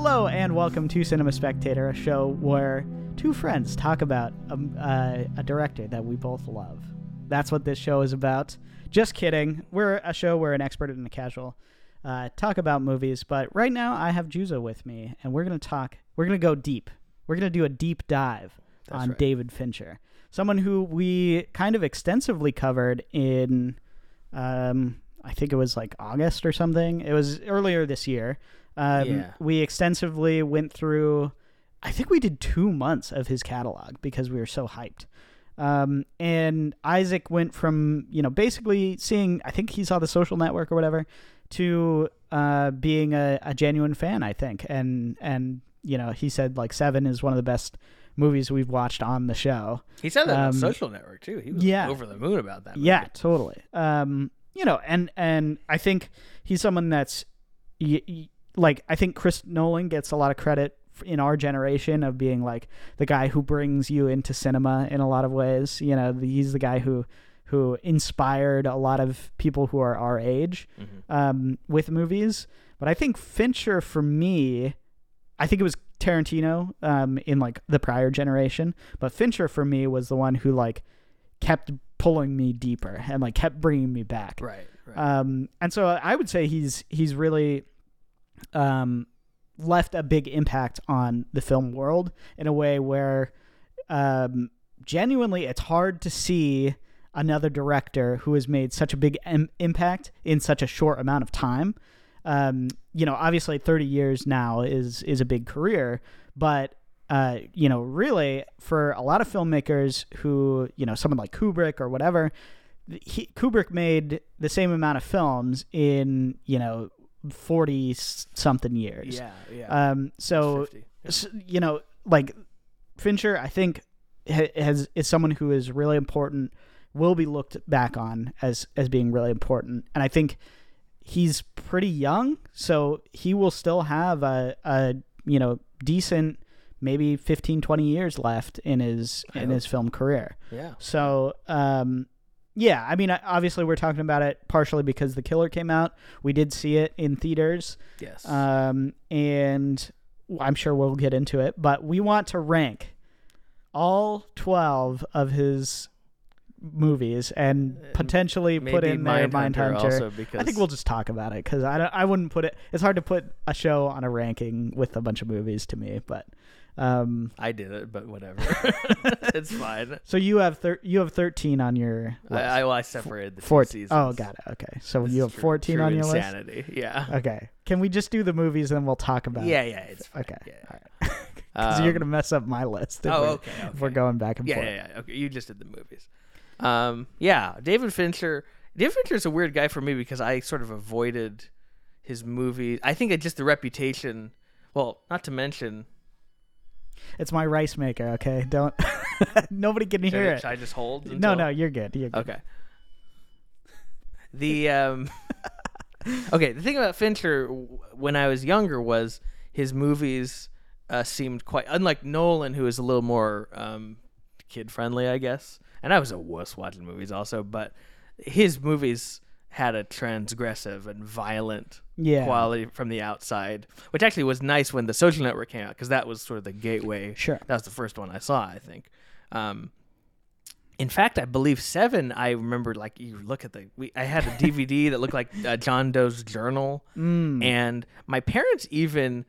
Hello and welcome to Cinema Spectator, a show where two friends talk about a, uh, a director that we both love. That's what this show is about. Just kidding. We're a show where an expert and a casual uh, talk about movies, but right now I have Juzo with me, and we're going to talk. We're going to go deep. We're going to do a deep dive That's on right. David Fincher, someone who we kind of extensively covered in, um, I think it was like August or something. It was earlier this year. Um, Yeah. We extensively went through. I think we did two months of his catalog because we were so hyped. Um, and Isaac went from you know basically seeing. I think he saw the Social Network or whatever to uh, being a, a genuine fan. I think, and and you know he said like Seven is one of the best movies we've watched on the show. He said that on Um, Social Network too. He was yeah. over the moon about that. Movie. Yeah, totally. Um, you know, and and I think he's someone that's y- y- like I think Chris Nolan gets a lot of credit in our generation of being like the guy who brings you into cinema in a lot of ways. You know, the, he's the guy who who inspired a lot of people who are our age Mhm. um, with movies. But I think Fincher, for me, I think it was Tarantino um, in like the prior generation. But Fincher, for me, was the one who like kept pulling me deeper and like kept bringing me back. Right. Right. Um, and so I would say he's he's really um, left a big impact on the film world in a way where um, genuinely it's hard to see another director who has made such a big Im- impact in such a short amount of time. Um, you know, obviously, thirty years now is is a big career, but uh, you know, really for a lot of filmmakers who, you know, someone like Kubrick or whatever, he, Kubrick made the same amount of films in you know forty something years. yeah. Yeah. Um. So 50. s- you know, like Fincher, I think has is someone who is really important, will be looked back on as as being really important, and I think he's pretty young, so he will still have a a you know decent maybe 15 20 years left in his I in hope his film career Yeah. so um yeah i mean obviously we're talking about it partially because the killer came out we did see it in theaters Yes. um, and I'm sure we'll get into it, but we want to rank all 12 of his movies and And potentially put in there Mindhunter because I think we'll just talk about it because I, I wouldn't put it. It's hard to put a show on a ranking with a bunch of movies to me, but um, I did it, but whatever. it's fine. so you have thir- you have 13 on your I, list. I, well, I separated the 14. seasons. Oh, got it. Okay, so This you have true- 14 true on your list. insanity. Yeah. Okay, can we just do the movies and then we'll talk about? Yeah. Yeah. It's fine. Okay. Yeah. All right. Because you're Um, gonna mess up my list. If Oh, we're, okay. If we're going back and Yeah, forth. yeah, yeah. Okay, you just did the movies. Um, yeah, David Fincher. David Fincher is a weird guy for me because I sort of avoided his movies. I think it just the reputation. Well, not to mention. It's my rice maker. Okay, don't. Nobody can hear I, it. should I just hold? No, until- no, you're good. You're good. Okay. The um. okay, the thing about Fincher when I was younger was his movies uh, seemed quite unlike Nolan, who is a little more um, kid friendly, I guess. And I was a wuss watching movies also, but his movies had a transgressive and violent Yeah. quality from the outside, which actually was nice when the Social Network came out because that was sort of the gateway. Sure. That was the first one I saw, I think. Um, in fact, I believe Seven. I remember like you look at the. We, I had a DVD that looked like uh, John Doe's journal, Mm. and my parents even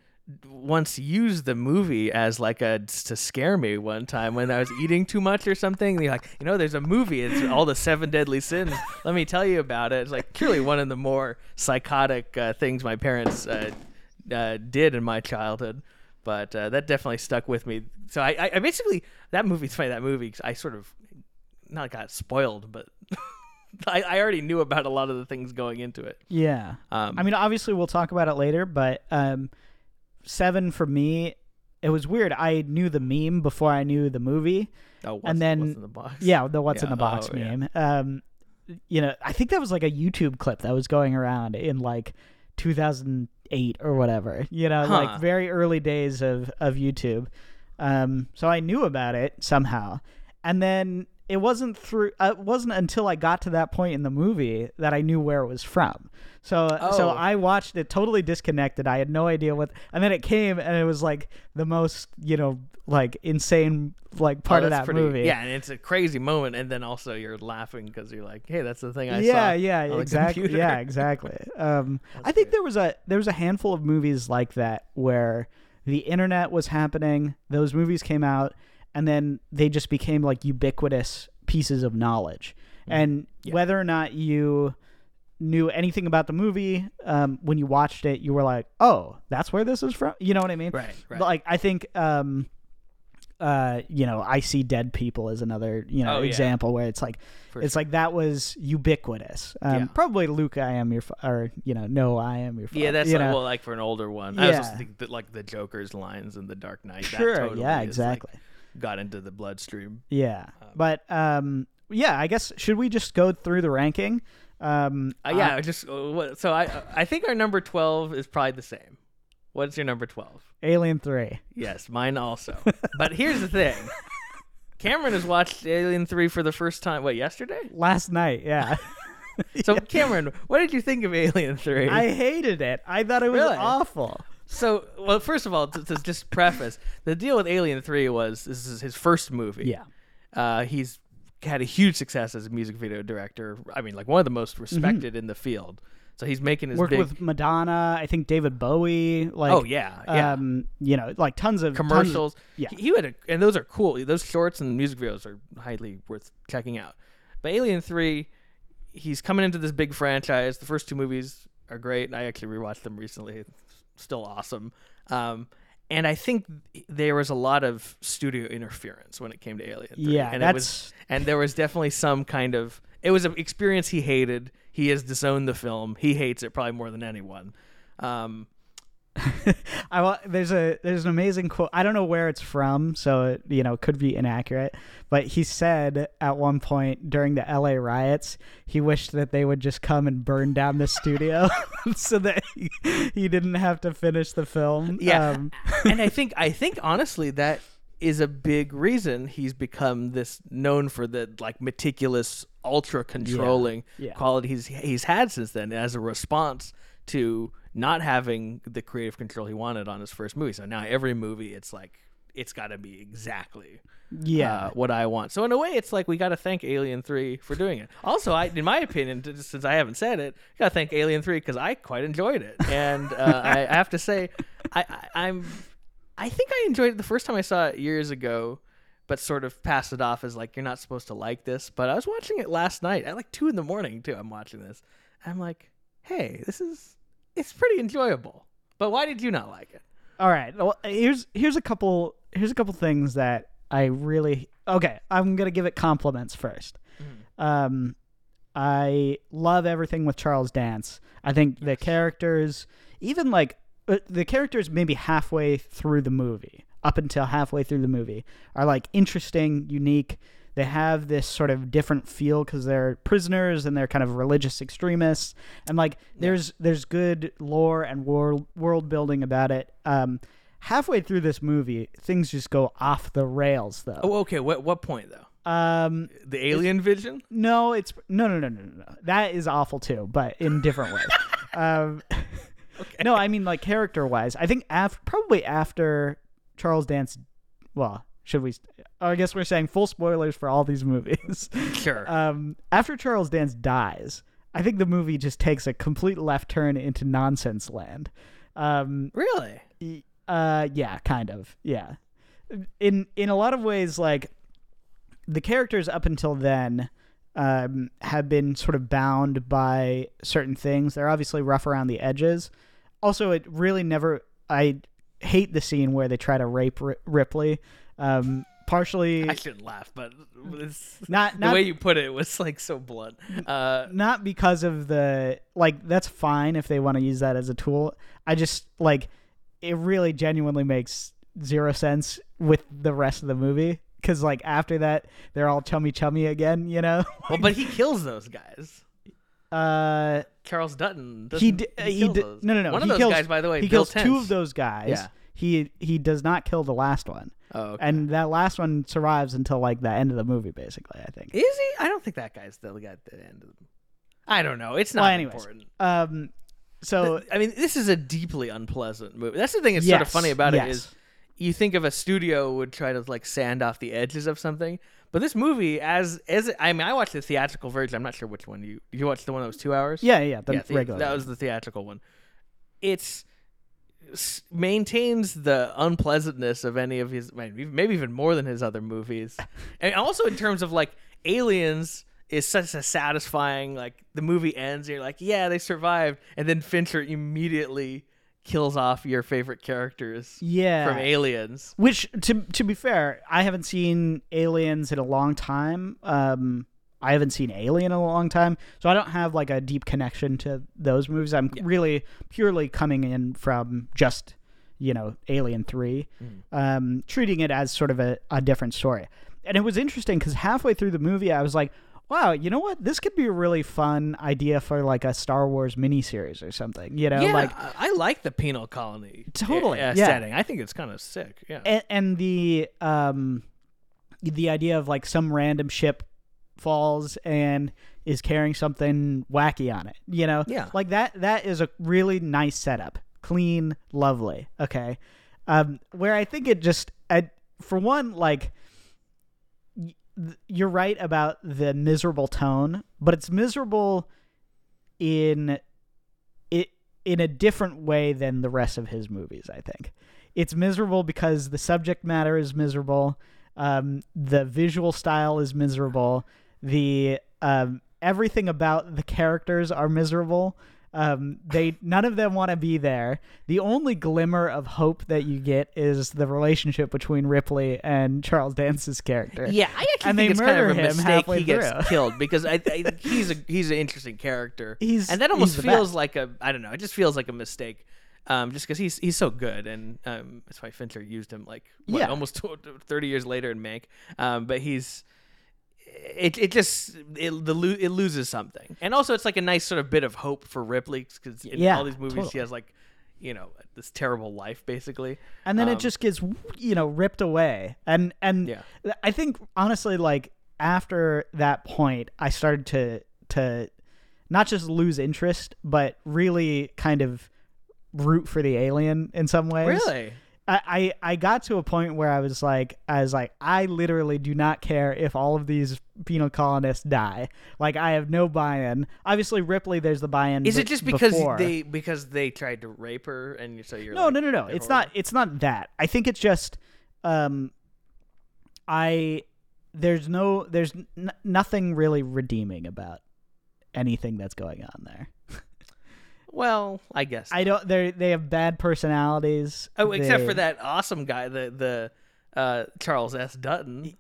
once used the movie as like a to scare me one time when I was eating too much or something. They're like, you know, there's a movie. It's all the seven deadly sins. Let me tell you about it. It's like clearly one of the more psychotic uh, things my parents uh, uh, did in my childhood. But uh, that definitely stuck with me. So I, I, basically that movie's funny. That movie 'cause I sort of not got spoiled, but I, I already knew about a lot of the things going into it. Yeah. Um, I mean, obviously, we'll talk about it later, but um, seven for me, it was weird. I knew the meme before I knew the movie. oh, what's, and then- what's in the box? Yeah, the what's in the box oh, yeah. meme. Um, you know, I think that was like a YouTube clip that was going around in like 2008 or whatever. You know, Huh. like very early days of of YouTube. Um, so I knew about it somehow, and then it wasn't through uh, it wasn't until I got to that point in the movie that I knew where it was from. So so Oh. I watched it totally disconnected. I had no idea what and then it came and it was like the most, you know, like insane like part Oh, of that pretty- movie. Yeah, and it's a crazy moment, and then also you're laughing because you're like, "Hey, that's the thing I yeah, saw." yeah, the exactly. Yeah, exactly. Um, I think there was a there was a handful of movies like that where the internet was happening. Those movies came out, and then they just became like ubiquitous pieces of knowledge. And Mm-hmm. Yeah. whether or not you knew anything about the movie, um, when you watched it, you were like, "Oh, that's where this is from." You know what I mean? Right, right. Like I think. Um, uh, you know, I see dead people is another, you know, Oh, yeah. example where it's like, For it's like that was ubiquitous. Um, Yeah. Probably Luke, I am your, fa- or you know, no, I am your. Father. Yeah, that's you like, well, like for an older one. I was Yeah. just thinking that like the Joker's lines in The Dark Knight. that sure, totally yeah, is, like, exactly, got into the bloodstream. yeah. Um, but um, yeah, I guess should we just go through the ranking? Um, Uh, yeah, I just uh, so I I think our number twelve is probably the same. What's your number twelve? Alien Three. Yes, mine also. but here's the thing. Cameron has watched Alien 3 for the first time, what, yesterday? Last night, yeah, So, Cameron, what did you think of Alien 3? I hated it. I thought it was Really? awful. So, well, first of all, to, to just preface, the deal with Alien 3 was this is his first movie. Yeah, Uh, he's had a huge success as a music video director. I mean, like one of the most respected in the field. So he's making his worked big with Madonna. I think David Bowie. Like, Oh yeah, yeah. um, you know, like tons of tons of- commercials. yeah. he, he had a, and those are cool. Those shorts and music videos are highly worth checking out. But Alien Three, he's coming into this big franchise. The first two movies are great. I actually rewatched them recently. Still awesome. Um, and I think there was a lot of studio interference when it came to Alien 3. Yeah, and it was, that's- and there was definitely some kind of it was an experience he hated. He has disowned the film. He hates it probably more than anyone. Um, I wa- there's a there's an amazing quote. I don't know where it's from, so it you know could be inaccurate. But he said at one point during the L.A. riots, he wished that they would just come and burn down the studio, so that he, he didn't have to finish the film. Yeah. Um, and I think I think honestly that is a big reason he's become this known for the like meticulous, ultra controlling Yeah. qualities he's had since then as a response to not having the creative control he wanted on his first movie. So now every movie it's like it's got to be exactly yeah. uh, what I want. So in a way, it's like we got to thank Alien Three for doing it. Also, I, in my opinion, since I haven't said it, got to thank Alien Three because I quite enjoyed it, and uh, I, I have to say, I, I, I'm, I think I enjoyed it the first time I saw it years ago, but sort of passed it off as like you're not supposed to like this. But I was watching it last night at like two in the morning too. I'm watching this. I'm like, hey, this is it's pretty enjoyable. But why did you not like it? All right. Well, here's here's a couple here's a couple things that I really okay. I'm gonna give it compliments 1st Um, I love everything with Charles Dance. I think the characters, even like uh, the characters, maybe halfway through the movie, up until halfway through the movie, are like interesting, unique. They have this sort of different feel because they're prisoners and they're kind of religious extremists, and like there's there's good lore and world world building about it. Um, halfway through this movie, things just go off the rails, though. Oh, okay. What what point though? Um, The alien vision? no, it's no, no, no, no, no, no. That is awful too, but in different ways. um, No, I mean like character wise. I think af- probably after Charles Dance. Well, should we? I guess we're saying full spoilers for all these movies. Sure. um, after Charles Dance dies, I think the movie just takes a complete left turn into nonsense land. Um, really? uh, yeah, kind of. Yeah. In in a lot of ways, like the characters up until then um, have been sort of bound by certain things. They're obviously rough around the edges. Also, it really never. I hate the scene where they try to rape Ri- Ripley. Um, partially, I shouldn't laugh, but it's, not the way you put it was like so blunt. Uh, not because of the like that's fine if they want to use that as a tool i just like it really genuinely makes zero sense with the rest of the movie because like after that they're all chummy chummy again you know well, but he kills those guys. uh Charles Dutton. He d- he kills d- those. no no no One he of those kills, guys, by the way, he Bill kills two of those guys Yeah. he he does not kill the last one Oh, okay. and that last one survives until like the end of the movie, basically. I think. Is he? I don't think that guy's still got the end of them. I don't know. It's not Well, anyways. important. Um, so I mean, this is a deeply unpleasant movie. That's the thing that's sort of funny about yes. it is you think of a studio would try to like sand off the edges of something, but this movie, as as I mean, I watched the theatrical version. I'm not sure which one you you watched the one that was two hours. yeah, yeah, the yeah, the- regular. that was the theatrical one. It's maintains the unpleasantness of any of his maybe maybe even more than his other movies and also in terms of like aliens is such a satisfying like the movie ends and you're like yeah they survived and then fincher immediately kills off your favorite characters yeah. from aliens Which, to to be fair, I haven't seen Aliens in a long time. Um, I haven't seen Alien in a long time, so I don't have like a deep connection to those movies. I'm really purely coming in from just you know Alien Three, um, treating it as sort of a, a different story. And it was interesting because halfway through the movie, I was like, "Wow, you know what? This could be a really fun idea for like a Star Wars miniseries or something." You know, yeah like I, like the penal colony Totally, uh, yeah. setting i think it's kind of sick yeah and, and the um the idea of like some random ship falls and is carrying something wacky on it you know? Yeah. like that that is a really nice setup. Clean lovely okay? Um where i think it just I, for one like you're right about the miserable tone but it's miserable in it in a different way than the rest of his movies i think. It's miserable because the subject matter is miserable um, the visual style is miserable the um, everything about the characters are miserable um, they none of them want to be there the only glimmer of hope that you get is the relationship between ripley and charles dance's character Yeah, I actually And think it's kind of a mistake he gets through. killed because I, I he's a he's an interesting character. He's- and that almost feels like a I don't know. It just feels like a mistake, um, just because he's he's so good, and um, that's why Fincher used him like what, Yeah. almost tw- thirty years later in Mank. Um, but he's it it just it the lo- it loses something, and also it's like a nice sort of bit of hope for Ripley because in Yeah, all these movies she has like you know this terrible life basically. and then Um, it just gets you know ripped away and and Yeah. i think honestly like after that point i started to to not just lose interest but really kind of root for the alien in some ways Really. I, I I got to a point where I was like I was like I literally do not care if all of these penal colonists die. Like I have no buy-in. Obviously Ripley there's the buy-in. Is be- it just because before. they because they tried to rape her and so you're No, like, no, no, no. It's horrible? not. It's not that. I think it's just, um, I there's no there's n- nothing really redeeming about anything that's going on there. Well, I guess. I don't. They they have bad personalities. oh, except They- for that awesome guy, the the uh, Charles S. Dutton,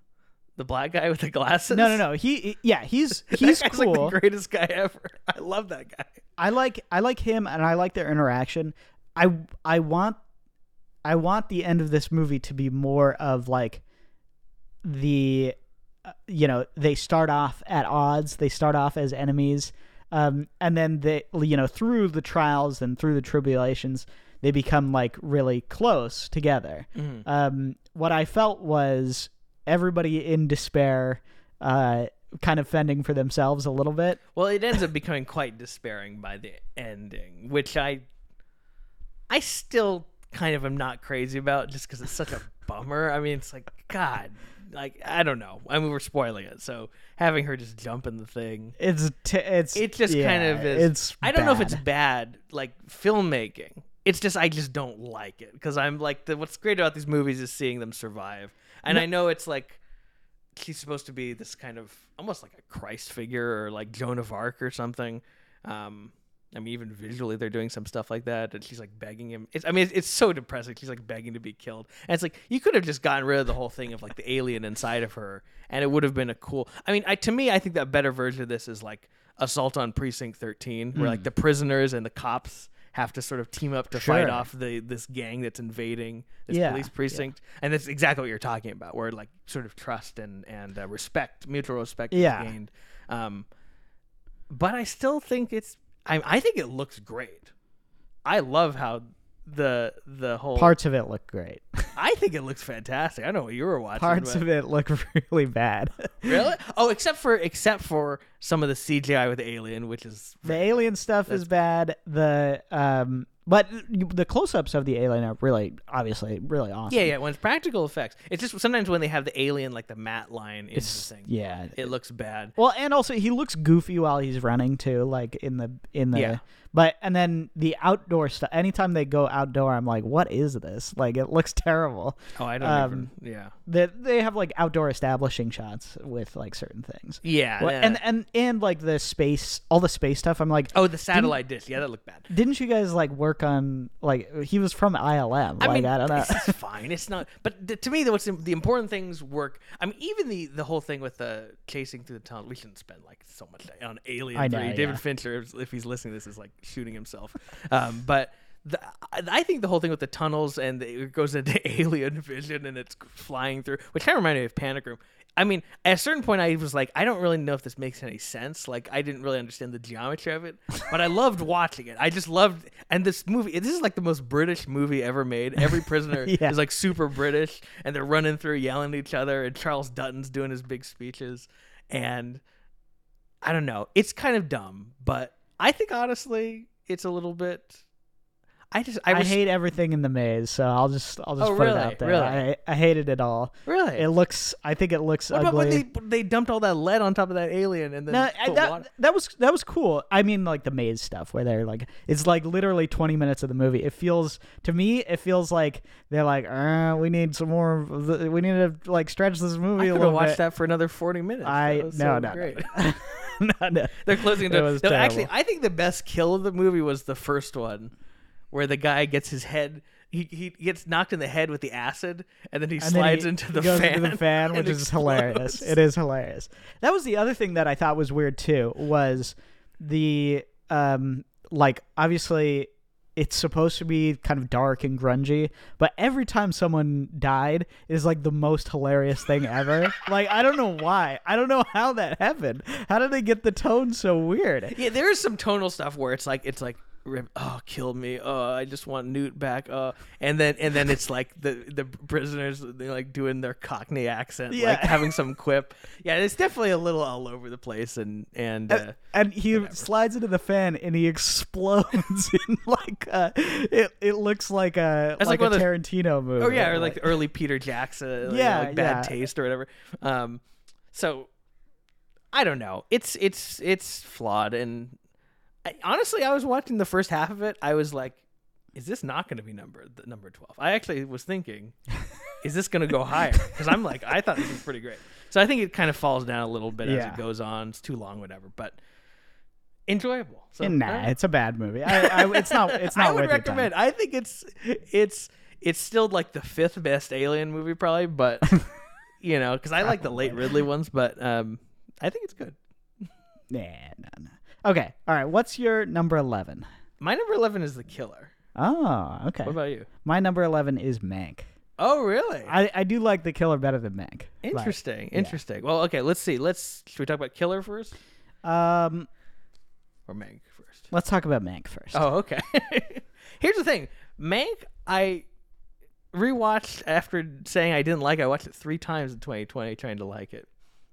the black guy with the glasses. No, no, no. He yeah. He's he's cool. like the greatest guy ever. I love that guy. I like I like him and I like their interaction. I I want I want the end of this movie to be more of like the uh, you know they start off at odds they start off as enemies um, and then they you know through the trials and through the tribulations they become like really close together. Um, what i felt was everybody in despair uh, kind of fending for themselves a little bit. Well, it ends up becoming quite despairing by the ending, which I I still kind of am not crazy about just because it's such a bummer. I mean, it's like God, like I don't know. I mean, we're spoiling it, so having her just jump in the thing. It's t- it's it just yeah, kind of is. It's I don't know if it's bad. bad, like filmmaking. It's just I just don't like it because I'm like the, what's great about these movies is seeing them survive, and No- I know it's like she's supposed to be this kind of almost like a Christ figure or like Joan of Arc or something. Um, I mean, even visually, they're doing some stuff like that, and she's like begging him. It's, I mean, it's, it's so depressing. She's like begging to be killed, and it's like you could have just gotten rid of the whole thing of like the alien inside of her, and it would have been a cool. I mean, I to me, I think that better version of this is like Assault on Precinct 13, where like the prisoners and the cops have to sort of team up to fight off the this gang that's invading this Yeah, police yeah. precinct, and that's exactly what you're talking about, where like sort of trust and and uh, respect, mutual respect Yeah. is gained. Um, but I still think it's. I I think it looks great. I love how the the whole Parts of it look great. I think it looks fantastic. I know what you were watching. Parts but- of it look really bad. really? Oh, except for except for some of the CGI with Alien, which is the alien stuff is bad. The um, but the close-ups of the alien are really, obviously, really awesome. yeah, yeah. When it's practical effects, it's just sometimes when they have the alien like the matte line in It's the thing, yeah. it looks bad. Well, and also he looks goofy while he's running too, like in the in the. Yeah. But and then the outdoor stuff. Anytime they go outdoor, I'm like, what is this? Like it looks terrible. Oh, I don't Um, even. Yeah, They they have like outdoor establishing shots with like certain things. yeah. Well, yeah. and and and like the space, all the space stuff. I'm like, oh, the satellite dish. Yeah, that looked bad. didn't you guys like work on like he was from ILM? I like mean, I don't know. it's fine. It's not. But th- to me, the, what's the important things work. I mean, even the the whole thing with the chasing through the tunnel. We shouldn't spend like so much time on Alien I 3. know, David. Fincher, if, if he's listening, to this is like shooting himself. um, but. The, I think the whole thing with the tunnels and the, it goes into alien vision and it's flying through, which kind of reminded me of Panic Room. I mean, at a certain point, I was like, I don't really know if this makes any sense. Like, I didn't really understand the geometry of it, but I loved watching it. I just loved, and this movie, this is like the most British movie ever made. Every prisoner Yeah. is like super British, and they're running through, yelling at each other, and Charles Dutton's doing his big speeches, and I don't know, it's kind of dumb, but I think honestly, it's a little bit. I just, I, I, hate everything in the maze, so I'll just I'll just Oh, put really? it out there. Really? I I hated it all. really. It looks. I think it looks what about when ugly. they they dumped all that lead on top of that alien and then No, I- put that, water- that was that was cool. I mean, like the maze stuff where they're like, it's like literally twenty minutes of the movie. It feels to me, it feels like they're like, uh, we need some more. of the- We need to like stretch this movie I a could little have watched bit. that for another forty minutes. I was no, so no, great. no, no. They're closing the was no, Actually. I think the best kill of the movie was the first one, where the guy gets his head. He, he gets knocked in the head with the acid, and then he And then slides he into the goes fan. into the fan, which is explodes. hilarious. It is hilarious. That was the other thing that I thought was weird too. Was the um like obviously it's supposed to be kind of dark and grungy, but every time someone died is like the most hilarious thing ever. like I don't know why. I don't know how that happened. How did they get the tone so weird? Yeah, there is some tonal stuff where it's like it's like rip- oh kill me oh I just want Newt back oh and then and then it's like the the prisoners they're like doing their Cockney accent Yeah. like having some quip yeah it's definitely a little all over the place and and uh, and he slides into the fan and he explodes in like a, it, it looks like a It's like, like a Tarantino movie. Oh yeah, or like early Peter Jackson, yeah, Yeah, like bad yeah. taste or whatever. Um, so I don't know. It's it's it's flawed, and I, honestly, I was watching the first half of it. I was like, is this not going to be number the number twelve? I actually was thinking, is this going to go higher? Because I'm like, I thought this was pretty great. So I think it kind of falls down a little bit as it goes on. It's too long, whatever, but enjoyable. So nah, it's a bad movie. I, I, it's not. It's not I would worth recommend. I think it's it's it's still like the fifth best Alien movie, probably. But you know, because I like the late Ridley ones, but um, I think it's good. Nah, no, no. Okay, all right. What's your number eleven? My number eleven is The Killer. Oh, okay. What about you? My number eleven is Mank. Oh, really? I, I do like the killer better than Mank. interesting. Interesting. Well, okay. Let's see. Let's should we talk about Killer first um, or Mank first? let's talk about Mank first. Oh, okay. Here's the thing, Mank. I rewatched after saying I didn't like. it. I watched it three times in 2020, trying to like it,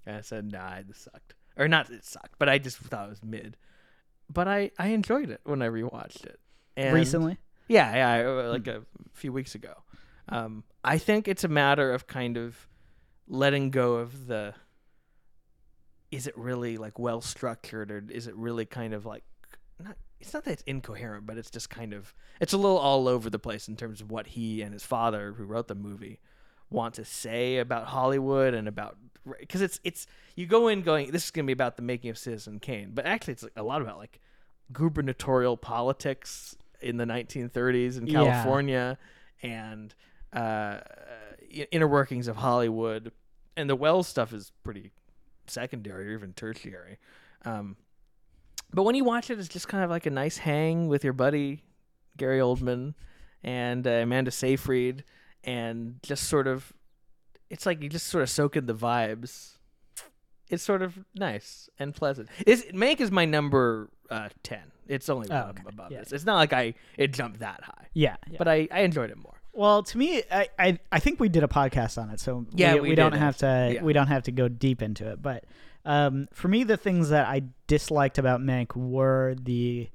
and I said, "Nah, this sucked." Or not, it sucked, but I just thought it was mid. But I I enjoyed it when I rewatched it. And Recently, yeah, yeah, I- like a few weeks ago. Um, I think it's a matter of kind of letting go of the. Is it really like well structured, or is it really kind of like not? It's not that it's incoherent, but it's just kind of it's a little all over the place in terms of what he and his father, who wrote the movie, want to say about Hollywood and about because it's it's you go in going this is going to be about the making of Citizen Kane, but actually it's a lot about like gubernatorial politics in the 1930s in Yeah. California and uh, inner workings of Hollywood, and the Welles stuff is pretty secondary or even tertiary. Um, but when you watch it, it's just kind of like a nice hang with your buddy Gary Oldman and uh, Amanda Seyfried, and just sort of, it's like you just sort of soak in the vibes. It's sort of nice and pleasant. Is Mank is my number uh, ten. It's only Oh, okay. above Yeah, this. It's not like I it jumped that high, Yeah, yeah. but I I enjoyed it more. Well, to me, I, I, I think we did a podcast on it, so Yeah, we, we we don't have to yeah. we don't have to go deep into it. But um, for me, the things that I disliked about Mank were the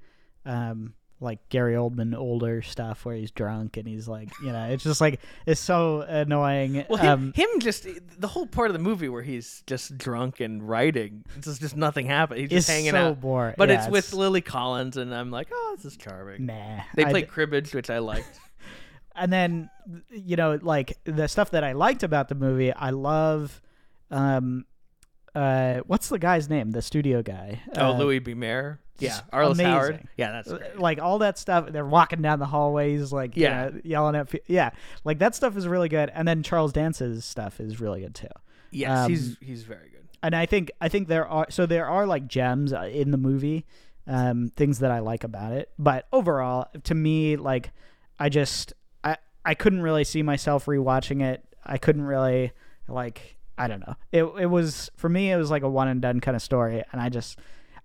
um, like Gary Oldman older stuff where he's drunk and he's like, you know, it's just like it's so annoying. Well, him, um, him just the whole part of the movie where he's just drunk and writing, it's just, just nothing happened. He's it's just hanging so out. boring. But Yeah, it's with Lily Collins, and I'm like, oh, this is charming. nah. They play cribbage, which I liked. and then you know like the stuff that i liked about the movie i love um uh what's the guy's name the studio guy oh, Uh, Louis B. Mayer. Yeah, Arliss Howard. amazing. Yeah, that's great. like all that stuff they're walking down the hallways like you Yeah. know, yelling at yeah like that stuff is really good and then charles dance's stuff is really good too Yes, um, he's he's very good. and i think i think there are so there are like gems uh, in the movie um things that i like about it but overall to me like i just i i couldn't really see myself rewatching it i couldn't really like i don't know it it was for me it was like a one and done kind of story and i just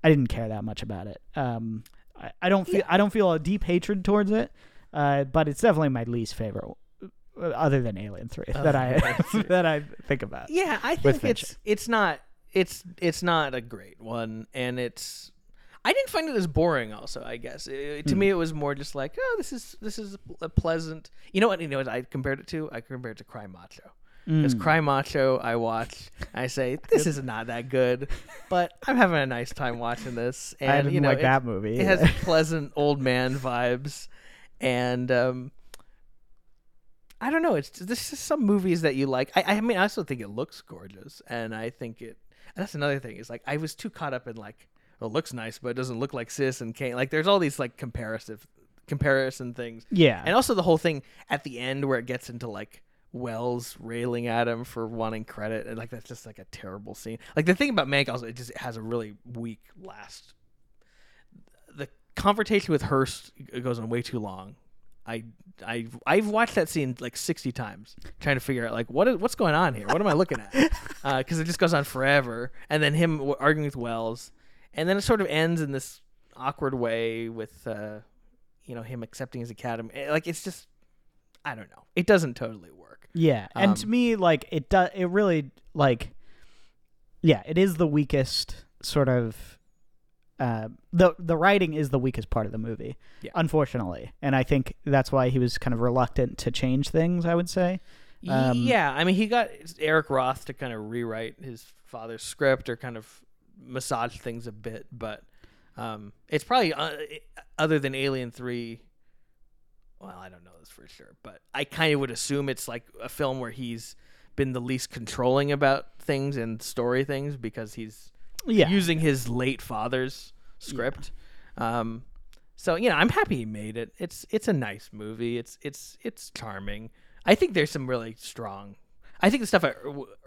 i didn't care that much about it um i, I don't feel i don't feel a deep hatred towards it uh but it's definitely my least favorite uh, other than alien 3 that i that i think about Yeah, I think it's it's not it's it's not a great one, and it's. I didn't find it as boring. Also, I guess It- to Hmm. me it was more just like, oh, this is this is a pleasant. You know what? You know what I compared it to? I compared it to Cry Macho. Because Mm. Cry Macho, I watch, I say this is not that good, but I'm having a nice time watching this, and I didn't you know like it, that movie. it has pleasant old man vibes, and um, I don't know. It's just, this is some movies that you like. I, I mean, I also think it looks gorgeous, and I think it. And that's another thing. Is like I was too caught up in like, oh, it looks nice, but it doesn't look like Citizen Kane. Like there's all these like comparative comparison things, yeah, and also the whole thing at the end where it gets into like Welles railing at him for wanting credit, and like that's just like a terrible scene. Like the thing about Mank also, it just has a really weak last. The confrontation with Hearst goes on way too long. I I I've watched that scene like sixty times, trying to figure out like what is what's going on here. What am I looking at? Because it just goes on forever, and then him arguing with Welles, and then it sort of ends in this awkward way with uh, you know him accepting his academy. Like it's just I don't know. It doesn't totally work. Yeah. And to um, me, like it does. It really like, yeah, it is the weakest sort of. Uh, the the writing is the weakest part of the movie, Yeah. unfortunately, and I think that's why he was kind of reluctant to change things. I would say, Um, yeah, I mean, he got Eric Roth to kind of rewrite his father's script or kind of massage things a bit, but um, it's probably uh, other than Alien Three. Well, I don't know this for sure, but I kind of would assume it's like a film where he's been the least controlling about things and story things because he's yeah, using his late father's script. Um, so you know, I'm happy he made it. It's it's a nice movie. It's it's it's charming. I think there's some really strong. I think the stuff at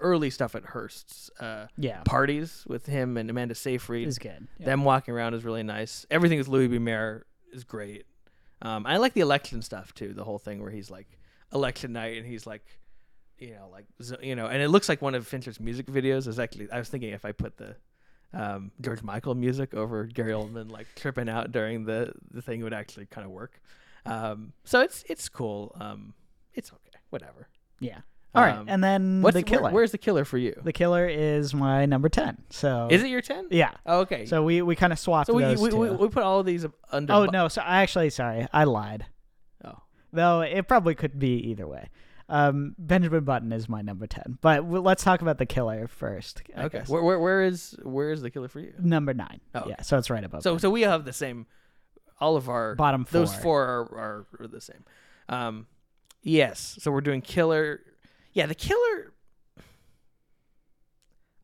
early stuff at Hearst's uh, yeah, parties with him and Amanda Seyfried, is good. Yeah. them walking around is really nice. Everything with Louis B. Mayer is great. Um, I like the election stuff too. The whole thing where he's like election night and he's like, you know, like you know, and it looks like one of Fincher's music videos. Is actually I was thinking if I put the um, George Michael music over Gary Oldman like tripping out during the the thing would actually kind of work. Um, so it's it's cool. Um, it's okay. Whatever. yeah. All right, Um, and then What's the where- where's the killer for you? the killer is my number ten. So Is it your ten? Yeah. Oh, okay. So we we kind of swapped So we, those we, two. we, we put all of these under. oh bu- no, so I actually sorry, I lied. Oh. Though it probably could be either way. Um, Benjamin Button is my number ten, but w- let's talk about the killer first. I Okay. guess. Where, where where is where is the killer for you? Number nine. Oh, Yeah, so it's right above. So so we have the same. All of our bottom four. those four are, are, are the same. Um, yes. So we're doing killer. Yeah, the killer.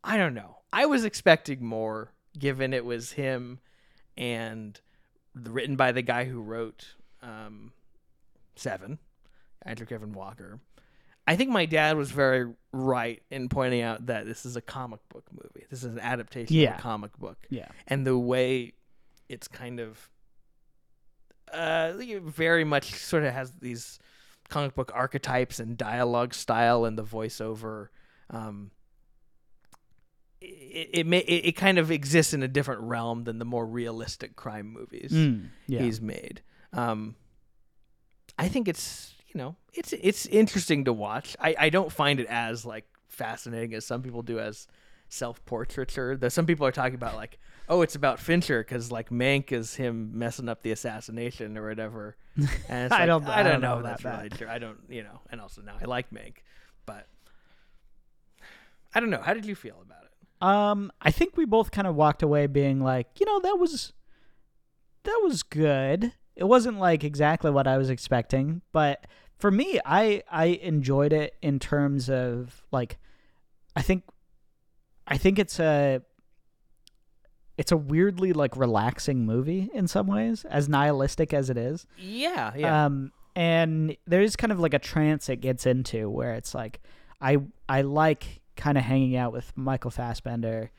I don't know. I was expecting more, given it was him, and the, written by the guy who wrote um, Seven, Andrew Kevin Walker. I think my dad was very right in pointing out that this is a comic book movie. This is an adaptation Yeah. of a comic book Yeah. and the way it's kind of uh very much sort of has these comic book archetypes and dialogue style and the voiceover um it it, may, it it kind of exists in a different realm than the more realistic crime movies Mm, yeah. he's made. Um, I think it's you know it's it's interesting to watch. I I don't find it as like fascinating as some people do as self portraiture. That some people are talking about like oh it's about Fincher because like Mank is him messing up the assassination or whatever. And it's I like, don't- I I don't know know that's really true. I don't you know and also now I like Mank, but I don't know. How did you feel about it? Um, I think we both kind of walked away being like, you know, that was that was good. It wasn't like exactly what I was expecting, but for me, I I enjoyed it in terms of like I think I think it's a it's a weirdly like relaxing movie in some ways, as nihilistic as it is. Yeah, yeah. Um, and there's kind of like a trance it gets into where it's like, I I like kind of hanging out with Michael Fassbender.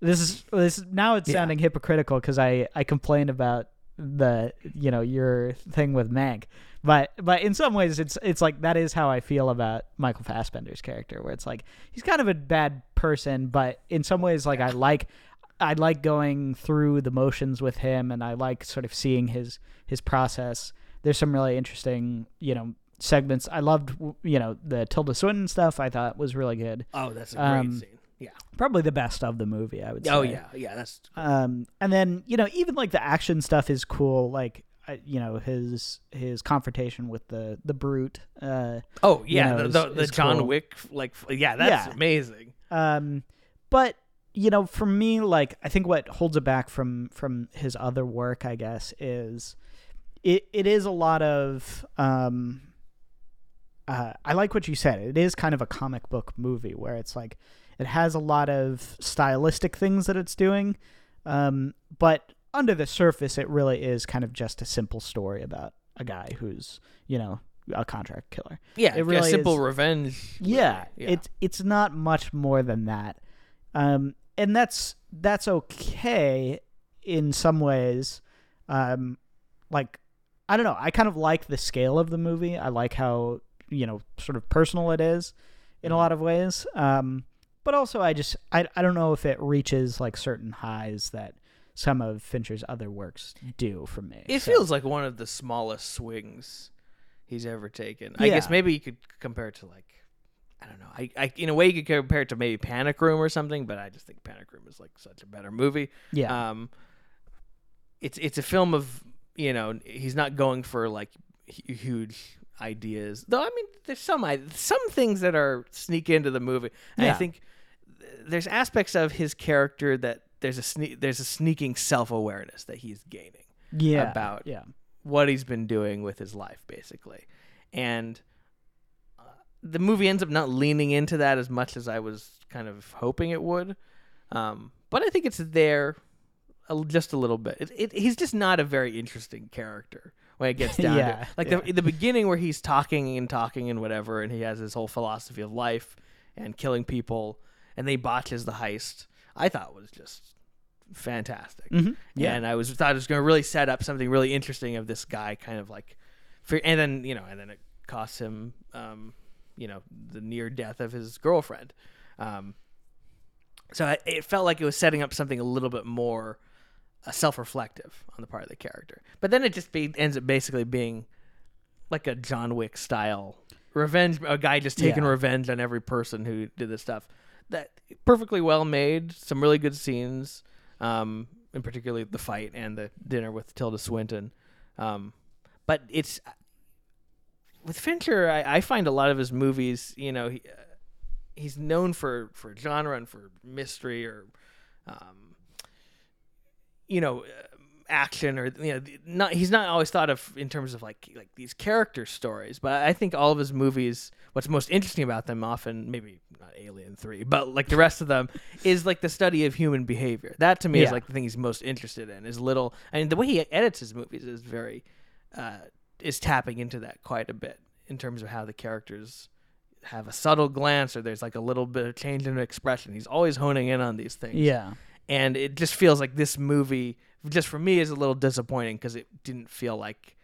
This is this now it's Yeah. sounding hypocritical because I I complain about the you know your thing with Mank, but but in some ways it's it's like that is how I feel about Michael Fassbender's character, where it's like he's kind of a bad person, but in some ways like I like I like going through the motions with him, and I like sort of seeing his his process. There's some really interesting, you know, segments. I loved, you know, the Tilda Swinton stuff. I thought was really good. oh, that's a great um, scene. Yeah. Probably the best of the movie, I would say. Oh yeah, yeah. That's Um, and then you know, even like the action stuff is cool. Like, you know, his his confrontation with the the brute. Uh, Oh yeah, know, the, is- the, the is John cool. Wick like yeah, that's Yeah. amazing. Um, but you know, for me, like I think what holds it back from from his other work, I guess, is it it is a lot of um. Uh, I like what you said. It is kind of a comic book movie where it's like it has a lot of stylistic things that it's doing, um, but under the surface, it really is kind of just a simple story about a guy who's you know a contract killer. Yeah, It a really simple is- revenge. Yeah, movie. it's it's not much more than that, um, and that's that's okay in some ways. Um, like I don't know, I kind of like the scale of the movie. I like how you know sort of personal it is in a lot of ways. Um, but also I just I I don't know if it reaches like certain highs that some of Fincher's other works do for me. It So- feels like one of the smallest swings he's ever taken. I guess maybe you could compare it to like I don't know. I, I in a way you could compare it to maybe Panic Room or something, but I just think Panic Room is like such a better movie. yeah. Um, it's it's a film of you know he's not going for like huge ideas though. I mean, there's some i- some things that are sneak into the movie. And I think there's aspects of his character that there's a sne- there's a sneaking self awareness that he's gaining yeah. about yeah. what he's been doing with his life, basically. And the movie ends up not leaning into that as much as I was kind of hoping it would. Um, but I think it's there a, just a little bit. It, it, he's just not a very interesting character when it gets down to it. Like yeah. the, the beginning where he's talking and talking and whatever, and he has his whole philosophy of life and killing people, and they botches the heist. I thought was just fantastic. Mhm. Yeah. And I was thought it was going to really set up something really interesting of this guy kind of like, for, and then you know, and then it costs him, um, you know, the near death of his girlfriend. Um, so it felt like it was setting up something a little bit more uh, self-reflective on the part of the character. But then it just be, ends up basically being like a John Wick style revenge, a guy just taking Yeah. revenge on every person who did this stuff. That perfectly well made, some really good scenes, um, in particularly the fight and the dinner with Tilda Swinton. Um, but it's with Fincher, I, I find a lot of his movies, you know, he, uh, he's known for for genre and for mystery or, um, you know, uh, action or you know, not. He's not always thought of in terms of like like these character stories. But I think all of his movies, what's most interesting about them, often maybe not Alien Three, but like the rest of them, is like the study of human behavior. That to me is like the thing he's most interested in. Is little. I mean, the way he edits his movies is very. Uh, is tapping into that quite a bit in terms of how the characters have a subtle glance or there's like a little bit of change in expression. He's always honing in on these things. Yeah. And it just feels like this movie, just for me, is a little disappointing because it didn't feel like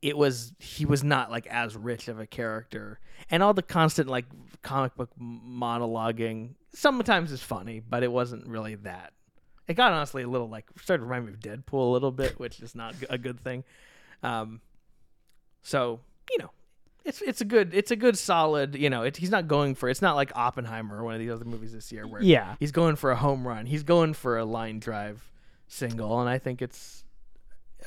it was he was not like as rich of a character, and all the constant like comic book monologuing sometimes is funny, but it wasn't really that. It got honestly a little like started to remind me of Deadpool a little bit, which is not a good thing. Um, so you know, it's it's a good it's a good solid you know it, he's not going for it's not like Oppenheimer or one of these other movies this year where Yeah. he's going for a home run he's going for a line drive single and I think it's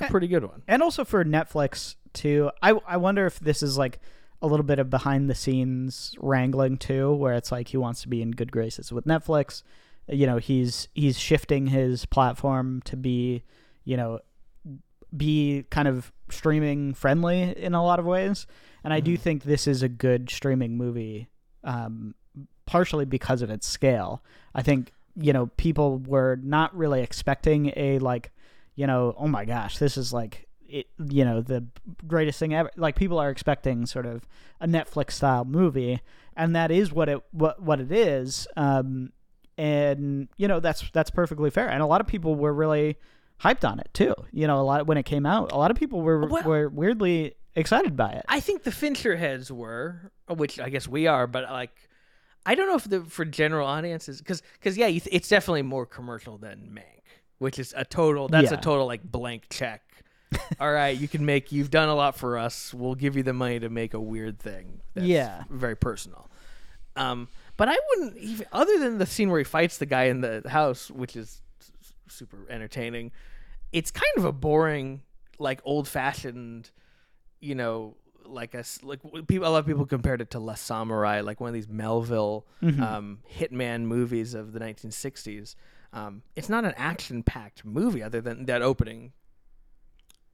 a pretty good one. and also for Netflix too. I I wonder if this is like a little bit of behind the scenes wrangling too, where it's like he wants to be in good graces with Netflix. You know, he's he's shifting his platform to be, you know, be kind of streaming friendly in a lot of ways. And I do think this is a good streaming movie, um, partially because of its scale. I think you know people were not really expecting a like you know, oh my gosh, this is like it, you know, the greatest thing ever. Like people are expecting sort of a Netflix style movie, and that is what it what what it is. Um, and you know that's that's perfectly fair. And a lot of people were really hyped on it too. You know, a lot when it came out, a lot of people were Well- were weirdly excited by it. I think the Fincher heads were, which I guess we are, but like, I don't know if the for general audiences, because because yeah, th- it's definitely more commercial than Mank, which is a total. That's Yeah. a total like blank check. All right, you can make. You've done a lot for us. We'll give you the money to make a weird thing. That's Yeah. very personal. Um, but I wouldn't even other than the scene where he fights the guy in the house, which is super entertaining. It's kind of a boring, like old fashioned, you know, like a like people. A lot of people compared it to Le Samouraï, like one of these Melville um, hitman movies of the 1960s. Um, it's not an action packed movie, other than that opening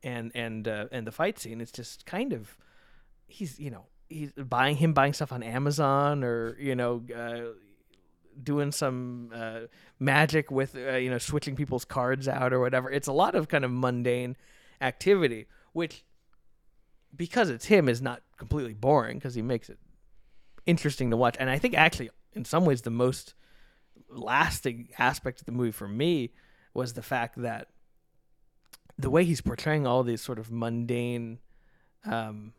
and and uh, and the fight scene. It's just kind of he's you know he's buying him buying stuff on Amazon or you know uh, doing some uh, magic with uh, you know switching people's cards out or whatever. It's a lot of kind of mundane activity, which because it's him is not completely boring because he makes it interesting to watch. And I think actually in some ways the most lasting aspect of the movie for me was the fact that the way he's portraying all these sort of mundane um,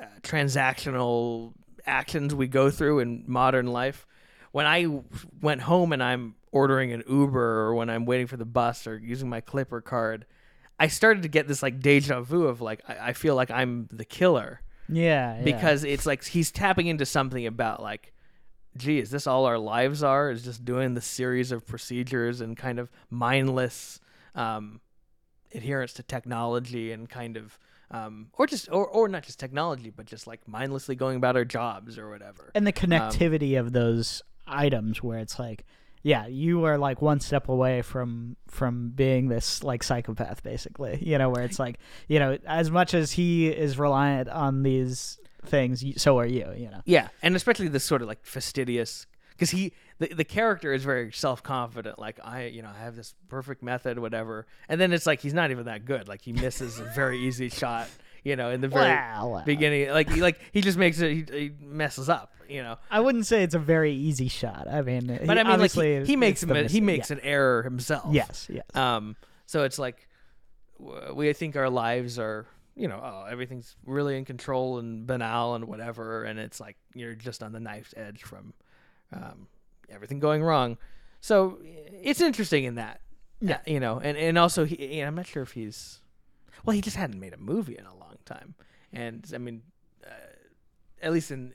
uh, transactional actions we go through in modern life. When I went home and I'm ordering an Uber or when I'm waiting for the bus or using my Clipper card, I started to get this like deja vu of like I, I feel like I'm the killer. Yeah, yeah. because it's like he's tapping into something about like gee is this all our lives are? Is just doing the series of procedures and kind of mindless um, adherence to technology and kind of um, or just or, or not just technology but just like mindlessly going about our jobs or whatever. And the Um, connectivity of those items where it's like yeah you are like one step away from from being this like psychopath basically you know where it's like you know as much as he is reliant on these things so are you you know Yeah, and especially this sort of like fastidious because he the, the character is very self confident. Like I, you know, I have this perfect method, whatever. And then it's like he's not even that good. Like he misses a very easy shot. You know, in the very beginning, like he, like he just makes it. He, he messes up. You know, i wouldn't say it's a very easy shot i mean but he, I mean, like he, he makes him, he makes yeah. an error himself. yes yes Um. So it's like we think our lives are, you know, oh, everything's really in control and banal and whatever, and it's like you're just on the knife's edge from um, everything going wrong. So it's interesting in that, Yeah. you know, and and also he, I'm not sure if he's, well, he just hadn't made a movie in a long time, and I mean, uh, at least in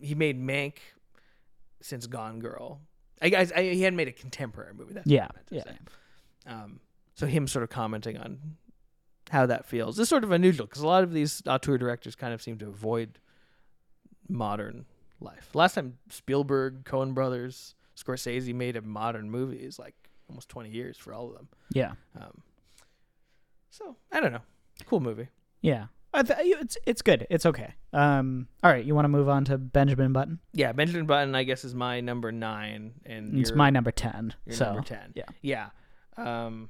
he made Mank since Gone Girl. I guess I, he hadn't made a contemporary movie. That's yeah what I meant to yeah. Um, so him sort of commenting on how that feels is sort of unusual because a lot of these auteur directors kind of seem to avoid modern life. Last time Spielberg, Coen Brothers, Scorsese made a modern movie is like almost twenty years for all of them. yeah Um, so I don't know. Cool movie. Yeah I th- it's it's good it's okay um all right you want to move on to benjamin button Yeah, Benjamin Button, I guess, is my number nine, and it's my number 10 your so number ten. yeah. yeah. Um,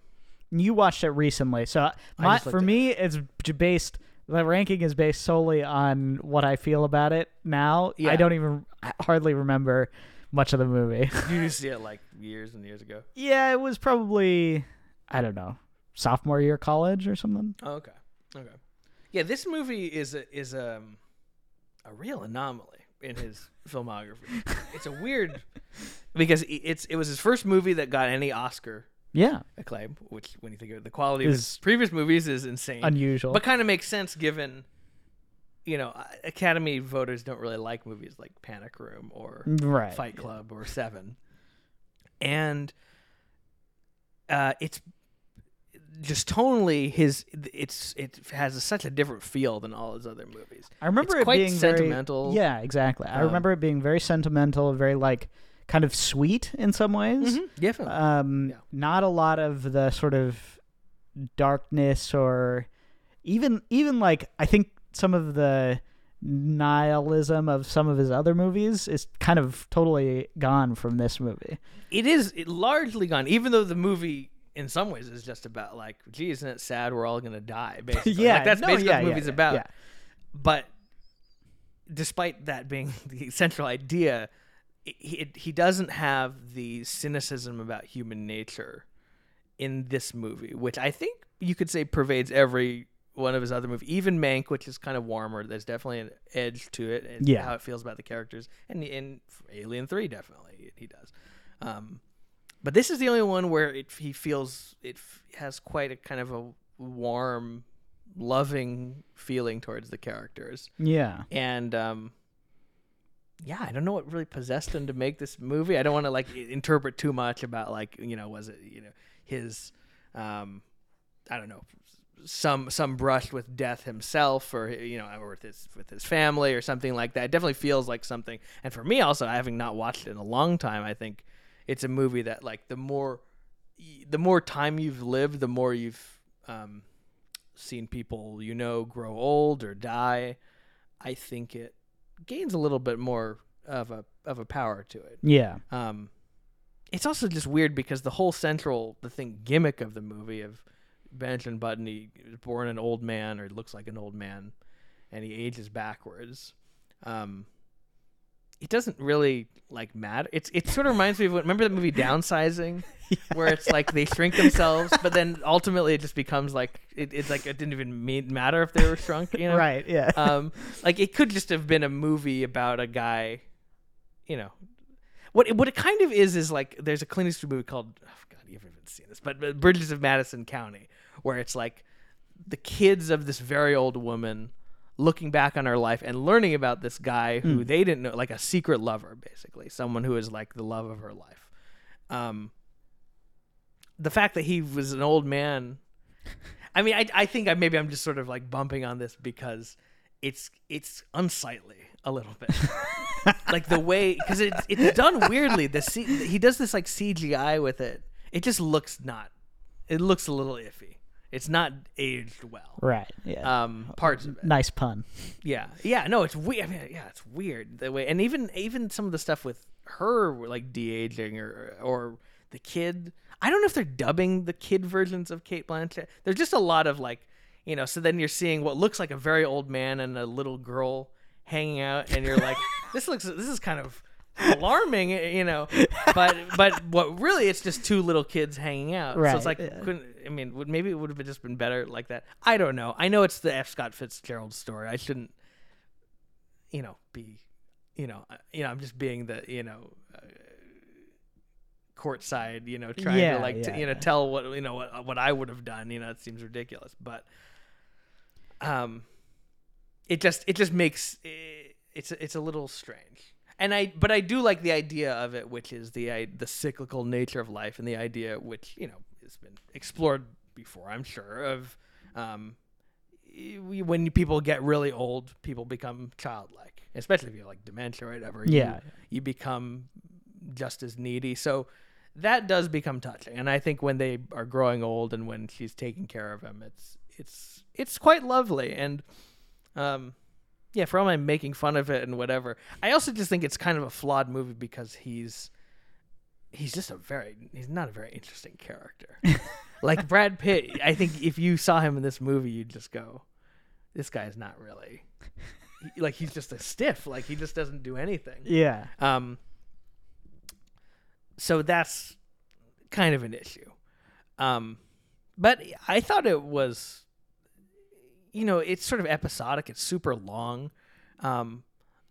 you watched it recently so my, for it me it's based the ranking is based solely on what i feel about it now Yeah. i don't even I hardly remember much of the movie you see it like years and years ago. yeah it was probably i don't know sophomore year college or something Oh, okay. Okay. Yeah, this movie is a, is a a real anomaly in his filmography. It's a weird because it's it was his first movie that got any Oscar Yeah, acclaim, which when you think of it, the quality of his previous movies is insane. unusual. but kind of makes sense given you know uh, Academy voters don't really like movies like Panic Room or right. Fight Club or Seven, and uh, it's just tonally his it's it has such a different feel than all his other movies. I remember It's it quite being sentimental. Very, yeah, exactly. I Um, remember it being very sentimental, very like kind of sweet in some ways. Definitely. Um, Yeah. not a lot of the sort of darkness or even even like I think some of the nihilism of some of his other movies is kind of totally gone from this movie. it is largely gone, even though the movie in some ways is just about like, gee, isn't it sad we're all gonna die? Basically, yeah, like, that's no, basically yeah, what the movie's yeah, about. yeah. But despite that being the central idea, it, it, he doesn't have the cynicism about human nature in this movie, which I think you could say pervades every one of his other movies. Even Mank, which is kind of warmer, there's definitely an edge to it, and Yeah. how it feels about the characters. And in Alien Three, definitely he does. Um, but this is the only one where it he feels it f- has quite a kind of a warm, loving feeling towards the characters. Yeah. and um yeah i don't know what really possessed him to make this movie. I don't want to like interpret too much about like you know was it you know his um i don't know some some brush with death himself or you know or with his with his family or something like that. It definitely feels like something. And for me also having not watched it in a long time i think it's a movie that like the more the more time you've lived the more you've um seen people you know grow old or die I think it gains a little bit more of a of a power to it. Yeah. Um, it's also just weird because the whole central the thing gimmick of the movie of Benjamin Button he was born an old man or looks like an old man, and he ages backwards. Um, it doesn't really like matter. It's it sort of reminds me of what remember the movie Downsizing, where it's like they shrink themselves, but then ultimately it just becomes like it, it's like it didn't even mean, matter if they were shrunk, you know? Right. Yeah. um, like it could just have been a movie about a guy, you know. What it, what it kind of is is like there's a Clint Eastwood movie called oh God you haven't even seen this, but, but Bridges of Madison County, where it's like the kids of this very old woman looking back on her life and learning about this guy who they didn't know, like a secret lover, basically, someone who is like the love of her life. Um, the fact that he was an old man I mean, I, I think I, maybe I'm just sort of like bumping on this because it's it's unsightly a little bit, like the way because it's it's done weirdly. The C, he does this like CGI with it. It just looks not. It looks a little iffy. It's not aged well. right. Yeah. Um, parts of it. nice pun. Yeah, yeah, no, it's weird. I mean, yeah, it's weird the way, and even even some of the stuff with her like de aging or or the kid. I don't know if they're dubbing the kid versions of Cate Blanchett. There's just a lot of like, you know. So then you're seeing what looks like a very old man and a little girl hanging out, and you're like, this looks this is kind of alarming, you know. But but what really it's just two little kids hanging out. So it's like yeah. couldn't I mean would maybe it would have just been better like that. I don't know. I know it's the F. Scott Fitzgerald story. I shouldn't you know be you know uh, you know I'm just being the you know uh, courtside you know trying Yeah, to like yeah, to, you know tell what you know what what I would have done. You know it seems ridiculous, but um it just it just makes eh, it's it's a little strange and i but i do like the idea of it which is the i- the cyclical nature of life and the idea which you know has been explored before i'm sure of um when people get really old people become childlike especially if you have like dementia or whatever you- Yeah. you become just as needy. So that does become touching. And i think when they are growing old and when she's taking care of him it's it's it's quite lovely. And um yeah for all my making fun of it and whatever i also just think it's kind of a flawed movie because he's he's just a very he's not a very interesting character like brad pitt i think if you saw him in this movie you'd just go this guy's not really like he's just a stiff like he just doesn't do anything Yeah. um, so that's kind of an issue. Um, but I thought it was, you know, it's sort of episodic. It's super long. Um,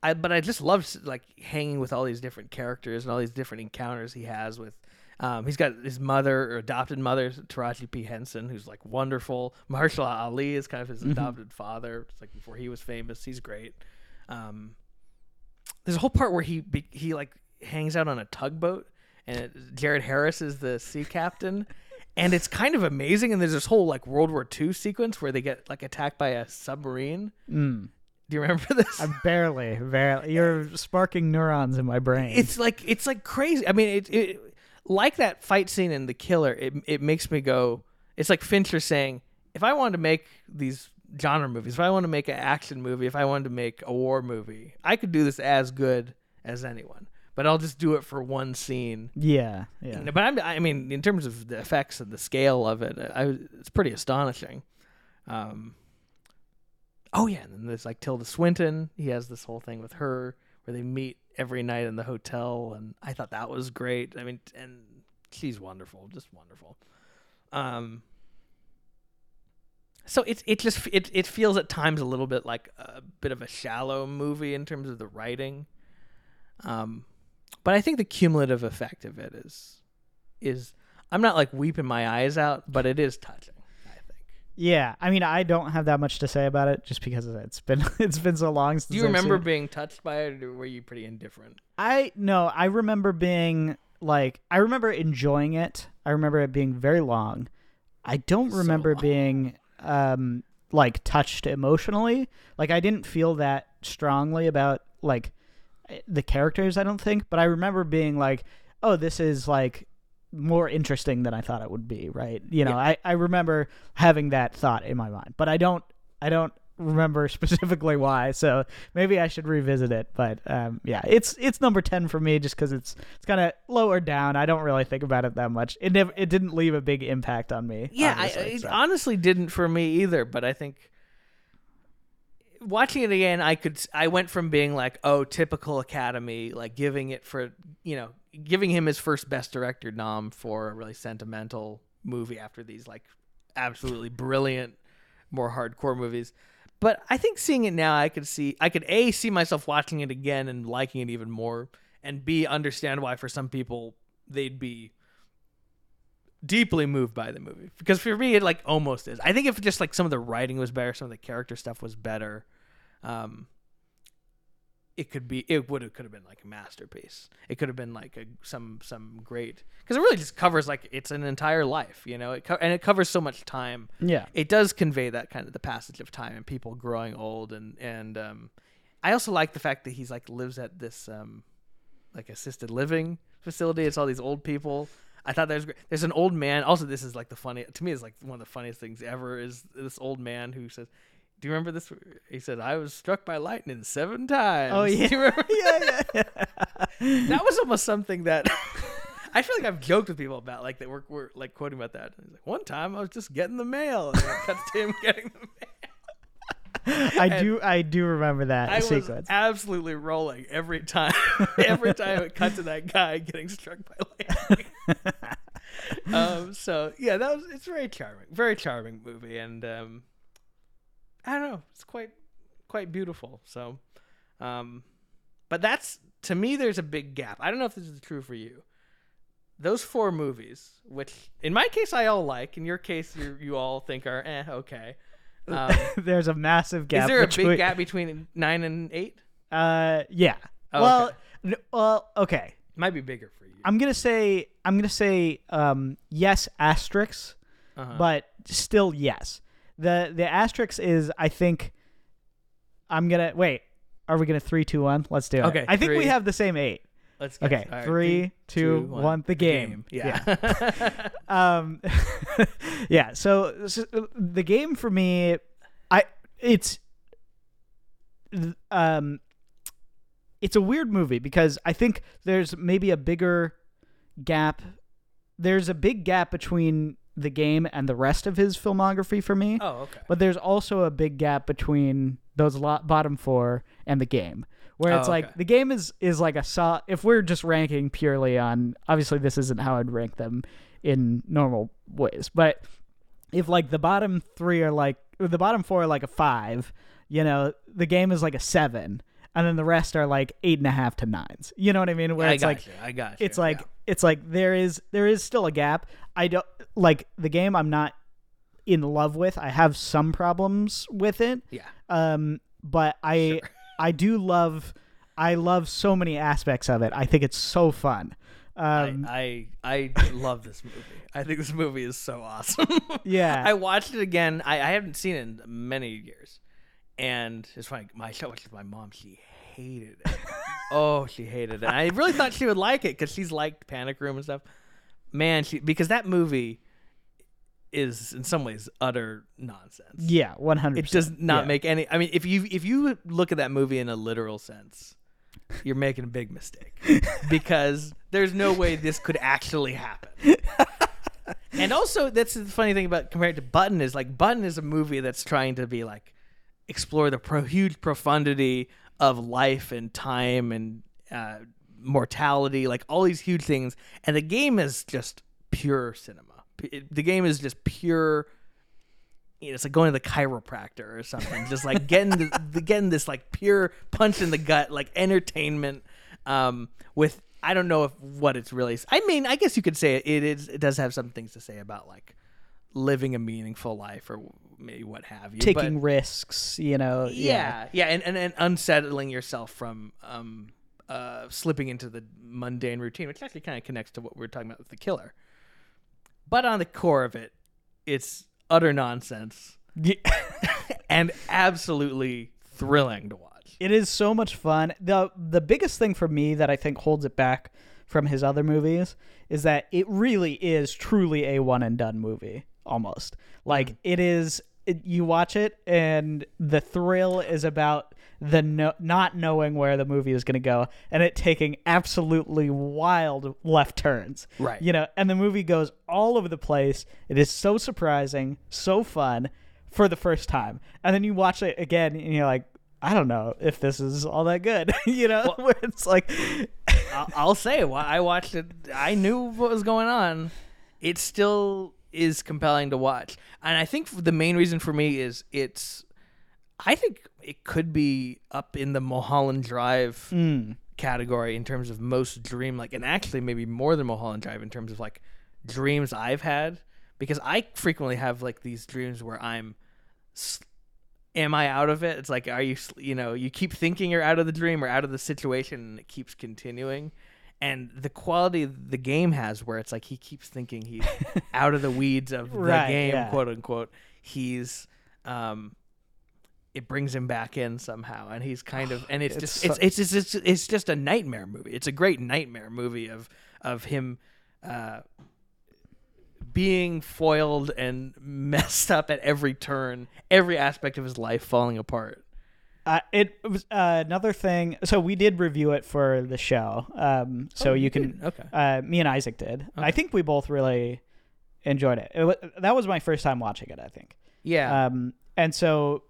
I but I just love like hanging with all these different characters and all these different encounters he has with. Um, he's got his mother or adopted mother, Taraji P Henson, who's like wonderful. Mahershala Ali is kind of his adopted father. It's like before he was famous. He's great. Um, there's a whole part where he he like hangs out on a tugboat, and it, Jared Harris is the sea captain, and it's kind of amazing. And there's this whole like World War II sequence where they get like attacked by a submarine. Mm. Do you remember this? I barely, barely. You're sparking neurons in my brain. it's like it's like crazy. I mean, it, it like that fight scene in The Killer. It it makes me go. It's like Fincher saying, if I wanted to make these genre movies, if I wanted to make an action movie, if I wanted to make a war movie, I could do this as good as anyone. But I'll just do it for one scene. yeah, yeah. But I'm, I mean, in terms of the effects and the scale of it, I, it's pretty astonishing. Um, oh yeah, and then there's like Tilda Swinton. He has this whole thing with her where they meet every night in the hotel, and I thought that was great. I mean, and she's wonderful, just wonderful. Um, so it it just it it feels at times a little bit like a bit of a shallow movie in terms of the writing. Um, but I think the cumulative effect of it is is I'm not like weeping my eyes out, but it is touching. I think. Yeah, I mean, I don't have that much to say about it, just because it's been it's been so long since. Do you I've remember being touched by it, or were you pretty indifferent? I no, I remember being like I remember enjoying it. I remember it being very long. I don't remember long. being um like touched emotionally. Like I didn't feel that strongly about like the characters, I don't think, but I remember being like, "Oh, this is like more interesting than I thought it would be," right? You know, Yeah. I I remember having that thought in my mind, but I don't I don't remember specifically why. So maybe I should revisit it. But um, yeah, it's it's number ten for me just because it's it's kind of lower down. I don't really think about it that much. It never it didn't leave a big impact on me. Yeah, I, obviously, it honestly didn't for me either. But I think watching it again, I could I went from being like, oh, typical Academy, like giving it for you know giving him his first Best Director nom for a really sentimental movie after these like absolutely brilliant, more hardcore movies. But I think seeing it now, I could see I could a see myself watching it again and liking it even more, and b understand why for some people they'd be deeply moved by the movie. Because for me it like almost is. I think if just like some of the writing was better some of the character stuff was better um it could be it would have could have been like a masterpiece. It could have been like a some some great because it really just covers like it's an entire life you know? It co- and it covers so much time. Yeah. it does convey that kind of the passage of time and people growing old and and um i also like the fact that he's like lives at this um like assisted living facility. It's all these old people i thought that was great there's an old man also this is like the funny to me is like one of the funniest things ever is this old man who says do you remember this he said i was struck by lightning seven times Oh, yeah. Do you remember yeah, yeah, yeah. that was almost something that I feel like I've joked with people about, like that we're, we're like quoting about that. He's like, One time I was just getting the mail, and it cuts to him getting the mail. I And do I do remember that I was sequence. absolutely rolling every time. every time it cut to that guy getting struck by lightning. um, so yeah, that was it's very charming, very charming movie, and um, I don't know, it's quite quite beautiful. So, um, but that's to me, there's a big gap. I don't know if this is true for you. Those four movies, which in my case I all like, in your case you you all think are eh okay. Um, There's a massive gap. is there a between, big gap between nine and eight? Uh, yeah. Oh, well, okay. n- well, okay. Might be bigger. I'm gonna say I'm gonna say um yes asterisk, Uh-huh. but still yes. The the asterisk is I think I'm gonna wait. Are we gonna three two one? Let's do it. Okay, I think we have the same eight. Let's guess. Okay, right, three, two, one. The game. Yeah. Um, yeah. So, so the game for me, I it's um, it's a weird movie because I think there's maybe a bigger gap. There's a big gap between the game and the rest of his filmography for me. oh, okay. But there's also a big gap between those lo- bottom four and the game, where it's Oh, like the game is is like a saw. If we're just ranking purely on, obviously this isn't how I'd rank them in normal ways, but if like the bottom three are like the bottom four are like a five. You know, the game is like a seven, and then the rest are like eight and a half to nines. You know what I mean? Where I it's got like you. I got you. it's like yeah. it's like there is there is still a gap. I don't like the game. I'm not in love with. I have some problems with it. yeah. Um, but I I do love I love so many aspects of it. I think it's so fun. Um, I, I I love this movie. I think this movie is so awesome. yeah, I watched it again. I, I haven't seen it in many years, and it's funny. My show with my mom. She hated it. oh, she hated it. I really thought she would like it because she's liked Panic Room and stuff. Man, she because that movie is in some ways utter nonsense. yeah, one hundred. It does not yeah. make any. I mean, if you if you look at that movie in a literal sense, you're making a big mistake because there's no way this could actually happen. and also, that's the funny thing about compared to Button is like Button is a movie that's trying to be like explore the pro- huge profundity of life and time and uh, mortality, like all these huge things. And the game is just pure cinema. It- the game is just pure. You know, it's like going to the chiropractor or something. Just like getting the, the getting this like pure punch in the gut, like entertainment. Um, with I don't know if what it's really. I mean, I guess you could say it, it is. It does have some things to say about like living a meaningful life or maybe what have you. but- taking risks. You know, yeah, yeah, and, and and unsettling yourself from um uh slipping into the mundane routine, which actually kind of connects to what we were talking about with the killer. But on the core of it, it's utter nonsense Yeah. and absolutely thrilling to watch. It is so much fun. the The biggest thing for me that I think holds it back from his other movies is that it really is truly a one and done movie. Almost like mm. it is. It, you watch it, and the thrill is about the no, not knowing where the movie is going to go, and it taking absolutely wild left turns. Right. You know, and the movie goes all over the place. It is so surprising, so fun for the first time, and then you watch it again, and you're like, I don't know if this is all that good. you know, where it's like, I'll, I'll say, wh- I watched it. I knew what was going on. It's still is compelling to watch, and I think the main reason for me is it's. I think it could be up in the Mulholland Drive mm, category in terms of most dream like, and actually maybe more than Mulholland Drive in terms of like dreams I've had because I frequently have like these dreams where I'm. Am I out of it? It's like, are you, you know, you keep thinking you're out of the dream or out of the situation and it keeps continuing. And the quality the game has where it's like he keeps thinking he's out of the weeds of the Right, game, yeah. quote unquote. He's, um, it brings him back in somehow and he's kind of and it's, It's just so- it's, it's just it's, it's just a nightmare movie it's a great nightmare movie of of him uh being foiled and messed up at every turn every aspect of his life falling apart Uh, it was uh, another thing. So we did review it for the show. Um, so Oh, you you can. Okay. Uh, me and Isaac did. I think we both really enjoyed it. it that was my first time watching it. I think. yeah Um, and so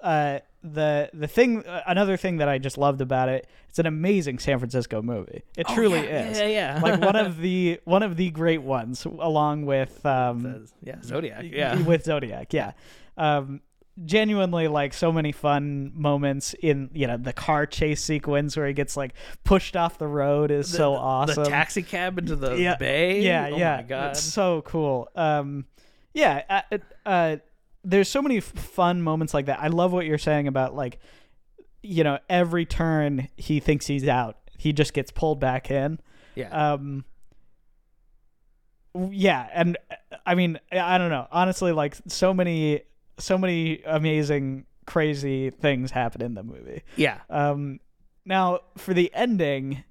uh, the the thing, uh, another thing that I just loved about it, it's an amazing San Francisco movie. It Oh, truly yeah, is. yeah yeah like one of the one of the great ones, along with um, yeah zodiac yeah with Zodiac, yeah. Um, genuinely like so many fun moments in you know the car chase sequence where he gets like pushed off the road is The- so awesome. the taxi cab into the yeah, bay Yeah, oh yeah. my god It's so cool. Um, yeah. Uh, uh, there's so many fun moments like that. I love what you're saying about like, you know, every turn he thinks he's out, he just gets pulled back in. yeah Um, yeah, and uh, I mean, I don't know. Honestly, like so many, so many amazing, crazy things happen in the movie. yeah Um, now for the ending,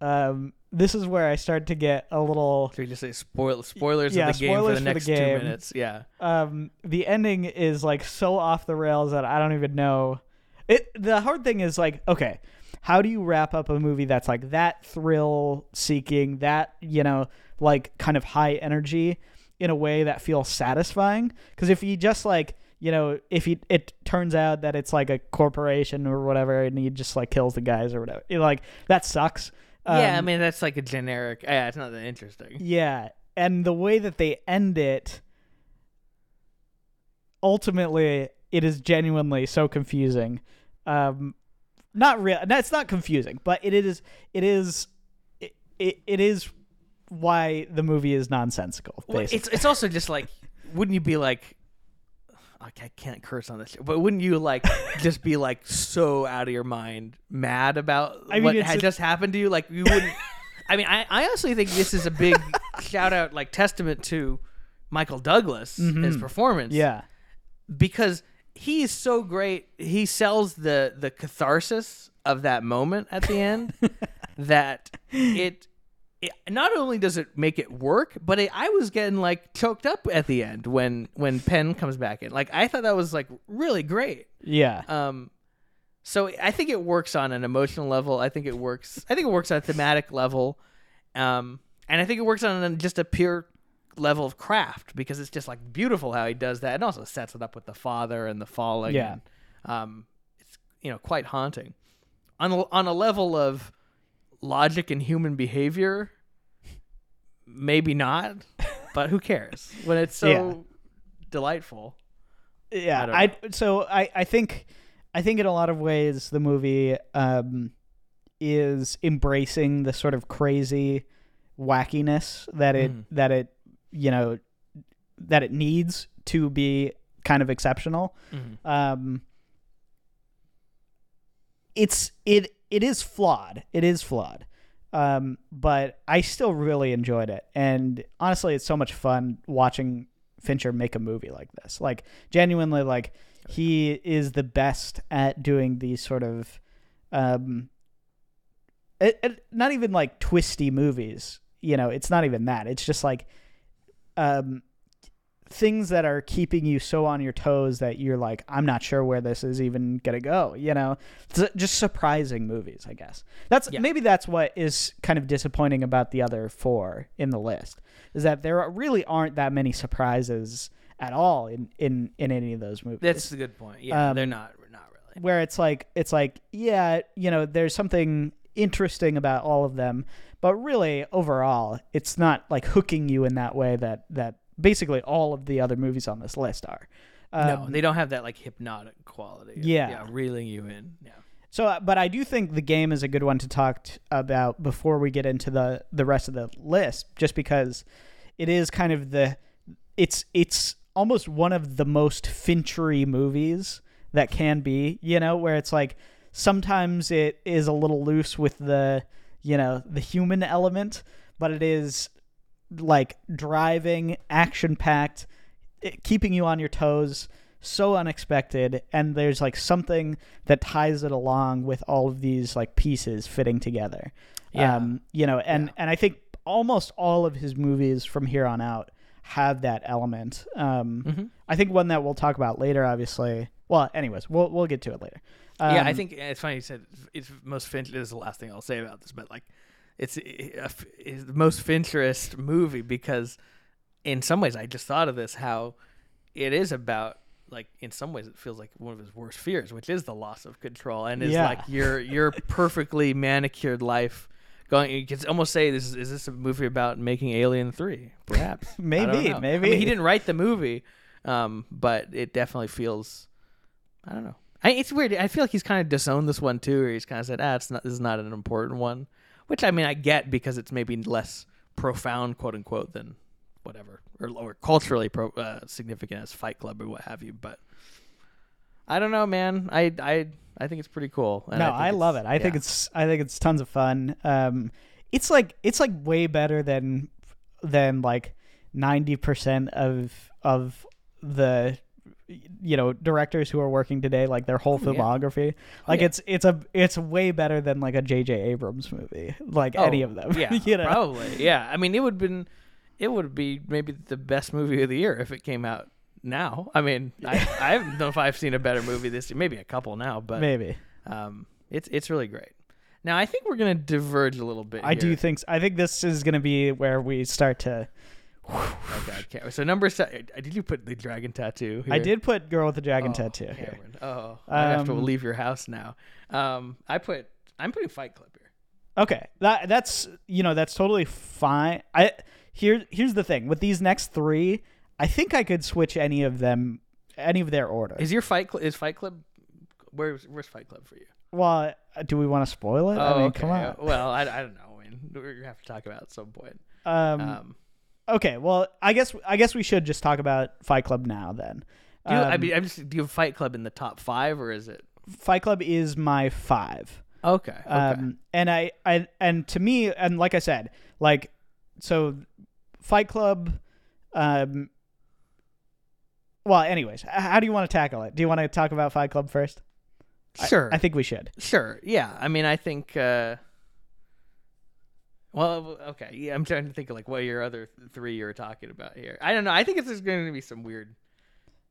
um, this is where I start to get a little. should we just say spoil spoilers Yeah, of the game for the for the next two minutes yeah Um, the ending is like so off the rails that I don't even know. It. The hard thing is like, okay, how do you wrap up a movie that's like that thrill seeking, that you know, like kind of high energy in a way that feels satisfying? Because if you just like you know, if he, it turns out that it's like a corporation or whatever, and he just like kills the guys or whatever, it, like that sucks. yeah, I Um, mean that's like a generic. Yeah, it's not that interesting. yeah, and the way that they end it, ultimately it is genuinely so confusing. Um, not real. No, it's not confusing, but it is. It is. It, it, it is why the movie is nonsensical. Well, Basically. it's it's also just like, wouldn't you be like, like I can't curse on this, show, but wouldn't you like just be like so out of your mind, mad about I mean, what had a- just happened to you? Like you wouldn't. I mean, I, I honestly think this is a big shout out, like testament to Michael Douglas, his performance. Mm-hmm. yeah. because he is so great. He sells the the catharsis of that moment at the end that it, it not only does it make it work, but it, I was getting like choked up at the end when when Penn comes back in. Like I thought that was like really great. Yeah. Um, so I think it works on an emotional level. I think it works. I think it works on a thematic level, um, and I think it works on just a pure level of craft because it's just like beautiful how he does that, and also sets it up with the father and the falling. Yeah. and, um, it's you know quite haunting. On on a level of logic and human behavior, maybe not, but who cares when it's so Yeah. delightful. yeah I I, so i i think i think in a lot of ways the movie um is embracing the sort of crazy wackiness that it Mhm. that it you know that it needs to be kind of exceptional Mhm. um it's it it is flawed. It is flawed. Um but i still really enjoyed it. And honestly it's so much fun watching fincher make a movie like this. Like genuinely like he is the best at doing these sort of um it, it, not even like twisty movies. You know it's not even that. It's just like um things that are keeping you so on your toes that you're like i'm not sure where this is even gonna go you know just surprising movies i guess that's Yeah. maybe that's what is kind of disappointing about the other four in the list is that there really aren't that many surprises at all in in in any of those movies That's a good point. Yeah, Um, they're not not really. where it's like it's like yeah you know there's something interesting about all of them but really overall it's not like hooking you in that way that that basically all of the other movies on this list are no, Um, they don't have that like hypnotic quality. of, Yeah. yeah, reeling you in. Yeah, so uh, but i do think the game is a good one to talk t- about before we get into the the rest of the list just because it is kind of the it's it's almost one of the most finchery movies that can be you know where it's like sometimes it is a little loose with the you know the human element but it is like driving action packed keeping you on your toes so unexpected and there's like something that ties it along with all of these like pieces fitting together Yeah. um you know and Yeah. and i think almost all of his movies from here on out have that element um Mhm. i think one that we'll talk about later obviously well anyways we'll we'll get to it later yeah. I Um, think it's funny you said it's most. This is the last thing I'll say about this, but like, it's, it's the most Fincherist movie because, in some ways, I just thought of this how it is about like in some ways it feels like one of his worst fears, which is the loss of control, and it's Yeah. like your your perfectly manicured life. Going, you could almost say this is, is this a movie about making Alien Three? Perhaps, don't Maybe. I maybe. mean, he didn't write the movie, um, but it definitely feels. I don't know. I, it's weird. I feel like he's kind of disowned this one too, or he's kind of said, "Ah, it's not. This is not an important one," which I mean, I get because it's maybe less profound, quote unquote, than whatever, or, or culturally pro, uh, significant as Fight Club or what have you. But I don't know, man. I I I think it's pretty cool. and no, think I, love it. I think it's I think it's tons of fun. Um, it's like it's like way better than than like ninety percent of of the you know directors who are working today like their whole Oh, yeah. filmography like yeah. it's it's a it's way better than like a jj abrams movie like any Oh, of them Yeah, you know probably. Yeah, I mean, it would been, it would be maybe the best movie of the year if it came out now. I mean, I, I don't know if I've seen a better movie this year. Maybe a couple now, but maybe um, it's it's really great. Now I think we're gonna diverge a little bit. i do here. think i think this is going to be where we start to Okay, okay. So number seven. Did you put the dragon tattoo? i did put girl with the dragon Oh, tattoo here Oh, I have to Um, leave your house now. Um, I put. I'm putting Fight Club here. Okay, that that's you know that's totally fine. I here here's the thing with these next three, I think I could switch any of them any of their order. Is your Fight Club? Is Fight Club? Where's Where's Fight Club for you? well, uh, do we want to spoil it? I mean, Oh, okay. come on. Well, I, I don't know. I mean, we're gonna have to talk about it at some point. Um, Um, okay, well, I guess I guess we should just talk about Fight Club now then. do you, I Um, mean, I'm just do you have Fight Club in the top five or is it? Fight Club is my five. Okay. Okay. Um, and I, I, and to me, and like I said, like, so Fight Club, um, well, anyways, how do you want to tackle it? Do you want to talk about Fight Club first? I- sure. I, think we should. Sure. Yeah. I mean, I think. Uh, well, okay. Yeah, I'm trying to think of like what your other three you were talking about here. I don't know. I think it's just going to be some weird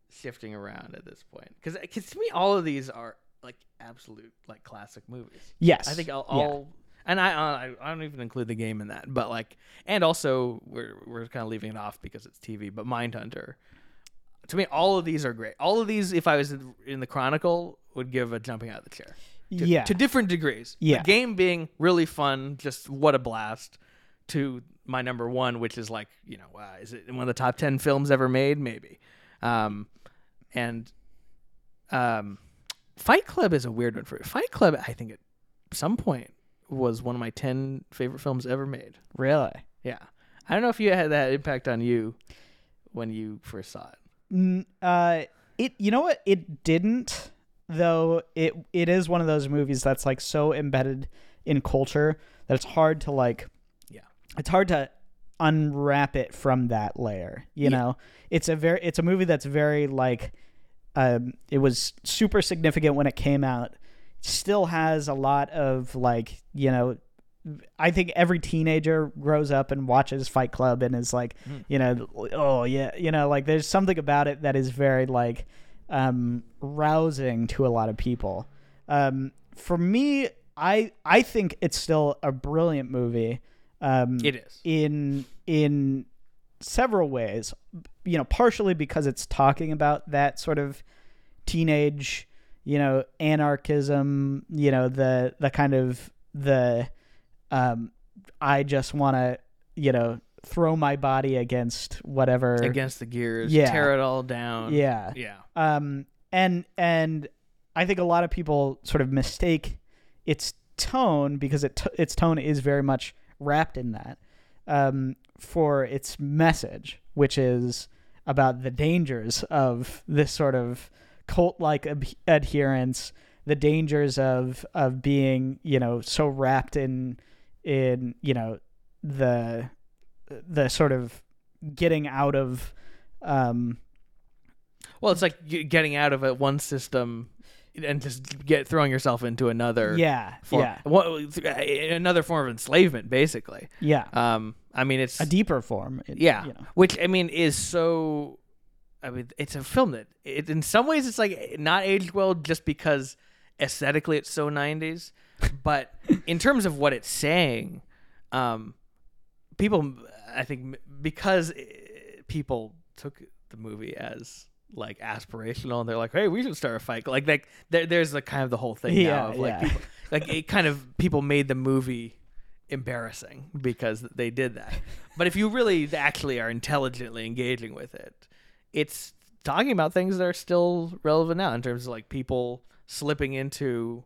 shifting around at this point because to me, all of these are like absolute like classic movies. Yes. I think all, Yeah. and I, uh, I I don't even include the game in that, but like, and also we're we're kind of leaving it off because it's TV. But Mindhunter, to me, all of these are great. All of these, if I was in in the Chronicle, would give a jumping out of the chair. To, Yeah. to different degrees. Yeah. the game being really fun, just what a blast. To my number one, which is like you know, uh, is it one of the top ten films ever made? Maybe. Um, and um, Fight Club is a weird one for me. Fight Club, I think at some point was one of my ten favorite films ever made. really. Yeah, I don't know if you had that impact on you when you first saw it. N- uh, it. You know what? It didn't. Though it it is one of those movies that's like so embedded in culture that it's hard to like. Yeah. It's hard to unwrap it from that layer. You Yeah. know, it's a very it's a movie that's very like. Um, it was super significant when it came out. Still has a lot of like you know I think every teenager grows up and watches Fight Club and is like, Mhm. you know, oh yeah, you know, like there's something about it that is very like um, rousing to a lot of people. Um, for me, I I think it's still a brilliant movie. Um, It is. in in several ways. You know, partially because it's talking about that sort of teenage, you know, anarchism. You know, the the kind of the um, I just want to, you know, throw my body against whatever. Against the gears, Yeah. tear it all down. Yeah. yeah. Um, and and I think a lot of people sort of mistake its tone because it t- its tone is very much wrapped in that um, for its message, which is about the dangers of this sort of cult-like ab- adherence, the dangers of of being you know so wrapped in in you know the the sort of getting out of um, Well, it's like getting out of a one system and just get throwing yourself into another. yeah form, yeah What, another form of enslavement, basically. yeah Um, I mean, it's a deeper form. it- yeah, you know. which I mean is so. I mean, it's a film that it, in some ways it's like not aged well just because aesthetically it's so '90s, but in terms of what it's saying, um, people, I think, because eh, people took the movie as like aspirational and they're like, hey, we should start a fight. Like, like there, there's the kind of the whole thing Yeah, now of like yeah. people, like it kind of people made the movie embarrassing because they did that. But if you really actually are intelligently engaging with it, it's talking about things that are still relevant now in terms of like people slipping into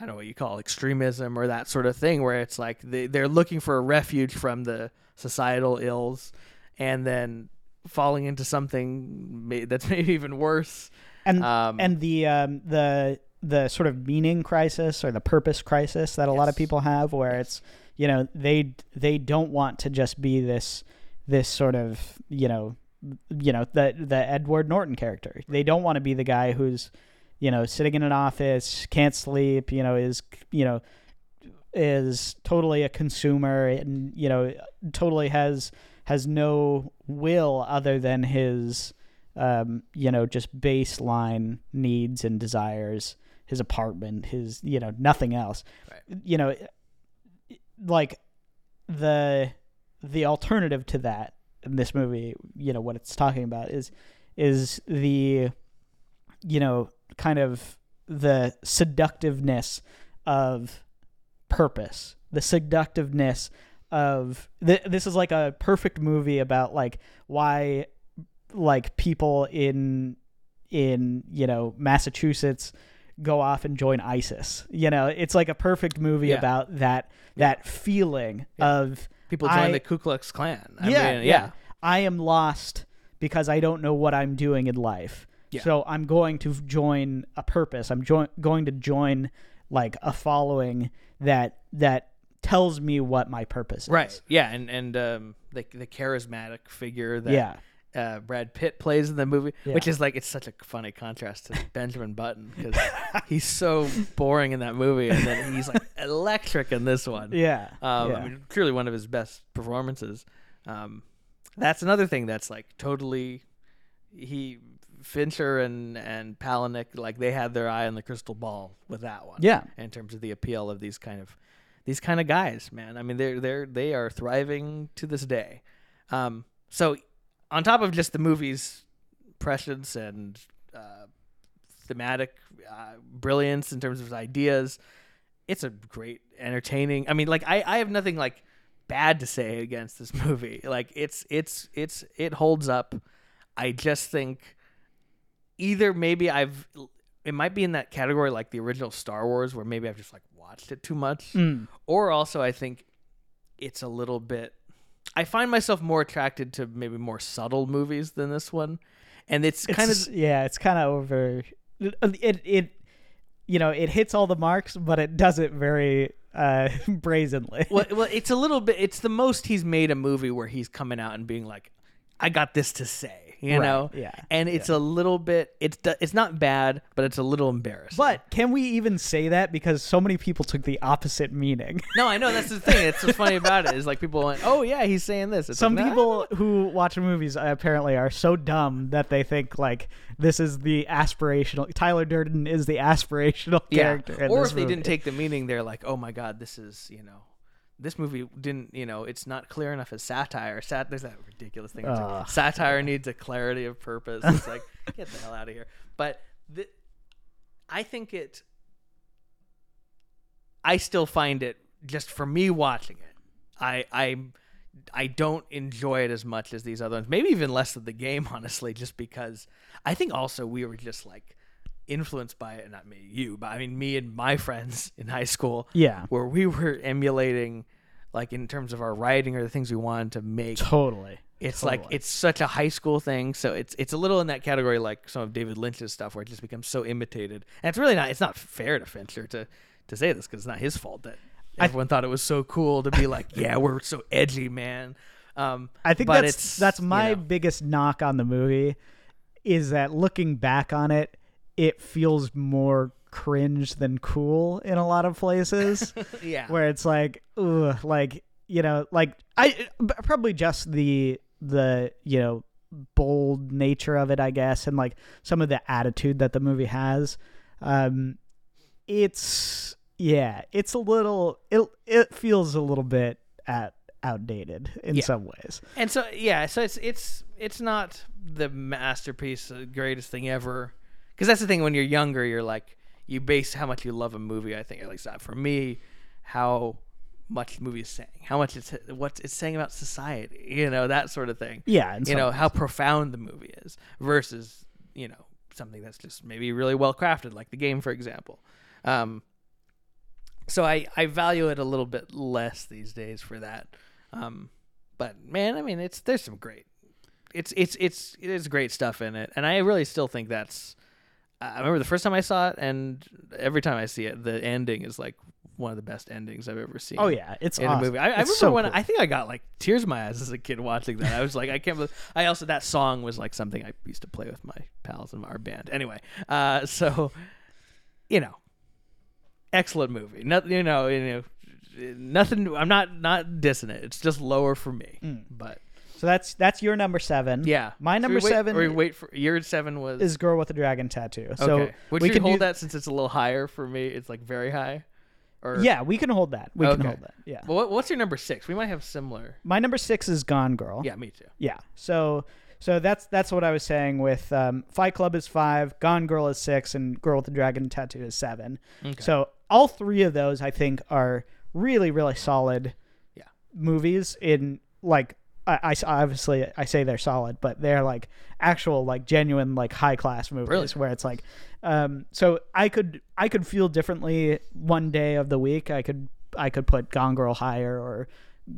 I don't know what you call extremism or that sort of thing where it's like they, they're looking for a refuge from the societal ills and then falling into something that's maybe even worse. And Um, and the um, the the sort of meaning crisis or the purpose crisis that a lot of people have, where it's you know they they don't want to just be this this sort of you know you know the the Edward Norton character. They don't want to be the guy who's you know sitting in an office, can't sleep, you know is you know is totally a consumer and you know totally has has no will other than his um, you know, just baseline needs and desires, his apartment, his, you know, nothing else. Right. You know, like the the alternative to that in this movie, you know, what it's talking about is is the you know, kind of the seductiveness of purpose, the seductiveness of th- this is like a perfect movie about like why like people in in you know Massachusetts go off and join ISIS. You know, it's like a perfect movie Yeah. about that that feeling of People join I- the Ku Klux Klan. I yeah, mean, yeah. I am lost because I don't know what I'm doing in life. Yeah. So I'm going to join a purpose. I'm join going to join like a following that that tells me what my purpose is. Right. Yeah, and and um, the the charismatic figure that Yeah. uh, Brad Pitt plays in the movie, which is like it's such a funny contrast to Benjamin Button because he's so boring in that movie, and then he's like electric in this one. Yeah. Um, yeah. I mean, truly one of his best performances. Um, that's another thing that's like totally he Fincher and and Palahniuk like they had their eye on the crystal ball with that one. Yeah. in terms of the appeal of these kind of these kind of guys, man. I mean, they're they're they are thriving to this day. Um, so on top of just the movie's prescience and uh, thematic uh, brilliance in terms of ideas, it's a great entertaining. I mean, like I, I have nothing like bad to say against this movie. Like it's it's it's it holds up. I just think either maybe I've it might be in that category like the original Star Wars where maybe I've just like watched it too much Mm. or also I think it's a little bit I find myself more attracted to maybe more subtle movies than this one. And it's, It's kind of yeah, it's kind of over it, it it you know, it hits all the marks, but it does it very uh brazenly. well, well, it's a little bit. It's the most he's made a movie where he's coming out and being like, "I got this to say," you Right, know. yeah, And it's a little bit. It's it's not bad, but it's a little embarrassing. But can we even say that because so many people took the opposite meaning? no, I know that's the thing. It's what's funny about it is like people went, "Oh yeah, he's saying this." It's Some like, "Nah." people who watch movies uh, apparently are so dumb that they think like this is the aspirational. Tyler Durden is the aspirational yeah. character. Or if they movie. didn't take the meaning, they're like, "Oh my god, this is you know." This movie didn't, you know, it's not clear enough as satire. Sat, there's that ridiculous thing. It's like, satire needs a clarity of purpose. It's like, get the hell out of here. But the, I think it. I still find it just for me watching it. I I I don't enjoy it as much as these other ones. Maybe even less of the game, honestly, just because I think also we were just like influenced by it. Not me, you, but I mean me and my friends in high school. Yeah. where we were emulating, like in terms of our writing or the things we wanted to make. totally. It's like it's such a high school thing, so it's it's a little in that category like some of David Lynch's stuff, where it just becomes so imitated, and it's really not. It's not fair to Fincher to to say this because it's not his fault that I- everyone thought it was so cool to be like, yeah, we're so edgy, man. Um, I think that's that's you my know. biggest knock on the movie is that looking back on it, it feels more cringe than cool in a lot of places. yeah. where it's like, ugh, like you know, like I probably just the the you know bold nature of it, I guess, and like some of the attitude that the movie has. Um, it's yeah, it's a little it it feels a little bit at outdated in Yeah. some ways. And so yeah, so it's it's it's not the masterpiece, the greatest thing ever. Because that's the thing when you're younger, you're like you base how much you love a movie. I think at least that for me, how much the movie is saying, how much it's what it's saying about society, you know, that sort of thing. Yeah, you know ways. how profound the movie is versus you know something that's just maybe really well crafted, like the game, for example. Um, so I I value it a little bit less these days for that. Um, but man, I mean, it's there's some great, it's it's it's there's great stuff in it, and I really still think that's. I remember the first time I saw it, and every time I see it, the ending is like one of the best endings I've ever seen. Oh yeah, it's in awesome. a movie. I, I remember so when cool. I think I got like tears in my eyes as a kid watching that. I was like, I can't believe. I also that song was like something I used to play with my pals in our band. Anyway, uh, so you know, excellent movie. Nothing, you know, you know, nothing. I'm not not dissing it. It's just lower for me. Mm. But so that's that's your number seven. yeah, my number wait- seven Or we wait for your seven was is Girl with the Dragon Tattoo. So okay. Would we can hold do, that since it's a little higher for me? It's like very high. Or Yeah, we can hold that. We can hold that. Yeah. Well, what, what's your number six? We might have similar. My number six is Gone Girl. Yeah, me too. Yeah. So so that's that's what I was saying with um, Fight Club is five, Gone Girl is six, and Girl with the Dragon Tattoo is seven. Okay. So all three of those I think are really really solid Yeah. movies in like I, I obviously I say they're solid, but they're like actual like genuine like high class movies Brilliant. where it's like um so I could I could feel differently one day of the week. I could I could put Gone Girl higher or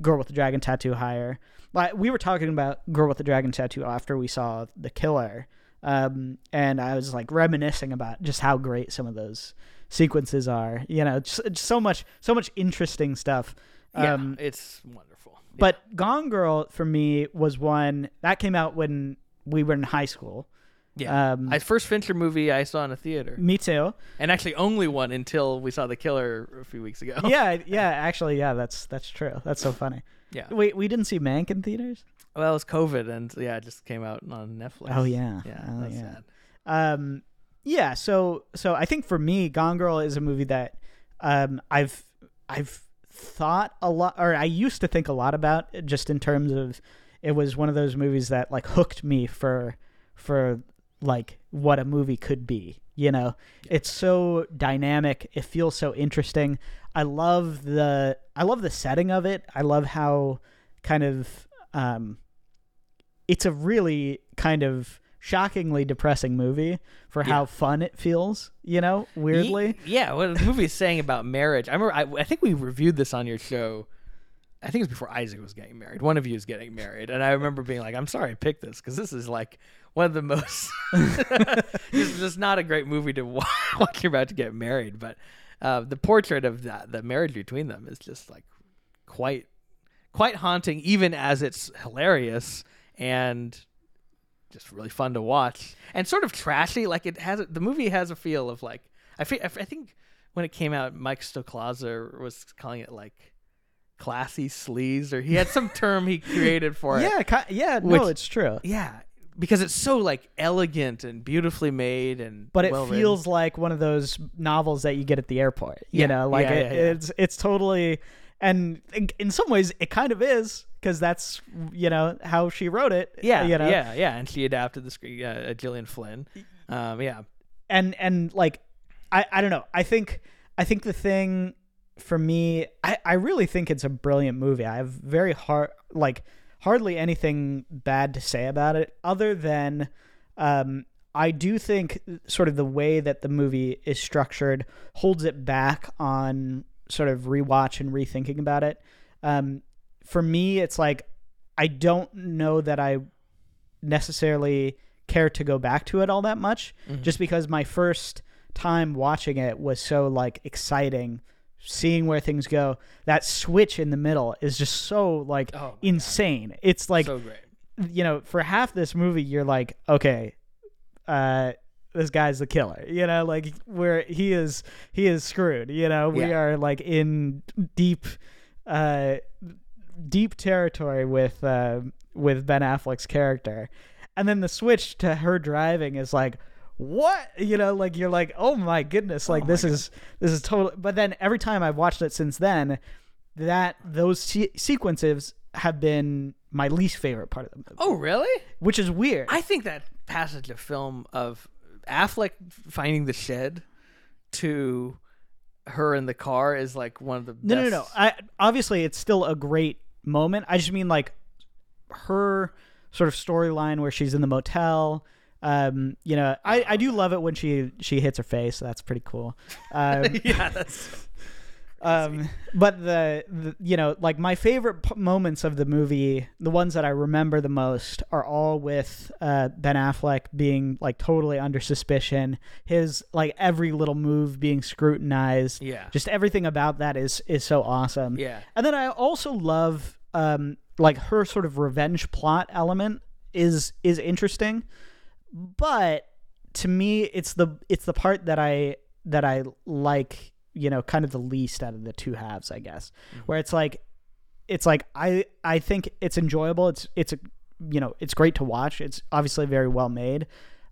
Girl with the Dragon Tattoo higher. Like we were talking about Girl with the Dragon Tattoo after we saw The Killer. Um and I was like reminiscing about just how great some of those sequences are. You know, just, just so much so much interesting stuff. Yeah, Um, it's wonderful. But Gone Girl for me was one that came out when we were in high school. yeah, um, I first Fincher movie I saw in a theater, Me too. and actually only one until we saw The Killer a few weeks ago. Yeah, yeah. Actually, yeah. That's that's true. That's so funny. yeah. Wait, we didn't see Mank in theaters. Well, it was COVID, and yeah, it just came out on Netflix. Oh yeah. yeah, Oh, that's yeah. sad. Um, yeah. So so I think for me, Gone Girl is a movie that um I've I've thought a lot, or I used to think a lot about, just in terms of it was one of those movies that like hooked me for for like what a movie could be. You know, it's so dynamic. It feels so interesting. I love the I love the setting of it. I love how kind of um it's a really kind of shockingly depressing movie for how Yeah. fun it feels, you know, weirdly. Ye- Yeah, what the movie is saying about marriage. I remember. I, I think we reviewed this on your show. I think it was before Isaac was getting married. One of you is getting married, and I remember being like, "I'm sorry I picked this because this is like one of the most. this is just not a great movie to wa- watch. You're about to get married, but uh, the portrait of that the marriage between them is just like quite quite haunting, even as it's hilarious and just really fun to watch and sort of trashy. Like it has the movie has a feel of like I fe- I think when it came out, Mike Stoklasa was calling it like classy sleaze, or he had some term he created for it. Yeah, yeah, no, Which- it's true. Yeah, because it's so like elegant and beautifully made, and But it feels like one of those novels that you get at the airport. You Yeah, know, like yeah, it, yeah, yeah. it's it's totally and in- in some ways it kind of is because that's you know how she wrote it. yeah, you know, yeah, yeah, and she adapted the screen, uh, Gillian Flynn. Um, yeah, and and like I I don't know. I think I think the thing for me, I I really think it's a brilliant movie. I have very hard like hardly anything bad to say about it other than um I do think sort of the way that the movie is structured holds it back on sort of rewatch and rethinking about it. Um, for me, it's like I don't know that I necessarily care to go back to it all that much, just because my first time watching it was so like exciting, seeing where things go. That switch in the middle is just so like Oh my God. insane. It's like so you know, for half this movie, you're like, okay, uh, this guy's the killer. You know, like where he is, he is screwed. You know, we are like in deep, uh, deep territory with uh, with Ben Affleck's character, and then the switch to her driving is like. What you know, like you're like, oh my goodness, like Oh this God. is this is total. But then every time I've watched it since then, that those se- sequences have been my least favorite part of the movie Oh, really? which is weird. I think that passage of film of Affleck finding the shed to her in the car is like one of the no, no, best. no, no. I obviously it's still a great moment. I just mean like her sort of storyline where she's in the motel. Um, you know, I, I do love it when she she hits her face. That's pretty cool. Um, yeah, that's um, but the, the you know like my favorite p- moments of the movie, the ones that I remember the most, are all with uh, Ben Affleck being like totally under suspicion. His like every little move being scrutinized. yeah, just everything about that is is so awesome yeah, and then i also love um like her sort of revenge plot element is is interesting but to me it's the it's the part that i that i like you know kind of the least out of the two halves i guess. Where it's like it's like i i think it's enjoyable. It's it's a you know it's great to watch. It's obviously very well made.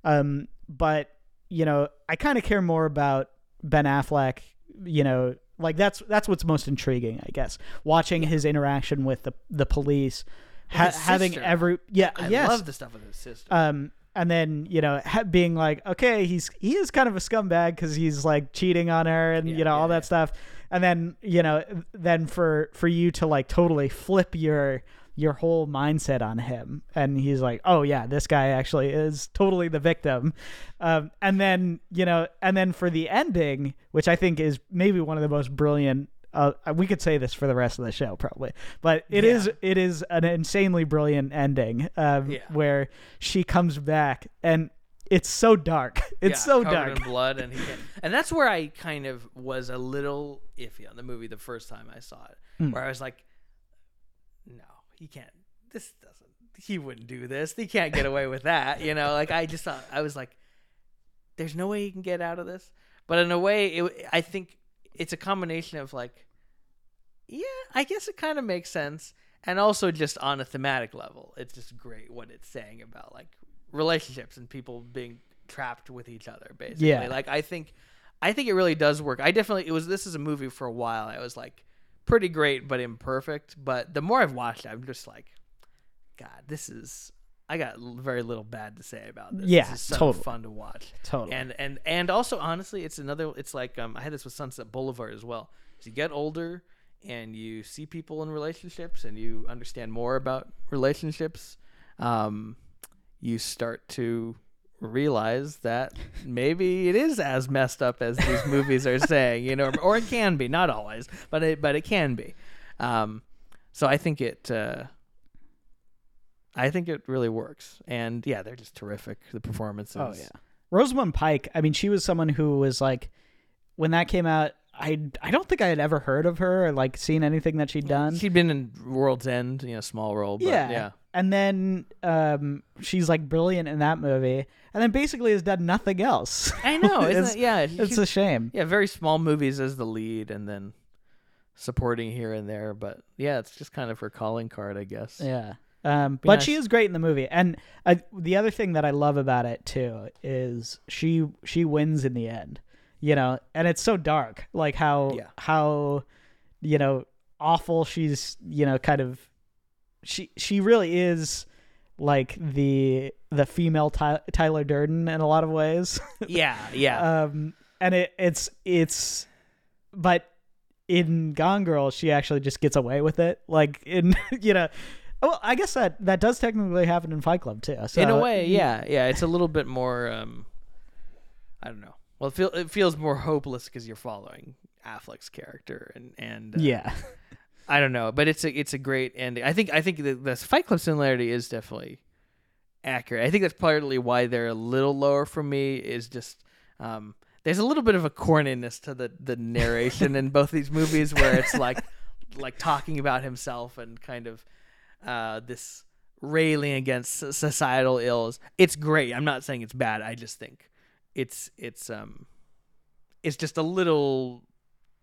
Um but you know i kind of care more about ben affleck you know like that's that's what's most intriguing i guess. Watching his interaction with the the police ha- having every yeah I yes. love the stuff with his sister. um and then you know being like okay he's he is kind of a scumbag because he's like cheating on her and Yeah, you know all that yeah. stuff. And then you know then for for you to like totally flip your your whole mindset on him. And he's like oh yeah this guy actually is totally the victim. Um, and then you know and then for the ending which i think is maybe one of the most brilliant uh, we could say this for the rest of the show probably but it Yeah. is it is an insanely brilliant ending um, Yeah. where she comes back and it's so dark it's Yeah, so dark in blood, and he and that's where I kind of was a little iffy on the movie the first time I saw it, Hmm. where I was like, no, he can't. This doesn't. He wouldn't do this. He can't get away with that. You know, like I just thought I was like, there's no way he can get out of this. But in a way, it, I think it's a combination of like, yeah, I guess it kind of makes sense, and also just on a thematic level, it's just great what it's saying about like relationships and people being trapped with each other basically Yeah. like i think i think it really does work i definitely it was this is a movie for a while i was like pretty great but imperfect but the more i've watched it, i'm just like god this is i got very little bad to say about this. Yeah, this is so totally. fun to watch. Totally. And and and also honestly it's another it's like um i had this with sunset boulevard as well. As you get older and you see people in relationships and you understand more about relationships um you start to realize that maybe it is as messed up as these movies are saying you know or it can be not always but it but it can be. Um so i think it uh I think it really works, and yeah, they're just terrific. The performances. Oh yeah, Rosamund Pike. I mean, she was someone who was like, when that came out, I I don't think I had ever heard of her or like seen anything that she'd done. She'd been in World's End, you know, small role. But yeah, yeah, And then um, she's like brilliant in that movie, and then basically has done nothing else. I know. Isn't it's, it? Yeah, it's a shame. yeah, very small movies as the lead, and then supporting here and there. But yeah, it's just kind of her calling card, I guess. Yeah. Um, but she is great in the movie, and uh, the other thing that I love about it too is she she wins in the end, you know, and it's so dark, like how Yeah. how you know awful she's you know kind of she she really is like the the female Ty- Tyler Durden in a lot of ways. Yeah, yeah. um, and it it's it's but in Gone Girl, she actually just gets away with it. Like in you know, well, I guess that that does technically happen in Fight Club too. So in a way, yeah, yeah. It's a little bit more. um I don't know. Well, it, feel, it feels more hopeless because you're following Affleck's character, and and uh, yeah, I don't know, but it's a it's a great ending. I think I think the, the Fight Club similarity is definitely accurate. I think that's partly why they're a little lower for me. Is just um, there's a little bit of a corniness to the the narration in both these movies, where it's like like talking about himself and kind of uh, this railing against societal ills. It's great. I'm not saying it's bad. I just think it's it's um it's just a little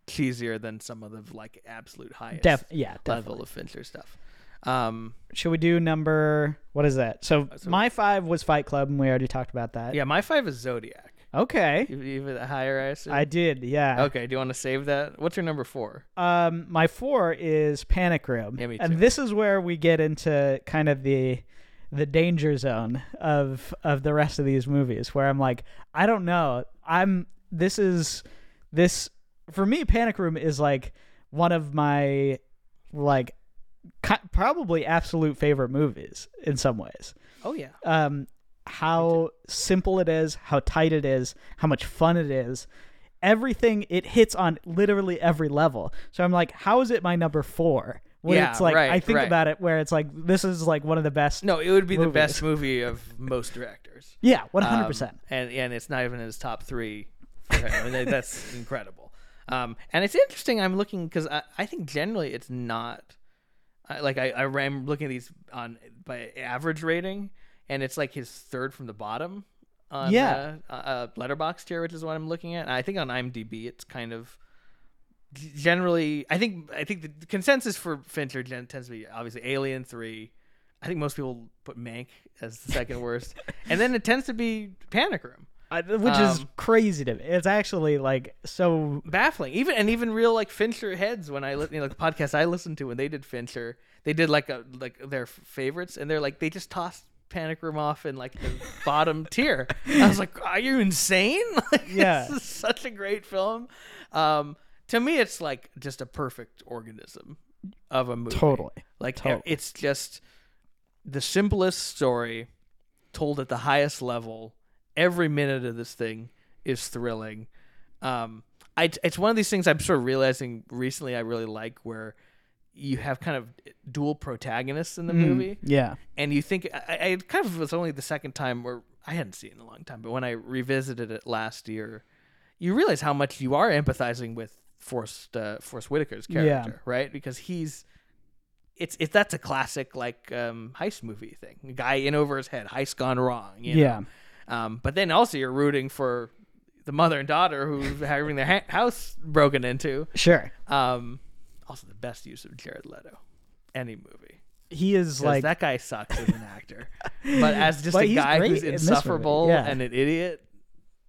cheesier than some of the like absolute highest def yeah, level of Fincher stuff. Um, Should we do number? What is that? So, so- my five was Fight Club, and we already talked about that. yeah, my five is Zodiac. Okay, Even higher, I assume. I did. Yeah. okay, do you want to save that? What's your number four? Um, my four is Panic Room, Yeah, me too. and this is where we get into kind of the the danger zone of of the rest of these movies, where I'm like, I don't know, I'm this is this for me. Panic Room is like one of my like probably absolute favorite movies in some ways. Oh yeah, Um, how simple it is, how tight it is, how much fun it is. Everything it hits on literally every level. So I'm like, how is it my number four? When Yeah, it's like right, I think right. about it where it's like this is like one of the best. no, it would be the best movie of most directors. Yeah, one hundred Um, percent. and and it's not even in his top three. For. I mean, that's incredible. Um, and it's interesting. I'm looking because I, I think generally it's not I, like I, I am looking at these on by average rating, and it's like his third from the bottom. On, Yeah. uh, uh, Letterboxd here, which is what I'm looking at. And I think on IMDb, it's kind of generally. I think I think the consensus for Fincher gen- tends to be obviously Alien Three. I think most people put Mank as the second worst, and then it tends to be Panic Room. which is um, crazy to me. It's actually like so. baffling. Even and even real like Fincher heads when I li- you know the podcast I listened to when they did Fincher, they did like a like their favorites, and they're like they just tossed Panic Room off in like the bottom tier. I was like, are you insane? Like, Yeah. this is such a great film. Um, to me, it's like just a perfect organism. of a movie. Totally. Like Totally. it's just the simplest story told at the highest level. Every minute of this thing is thrilling. Um, I, it's one of these things I'm sort of realizing recently. I really like where you have kind of dual protagonists in the Mm, movie, Yeah. and you think I, I kind of was only the second time where I hadn't seen it in a long time, but when I revisited it last year, you realize how much you are empathizing with Forest uh, Forest Whitaker's Yeah. character, right? Because he's it's it's that's a classic like um, heist movie thing. Guy in over his head, heist gone wrong. You know? Yeah. Um, but then also you're rooting for the mother and daughter who having their ha- house broken into. Sure. Um, also the best use of Jared Leto, any movie. He is like that guy sucks as an actor, but as just But a guy who's in insufferable yeah. and an idiot,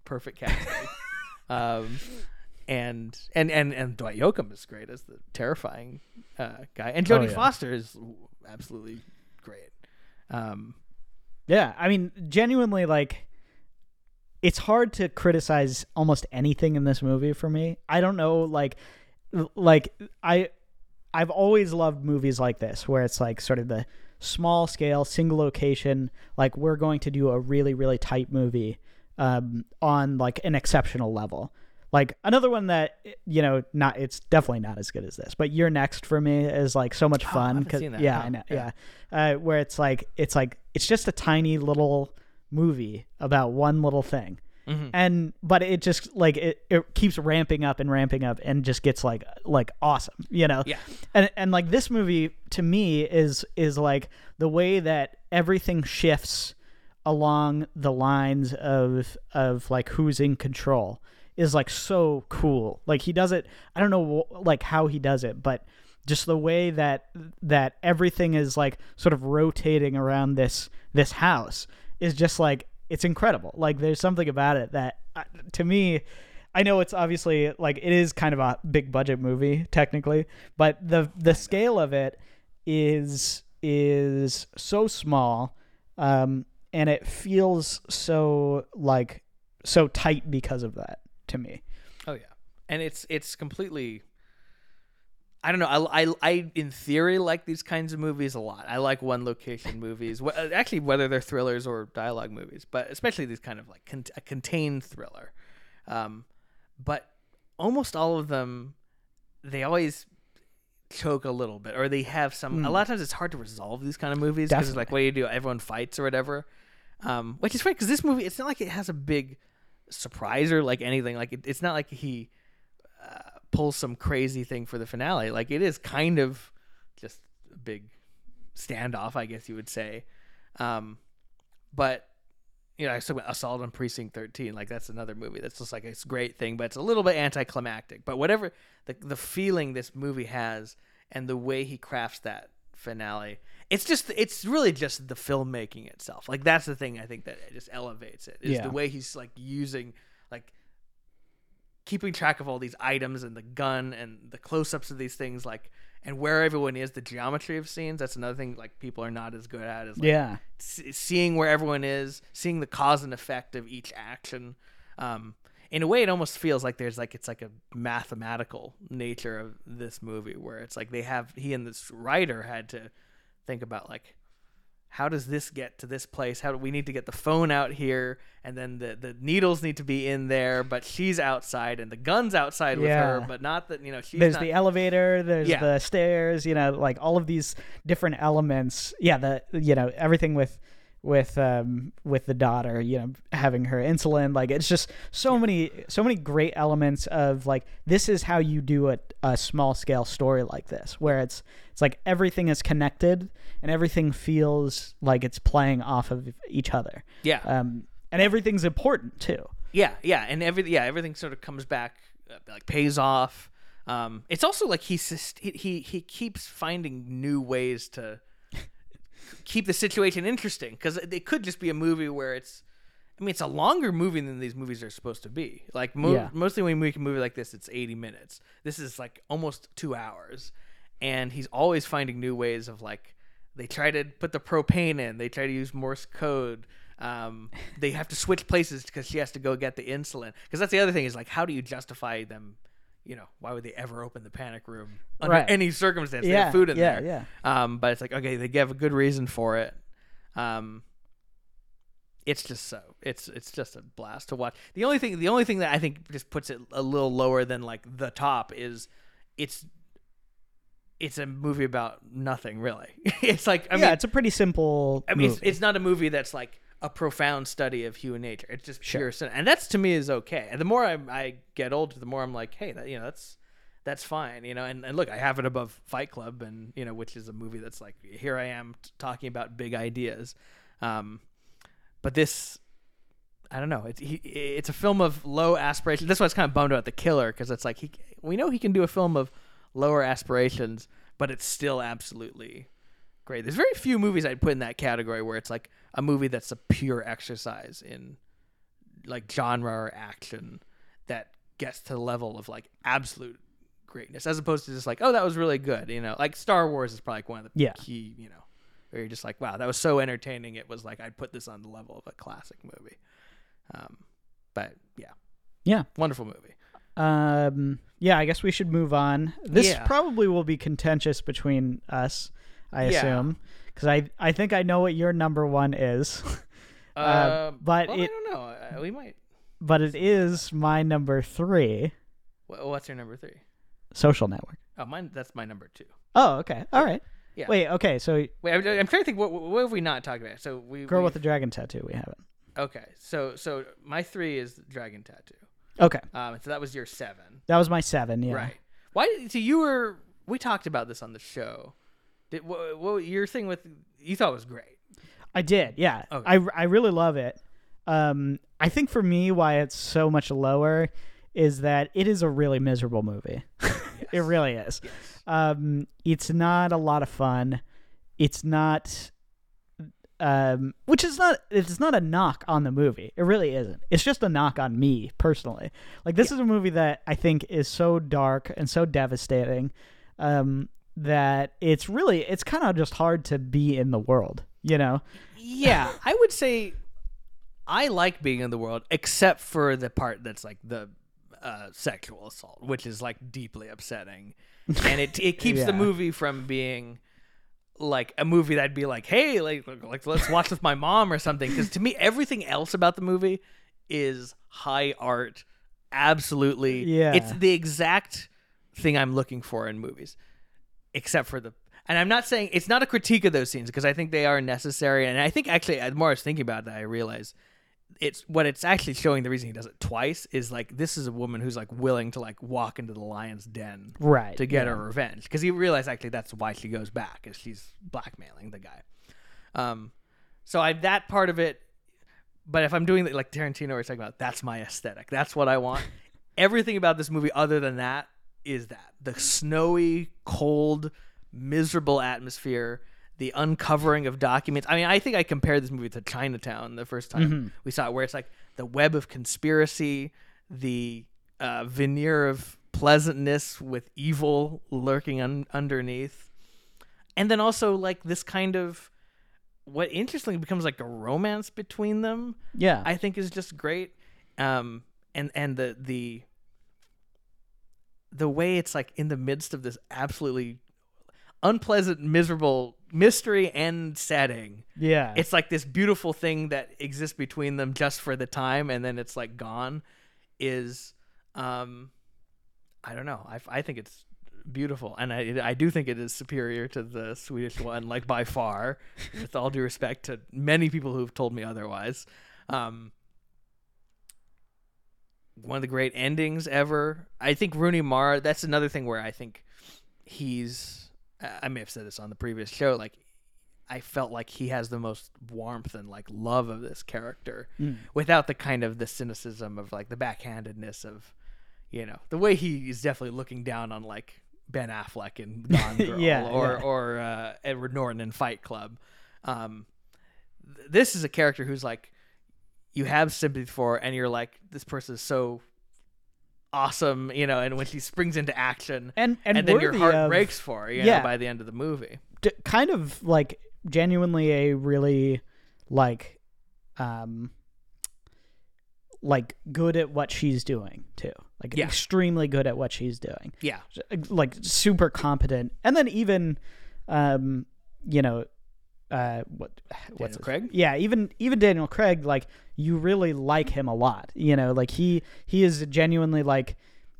perfect casting. um, and and and and Dwight Yoakam is great as the terrifying uh, guy, and Jodie Oh, yeah. Foster is absolutely great. Um, Yeah, I mean, genuinely, like, it's hard to criticize almost anything in this movie for me. I don't know, like, like I, I've always loved movies like this where it's like sort of the small scale, single location. Like, we're going to do a really, really tight movie, um, on like an exceptional level. Like another one that you know, not it's definitely not as good as this, but You're Next for me is like so much Oh, I fun. seen that. Yeah, No, I know. yeah. Yeah, uh, where it's like it's like it's just a tiny little movie about one little thing mhm. and but it just like it, it keeps ramping up and ramping up and just gets like like awesome you know Yeah. and and like this movie to me is is like the way that everything shifts along the lines of of like who's in control is like so cool like he does it i don't know like how he does it but just the way that that everything is like sort of rotating around this this house is just like it's incredible like there's something about it that uh, to me I know it's obviously like it is kind of a big budget movie technically, but the the scale of it is is so small um and it feels so like so tight because of that to me. Oh yeah, and it's it's completely. I don't know. I, I, I in theory like these kinds of movies a lot. I like one location movies. Uh, Actually, whether they're thrillers or dialogue movies, but especially these kind of like con- a contained thriller. Um, but almost all of them, they always choke a little bit, or they have some. A lot of times, it's hard to resolve these kind of movies because it's like, what do you do? Everyone fights or whatever. Um, which is funny because this movie, it's not like it has a big surprise or like anything. Like it, it's not like he uh, pulls some crazy thing for the finale. Like it is kind of just a big standoff, I guess you would say. Um, but you know, I said Assault on Precinct 13. Like that's another movie that's just like it's a great thing, but it's a little bit anticlimactic. But whatever the the feeling this movie has and the way he crafts that finale, it's just it's really just the filmmaking itself. Like that's the thing I think that just elevates it is Yeah. the way he's like using like keeping track of all these items and the gun and the close-ups of these things like and where everyone is the geometry of scenes that's another thing like people are not as good at is like Yeah. s- seeing where everyone is seeing the cause and effect of each action um in a way it almost feels like there's like it's like a mathematical nature of this movie where it's like they have he and this writer had to think about like how does this get to this place? How do we need to get the phone out here, and then the the needles need to be in there, but she's outside, and the gun's outside with her, but not that you know she's there's not. the elevator there's Yeah. the stairs you know like all of these different elements yeah the you know everything with with um with the daughter you know having her insulin. Like it's just so many so many great elements of like this is how you do a, a small scale story like this where it's it's like everything is connected and everything feels like it's playing off of each other. Yeah, um and everything's important too. Yeah, yeah, and every yeah everything sort of comes back, uh, like pays off. Um, it's also like he sust- he he he keeps finding new ways to keep the situation interesting because it could just be a movie where it's. I mean, it's a longer movie than these movies are supposed to be. Like mo- Yeah. mostly when we make a movie like this, it's eighty minutes. This is like almost two hours, and he's always finding new ways of like. They try to put the propane in. They try to use Morse code. Um, they have to switch places because she has to go get the insulin. Because that's the other thing is like, how do you justify them? You know, why would they ever open the panic room under Right. any circumstance? They have food in yeah, there. yeah. Um, but it's like okay, they give a good reason for it. Um, it's just so it's it's just a blast to watch. The only thing the only thing that I think just puts it a little lower than like the top is it's it's a movie about nothing really. it's like I yeah, mean it's a pretty simple. I mean it's, it's not a movie that's like a profound study of human nature. It's just Sure. pure and that's to me is okay. And the more I, I get older, the more I'm like, hey, that you know that's that's fine, you know. And, and look, I have it above Fight Club, and you know, which is a movie that's like here I am t- talking about big ideas. Um, but this, I don't know. It's he, it's a film of low aspirations. That's why it's kind of bummed about the killer because it's like he we know he can do a film of lower aspirations, but it's still absolutely great. There's very few movies I'd put in that category where it's like a movie that's a pure exercise in like genre or action that gets to the level of like absolute greatness as opposed to just like oh that was really good you know like Star Wars is probably like one of the Yeah. key you know where you're just like wow that was so entertaining it was like I'd put this on the level of a classic movie um but yeah Yeah. wonderful movie Um, yeah, I guess we should move on. This Yeah. probably will be contentious between us, I Yeah. assume, because I I think I know what your number one is, uh, Uh, but well, I don't know we might but it is my number three, what's your number three? Social Network. Oh mine that's my number two Oh, okay, all right. Yeah. Wait, okay, so Wait, I'm, I'm trying to think. What, what have we not talked about? So we Girl we- with the Dragon Tattoo, we haven't. okay. So so my three is Dragon Tattoo. Okay, Um, so that was your seven, that was my seven. Yeah, right? Why? So you were. We talked about this on the show. Did what, what your thing with you thought was great? I did. Yeah, Okay. I I really love it. Um, I think for me, why it's so much lower is that it is a really miserable movie. it really is. Um, it's not a lot of fun. It's not, um, which is not. It's not a knock on the movie. It really isn't. It's just a knock on me personally. Like this is a movie that I think is so dark and so devastating, um, that it's really it's kind of just hard to be in the world. You know. Yeah, I would say I like being in the world, except for the part that's like the uh, sexual assault, which is like deeply upsetting, and it it keeps the movie from being like a movie that'd be like, hey, like like, like let's watch with my mom or something. Because to me, everything else about the movie is high art. Absolutely, Yeah. It's the exact thing I'm looking for in movies except for the and I'm not saying it's not a critique of those scenes because I think they are necessary and I think actually the more I was thinking about that, I realized it's what it's actually showing the reason he does it twice is like this is a woman who's like willing to like walk into the lion's den Right. to get yeah. her revenge because he realized actually that's why she goes back is she's blackmailing the guy um so I that part of it but if I'm doing like Tarantino was talking about that's my aesthetic that's what I want everything about this movie other than that is that the snowy cold miserable atmosphere the uncovering of documents i mean i think i compared this movie to chinatown the first time we saw it where it's like the web of conspiracy the uh, veneer of pleasantness with evil lurking un- underneath and then also like this kind of what interestingly becomes like a romance between them Yeah. I think is just great. Um, and and the the the way it's like in the midst of this absolutely unpleasant, miserable mystery and setting. yeah. It's like this beautiful thing that exists between them just for the time, and then it's like gone. Is um, I don't know. I I think it's beautiful, and I I do think it is superior to the Swedish one, like by far. with all due respect to many people who've told me otherwise. Um, one of the great endings ever. I think Rooney Mara. That's another thing where I think he's. I may have said this on the previous show. Like, I felt like he has the most warmth and like love of this character, Mm. without the kind of the cynicism of like the backhandedness of, you know, the way he is definitely looking down on like Ben Affleck in Gone Girl Yeah, or yeah. or uh, Edward Norton in Fight Club. Um, th- this is a character who's like you have sympathy for and you're like this person is so awesome you know and when she springs into action and and, and, then your heart of- breaks for her you Yeah. know by the end of the movie d- kind of like genuinely a really like um like good at what she's doing too like Yeah. extremely good at what she's doing Yeah. like super competent and then even um you know uh what what's Daniel Craig? yeah even even daniel craig like you really like him a lot you know like he he is genuinely like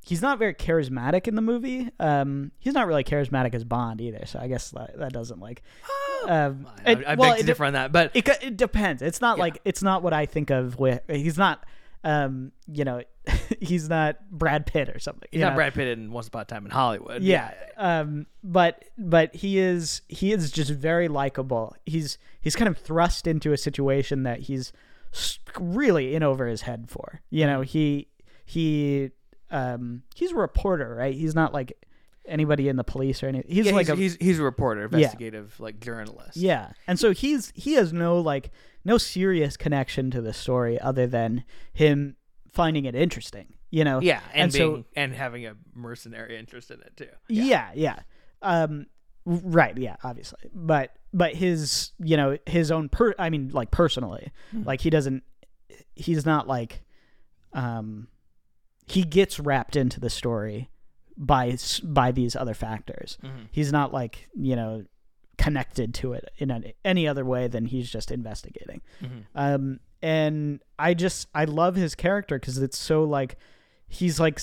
he's not very charismatic in the movie um he's not really charismatic as bond either so i guess that, that doesn't like um I, it- I well, beg to differ on that, but it, it depends. It's not Yeah. like it's not what I think of with he's not um you know he's not Brad Pitt or something. he's not know? Brad Pitt in Once Upon a Time in Hollywood. Yeah. Um but but he is he is just very likable. He's he's kind of thrust into a situation that he's really in over his head for. You know, he he um he's a reporter, right? He's not like anybody in the police or anything. He's Yeah, like he's, a he's he's a reporter, investigative, like journalist. yeah, and so he's he has no like no serious connection to the story other than him finding it interesting. You know. yeah, and, And so- and having a mercenary interest in it too. Yeah. Yeah. Um. Right. Yeah. Obviously, but but his you know his own per I mean like personally like he doesn't he's not like um he gets wrapped into the story by by these other factors. Mhm. He's not like you know connected to it in any, other way than he's just investigating. Mhm. Um, and I just I love his character because it's so like he's like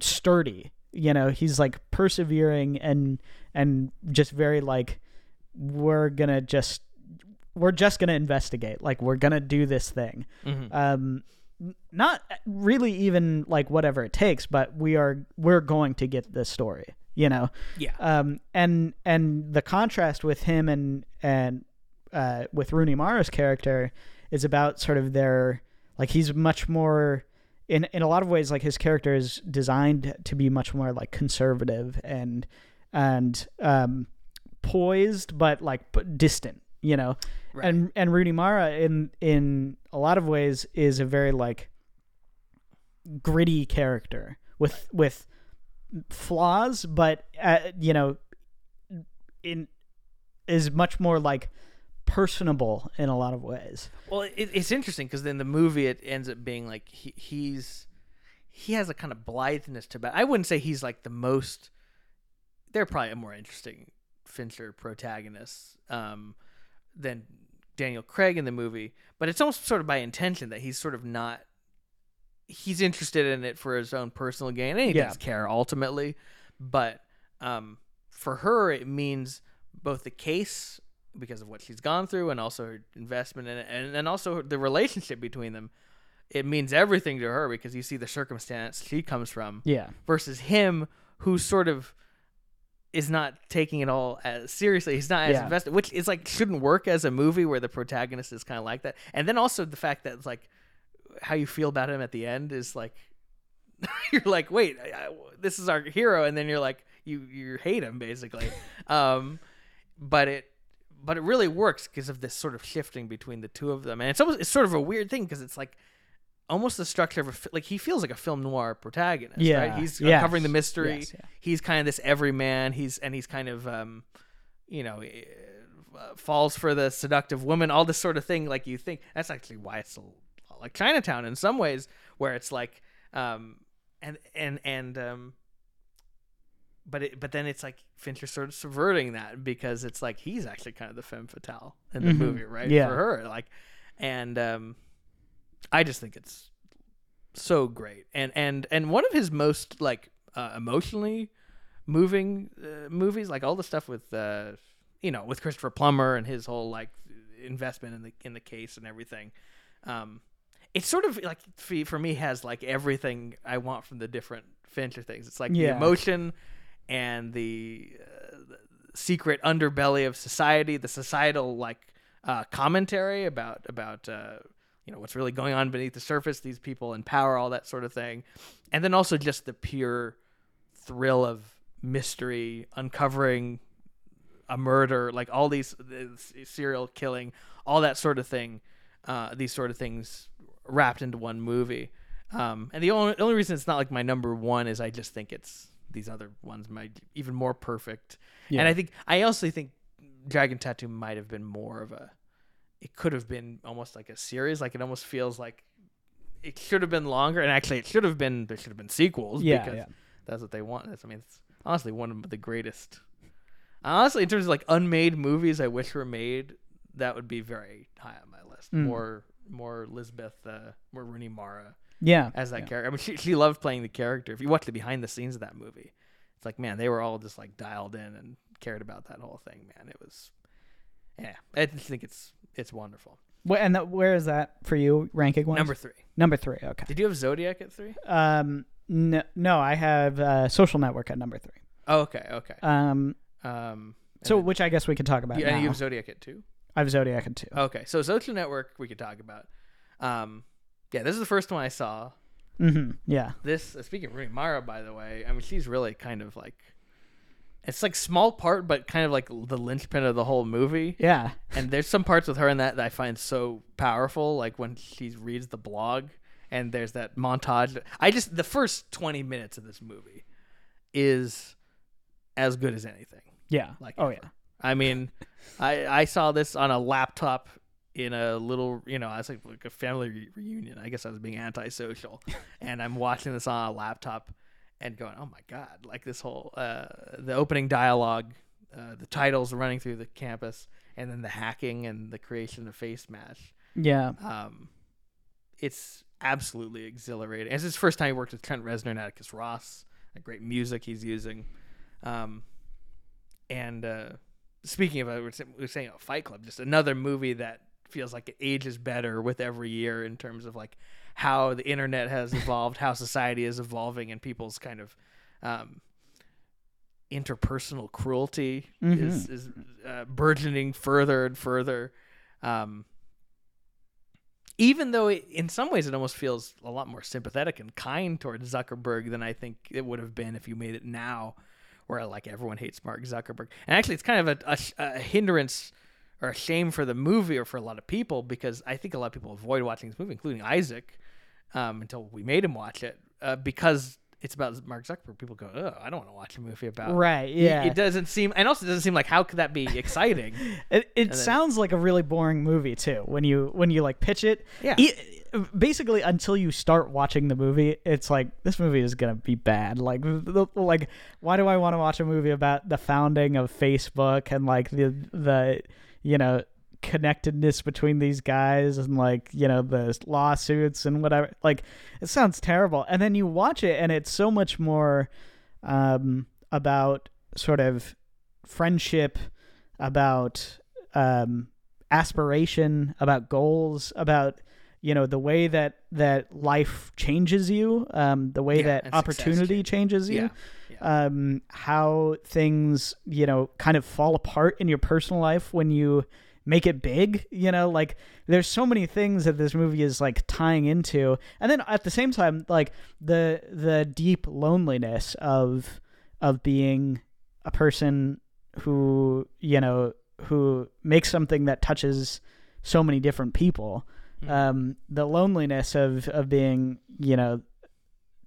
sturdy. You know, he's like persevering and and just very like we're gonna just we're just gonna investigate. Like we're gonna do this thing. Mhm. Um, not really even like whatever it takes, but we are we're going to get this story. You know, Yeah. um, and and the contrast with him and and uh, with Rooney Mara's character is about sort of their like he's much more in in a lot of ways like his character is designed to be much more like conservative and and um, poised but like distant you know Right. and and Rooney Mara in in a lot of ways is a very like gritty character with with flaws but uh, you know in is much more like personable in a lot of ways Well, it, it's interesting because in the movie it ends up being like he, he's he has a kind of blitheness to it. I wouldn't say he's like the most. They're probably a more interesting Fincher protagonists um, than Daniel Craig in the movie, but it's almost sort of by intention that he's sort of not. He's interested in it for his own personal gain, and he Yeah. does care ultimately, but um, for her it means both the case because of what she's gone through and also her investment in it and then also the relationship between them it means everything to her because you see the circumstance she comes from yeah versus him who sort of is not taking it all as seriously he's not as Yeah. invested which is like shouldn't work as a movie where the protagonist is kind of like that and then also the fact that it's like how you feel about him at the end is like you're like wait I, I- this is our hero and then you're like you you hate him basically. Um but it but it really works because of this sort of shifting between the two of them. And it's almost it's sort of a weird thing because it's like almost the structure of a like he feels like a film noir protagonist Yeah, right he's yes, uncovering the mystery. yes, yeah. he's kind of this everyman. He's and he's kind of um you know eh, falls for the seductive woman all this sort of thing. Like you think that's actually why it's like chinatown in some ways where it's like um and and and um but it, but then it's like Fincher sort of subverting that because it's like he's actually kind of the femme fatale in the Mhm. movie, right? Yeah. For her, like, and um, I just think it's so great, and and and one of his most like uh, emotionally moving uh, movies, like all the stuff with uh, you know, with Christopher Plummer and his whole like investment in the in the case and everything. Um, it's sort of like for, for me has like everything I want from the different Fincher things. It's like the emotion and the, uh, the secret underbelly of society, the societal like uh, commentary about about uh, you know what's really going on beneath the surface, these people in power, all that sort of thing, and then also just the pure thrill of mystery, uncovering a murder, like all these this serial killing, all that sort of thing. Uh, these sort of things wrapped into one movie. Um, and the only, only reason it's not like my number one is I just think it's these other ones might even more perfect. Yeah. And I think I also think Dragon Tattoo might have been more of a. It could have been almost like a series. Like it almost feels like it should have been longer, and actually, it should have been there should have been sequels. Yeah, because yeah. that's what they want. That's, I mean, it's honestly one of the greatest. Honestly, in terms of like unmade movies, I wish were made. That would be very high on my list. Mm. More, more Lisbeth, uh, more Rooney Mara Yeah. as that yeah. character. I mean, she she loved playing the character. If you watch the behind the scenes of that movie, it's like man, they were all just like dialed in and cared about that whole thing. Man, it was, yeah. I just think it's it's wonderful. Wh- and that, where is that for you ranking one Number three. number three. Okay. Did you have Zodiac at three? Um. No, no, I have uh, Social Network at number three. Oh, okay, okay. Um. Um, So, and which I guess we could talk about Yeah, you, and you now. have Zodiac at two. I have Zodiac at two. Okay, so Social Network we could talk about. Um, yeah, this is the first one I saw. Mm-hmm. Yeah. This uh, speaking of Rooney Mara, by the way, I mean she's really kind of like, it's like small part, but kind of like the linchpin of the whole movie. Yeah. And there's some parts with her in that that I find so powerful, like when she reads the blog, and there's that montage. I just the first 20 minutes of this movie is as good as anything. Yeah. Like oh ever. yeah. I mean, I I saw this on a laptop in a little, you know, I was like, like a family re- reunion. I guess I was being antisocial, and I'm watching this on a laptop and going, "Oh my god!" Like this whole uh, the opening dialogue, uh, the titles running through the campus, and then the hacking and the creation of Face Mash. Yeah. Um, it's absolutely exhilarating. It's his first time he worked with Trent Reznor and Atticus Ross. The great music he's using. Um, and uh, speaking of, we're, sa- we were saying about Fight Club, just another movie that feels like it ages better with every year in terms of like how the internet has evolved, how society is evolving, and people's kind of um, interpersonal cruelty is, is uh, burgeoning further and further. Um, even though it, in some ways it almost feels a lot more sympathetic and kind towards Zuckerberg than I think it would have been if you made it now, where like everyone hates Mark Zuckerberg. And actually, it's kind of a, a, a hindrance or a shame for the movie or for a lot of people because I think a lot of people avoid watching this movie, including Isaac, um, until we made him watch it uh, because it's about Mark Zuckerberg. People go, "Oh, I don't want to watch a movie about." Right. Yeah. It, doesn't seem, and also it doesn't seem like how could that be exciting? It, it then- sounds like a really boring movie too when you when you like pitch it. Yeah. E- basically, until you start watching the movie, it's like this movie is gonna be bad. Like, the, like why do I want to watch a movie about the founding of Facebook and like the the you know connectedness between these guys and like you know the lawsuits and whatever like it sounds terrible and then you watch it and it's so much more um about sort of friendship about um aspiration about goals about you know the way that that life changes you um the way Yeah, that opportunity changes. you Yeah. um how things you know kind of fall apart in your personal life when you make it big you know like there's so many things that this movie is like tying into and then at the same time like the the deep loneliness of of being a person who you know who makes something that touches so many different people Mhm. um the loneliness of of being you know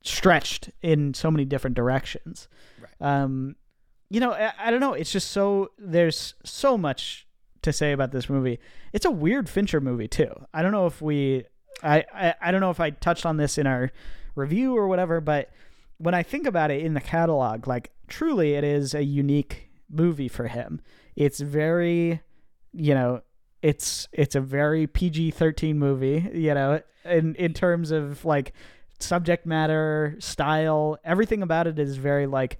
stretched in so many different directions. Right. um you know I, I don't know. It's just so there's so much to say about this movie. It's a weird fincher movie too. I don't know if we I, I i don't know if i touched on this in our review or whatever but when i think about it in the catalog like truly it is a unique movie for him. It's very you know it's it's a very PG-13 movie, you know, in in terms of like subject matter, style, everything about it is very like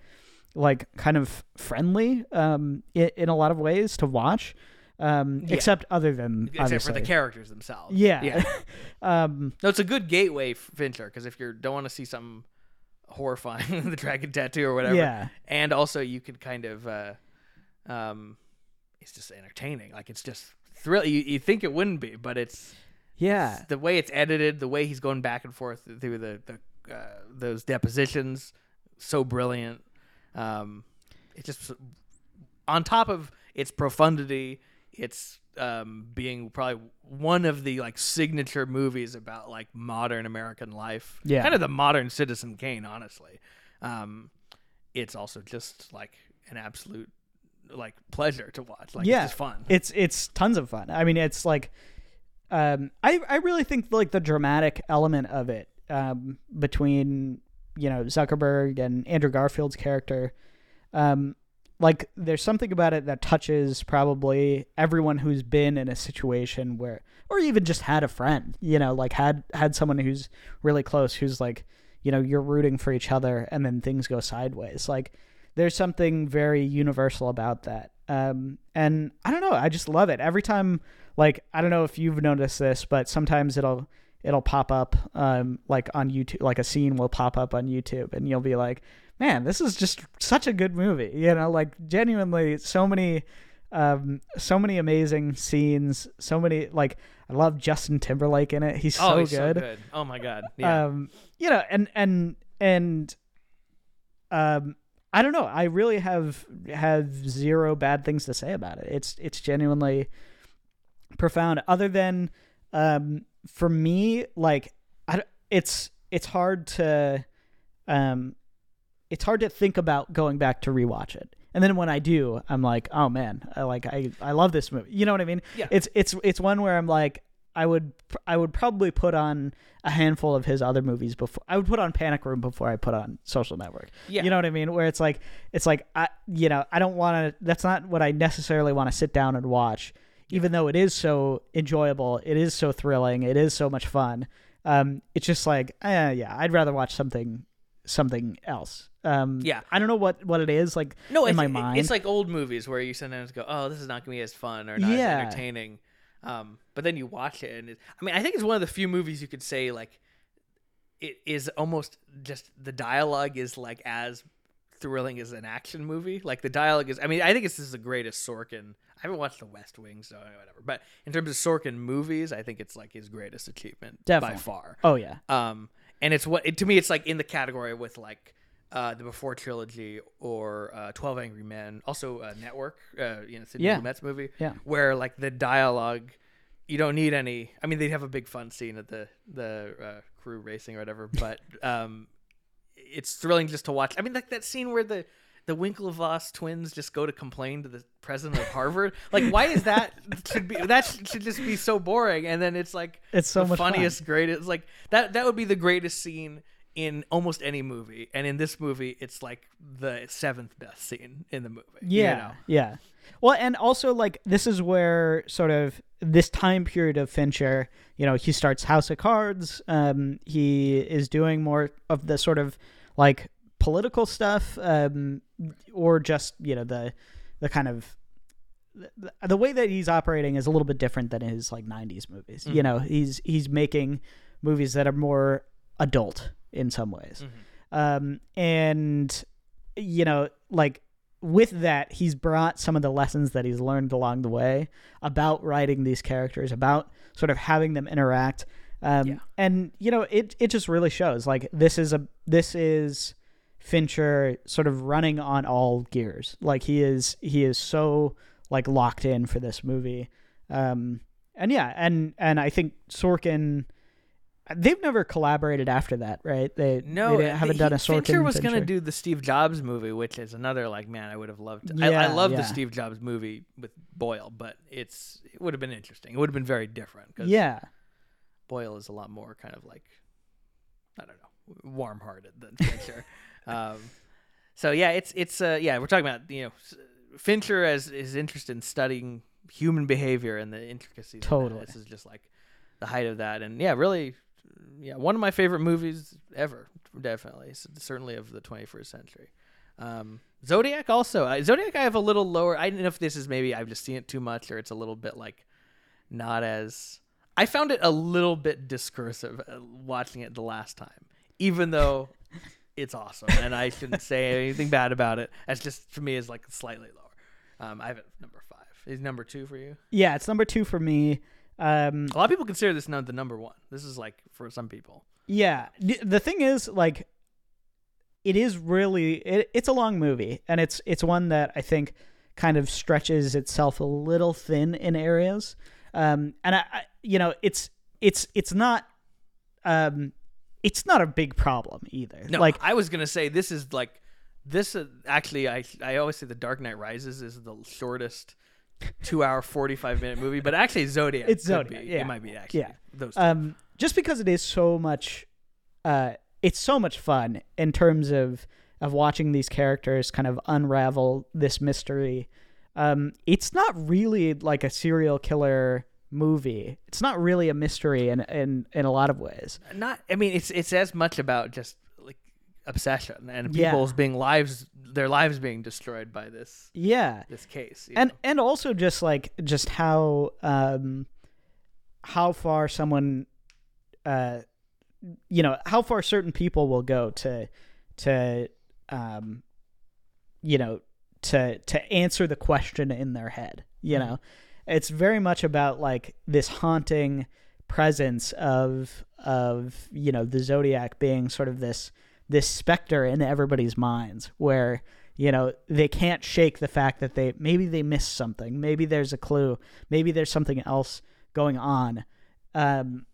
like kind of friendly um in, in a lot of ways to watch. Um Yeah. except other than Except obviously. for the characters themselves. Yeah. Yeah. um No, it's a good gateway Fincher because if you don't want to see something horrifying, the dragon tattoo or whatever, yeah. and also you could kind of, uh, um, it's just entertaining. Like it's just thrill. You, you think it wouldn't be, but it's Yeah. the way it's edited, the way he's going back and forth through the the uh, those depositions, so brilliant. Um, it just on top of its profundity, it's um, being probably one of the like signature movies about like modern American life. Yeah. kind of the modern Citizen Kane, honestly. Um, it's also just like an absolute like pleasure to watch. Like Yeah. it's just fun. It's it's tons of fun. I mean, it's like um, I I really think like the dramatic element of it um, between you know Zuckerberg and Andrew Garfield's character, um, like there's something about it that touches probably everyone who's been in a situation where, or even just had a friend, you know, like had had someone who's really close, who's like, you know, you're rooting for each other, and then things go sideways. Like there's something very universal about that. Um, and I don't know, I just love it every time. Like I don't know if you've noticed this, but sometimes it'll it'll pop up um, like on YouTube, like a scene will pop up on YouTube, and you'll be like, man, this is just such a good movie. You know, like genuinely so many, um, so many amazing scenes, so many like I love Justin Timberlake in it. He's oh, so he's good. so good. Oh my god. Yeah. Um, you know, and and and um, I don't know. I really have have zero bad things to say about it. It's it's genuinely profound. Other than um, for me, like I, it's it's hard to um, it's hard to think about going back to rewatch it. And then when I do, I'm like, oh man, I like I, I love this movie. You know what I mean? Yeah. It's it's it's one where I'm like, I would I would probably put on a handful of his other movies before I would put on Panic Room before I put on Social Network. Yeah. You know what I mean? Where it's like it's like I you know, I don't want to that's not what I necessarily want to sit down and watch even though it is so enjoyable, it is so thrilling, it is so much fun. Um it's just like eh, yeah, I'd rather watch something something else. Um Yeah. I don't know what what it is like no, in my mind. it's like old movies where you sometimes go, "Oh, this is not gonna be as fun or not Yeah. as entertaining," um, but then you watch it, and it, I mean, I think it's one of the few movies you could say like it is almost just the dialogue is like as thrilling as an action movie. Like the dialogue is, I mean, I think this is the greatest Sorkin. I haven't watched The West Wing, so whatever. But in terms of Sorkin movies, I think it's like his greatest achievement Definitely. by far. oh yeah. Um, and it's what it, to me, it's like in the category with like uh, the Before trilogy or uh, Twelve Angry Men, also uh, Network, uh, you know, Sidney Yeah. Lumet's movie, Yeah. where like the dialogue, you don't need any. I mean, they'd have a big fun scene at the the uh, crew racing or whatever, but um, it's thrilling just to watch. I mean, like that scene where the the Winklevoss twins just go to complain to the president of Harvard. like, why is that? Should be that should just be so boring. And then it's like It's so the much fun. funniest, greatest. Like that that would be the greatest scene in almost any movie. And in this movie, it's like the seventh best scene in the movie. you Yeah. know? Yeah. Well, and also like this is where sort of this time period of Fincher, you know, he starts House of Cards. Um, he is doing more of the sort of like political stuff, um, or just you know the the kind of the, the way that he's operating is a little bit different than his like 90s movies you know he's he's making movies that are more adult in some ways um and you know like with that he's brought some of the lessons that he's learned along the way about writing these characters about sort of having them interact um Yeah. and you know it it just really shows like this is a this is Fincher sort of running on all gears. Like he is he is so like locked in for this movie. Um and yeah, and and I think Sorkin they've never collaborated after that, right? They No, they haven't he- done a Sorkin. Fincher was gonna do the Steve Jobs movie, which is another like man, I would have loved. I, I Yeah, love the. Steve Jobs movie with Boyle, but it's it would have been interesting. It would have been very different because Yeah. Boyle is a lot more kind of like I don't know, warm-hearted than Fincher. um, so yeah, it's it's uh, yeah, we're talking about you know Fincher as is interested in studying human behavior and the intricacies. Totally. this is just like the height of that, and yeah, really, yeah, one of my favorite movies ever, definitely, certainly of the 21st century. Um, Zodiac also. I, Zodiac, I have a little lower. I don't know if this is maybe I've just seen it too much, or it's a little bit like not as. I found it a little bit discursive uh, watching it the last time, even though it's awesome, and I shouldn't say anything bad about it. That's just for me is like slightly lower. Um, I have it number five. Is number two for you? Yeah, it's number 2 for me. Um A lot of people consider this not the number one. This is like for some people. Yeah. The- The thing is, like, it is really it, it's a long movie, and it's it's one that I think kind of stretches itself a little thin in areas. Um, and I, I you know, it's it's it's not um, it's not a big problem either. No, like I was gonna say this is like this. Uh, actually, I I always say the Dark Knight Rises is the shortest two hour, 45 minute movie, but actually Zodiac. It's Zodiac, be. yeah. It might be actually. Yeah. Those two. um, just because it is so much, uh, it's so much fun in terms of of watching these characters kind of unravel this mystery. Um, it's not really like a serial killer movie. It's not really a mystery in in in a lot of ways. not i mean it's it's as much about just obsession and Yeah. people's being lives their lives being destroyed by this Yeah, this case and know? and also just like just how um how far someone uh you know how far certain people will go to to um you know to to answer the question in their head you Mhm. know it's very much about like this haunting presence of of you know the zodiac being sort of this this specter in everybody's minds where you know they can't shake the fact that they maybe they missed something. Maybe there's a clue. Maybe there's something else going on. Um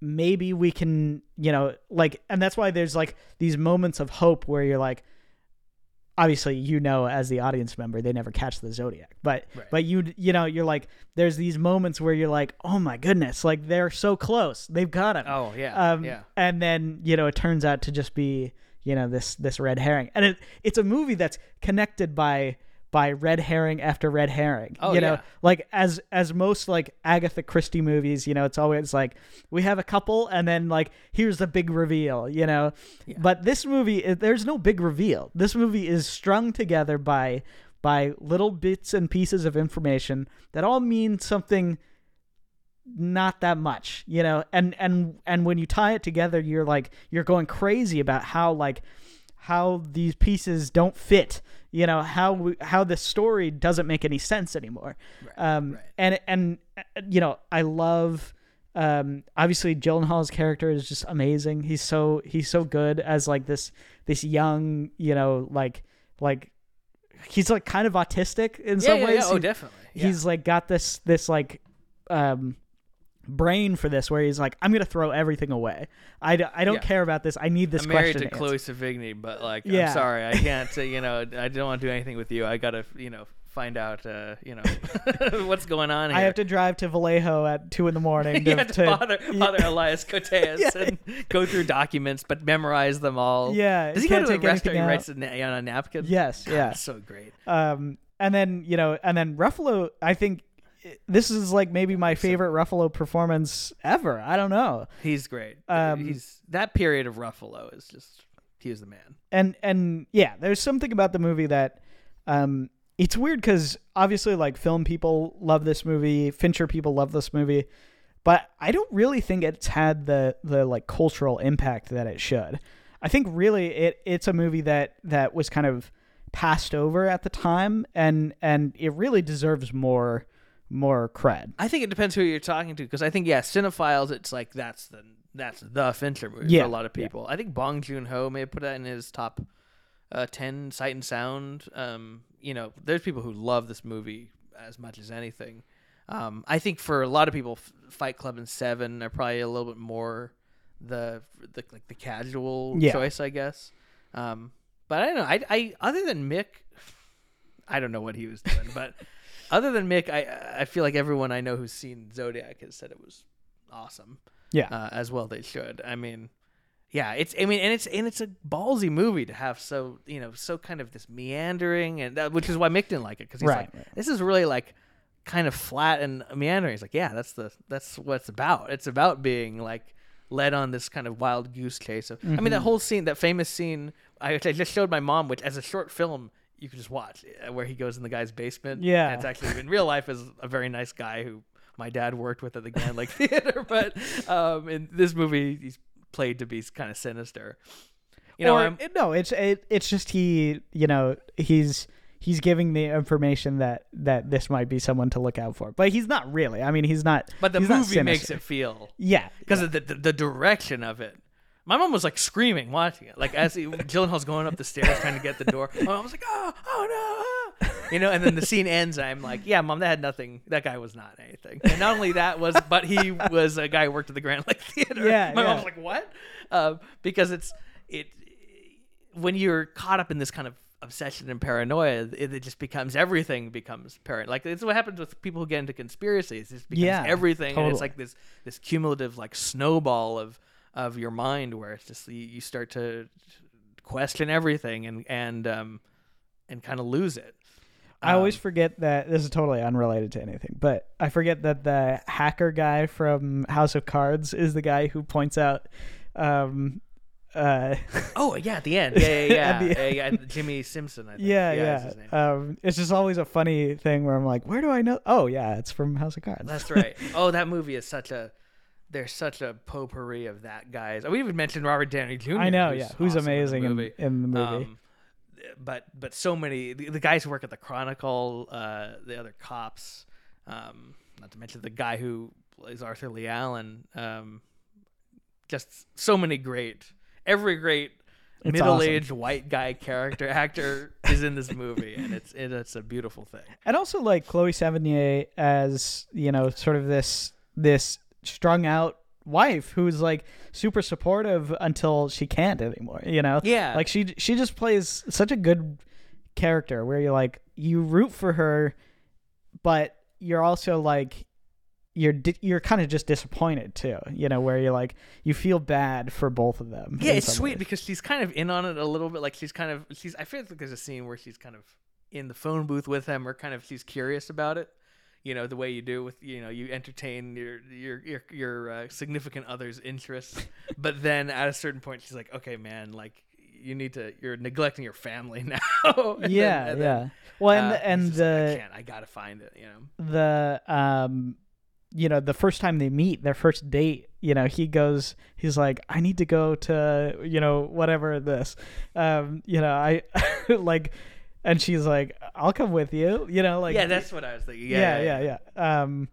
maybe we can you know like and that's why there's like these moments of hope where you're like obviously you know as the audience member they never catch the zodiac but Right. but you you know you're like there's these moments where you're like oh my goodness like they're so close. They've got him oh yeah. Um, yeah. and then you know it turns out to just be you know this this red herring, and it it's a movie that's connected by by red herring after red herring. Oh, you know, yeah. like as as most like Agatha Christie movies, you know, it's always like we have a couple, and then like here's the big reveal. You know, Yeah. but this movie there's no big reveal. This movie is strung together by by little bits and pieces of information that all mean something not that much you know and and and when you tie it together you're like you're going crazy about how like how these pieces don't fit you know how we, how the story doesn't make any sense anymore. Um right. and and you know i love um obviously Gyllenhaal's character is just amazing. He's so he's so good as like this this young you know like like he's like kind of autistic in yeah, some yeah, ways. yeah. oh He- definitely. he's like got this this like um brain for this where he's like i'm gonna throw everything away i, d- I don't Yeah. care about this i need this I'm married question to. Chloe Sevigny, but like, Yeah. I'm sorry, I can't. Uh, you know, I don't want to do anything with you. I gotta, you know, find out, uh, you know, what's going on here. i have to drive to vallejo at two in the morning to, have to, to- bother, bother Elias Koteas Yeah. and go through documents, but memorize them all. yeah Does he go to take the restaurant? out. writes on a napkin. yes God, yeah so great. um and then you know and then ruffalo i think this is like maybe my favorite ruffalo performance ever i don't know He's great. Um, He's that period of Ruffalo is just he was the man. and and yeah there's something about the movie that um it's weird because obviously like film people love this movie fincher people love this movie but i don't really think it's had the the like cultural impact that it should i think really it it's a movie that that was kind of passed over at the time and and it really deserves more more cred I think it depends who you're talking to because I think yeah, cinephiles. It's like that's the that's the Fincher movie Yeah, for a lot of yeah. people. I think Bong Joon Ho may have put that in his top uh, ten sight and sound. Um, you know, there's people who love this movie as much as anything. Um, I think for a lot of people, Fight Club and Seven are probably a little bit more the the like the casual Yeah. choice, I guess. Um, but I don't know. I, I other than Mick, I don't know what he was doing, but other than Mick, I I feel like everyone I know who's seen Zodiac has said it was awesome. Yeah. uh, as well they should. I mean, yeah, it's I mean, and it's and it's a ballsy movie to have so you know so kind of this meandering and that, which is why Mick didn't like it because he's Right, like this is really like kind of flat and meandering. He's like, yeah, that's the that's what it's about. It's about being like led on this kind of wild goose chase. Of, I mean, Mm-hmm. that whole scene, that famous scene, I, which I just showed my mom, which as a short film you could just watch, uh, where he goes in the guy's basement. Yeah. and it's actually in real life is a very nice guy who my dad worked with at the Grand Lake Theater, but um, in this movie he's played to be kind of sinister. You know, or no, it's it, it's just he, you know, he's he's giving the information that that this might be someone to look out for, but he's not really. I mean, he's not. but the movie makes it feel Yeah, because of the, the the direction of it. My mom was like screaming watching it, like as he, Gyllenhaal's going up the stairs trying to get the door. My mom was like, "Oh, oh no!" ah." You know, and then the scene ends. And I'm like, "Yeah, mom, that had nothing. That guy was not anything." And not only that was, but he was a guy who worked at the Grand Lake Theater. Yeah, my yeah. mom was like, "What?" Um, because it's it when you're caught up in this kind of obsession and paranoia, it, it just becomes everything becomes paranoid. Like it's what happens with people who get into conspiracies. It just becomes Yeah, everything, and totally. it's like this this cumulative like snowball of of your mind where it's just you, you start to question everything and and um and kind of lose it. I always Um, forget that this is totally unrelated to anything, but I forget that the hacker guy from House of Cards is the guy who points out um uh Oh yeah, at the end, yeah, yeah, yeah, yeah, yeah, Jimmy Simpson. I think. yeah, yeah. his name. Um it's just always a funny thing where I'm like, where do I know? Oh, yeah, it's from House of Cards. That's right. Oh, that movie is such a. There's such a potpourri of that guys. We even mentioned Robert Downey Jr. I know, who's yeah. Who's awesome in the amazing in, in the movie. Um, but but so many the, the guys who work at the Chronicle, uh, the other cops, um, not to mention the guy who plays Arthur Leigh Allen. Um, just so many great, every great It's middle-aged white guy character actor is in this movie, and it's it, it's a beautiful thing. and also like Chloe Sevigny as, you know, sort of this this strung out wife who's like super supportive until she can't anymore, you know? Yeah, like she she just plays such a good character where you're like you root for her but you're also like you're di- you're kind of just disappointed too you know where you're like you feel bad for both of them Yeah, it's sweet ways. because she's kind of in on it a little bit. Like she's kind of she's. I feel like there's a scene where she's kind of in the phone booth with him, or kind of she's curious about it. You know, the way you do with you know you entertain your your your your uh, significant other's interests, but then at a certain point she's like, okay, man, like you need to you're neglecting your family now. And then- yeah and yeah then, well uh, and he's and just like, I the can't. I gotta find it. You know. the um you know the first time they meet their first date you know he goes he's like i need to go to you know whatever this um you know i like and she's like i'll come with you you know like yeah, that's what I was thinking. yeah yeah yeah, um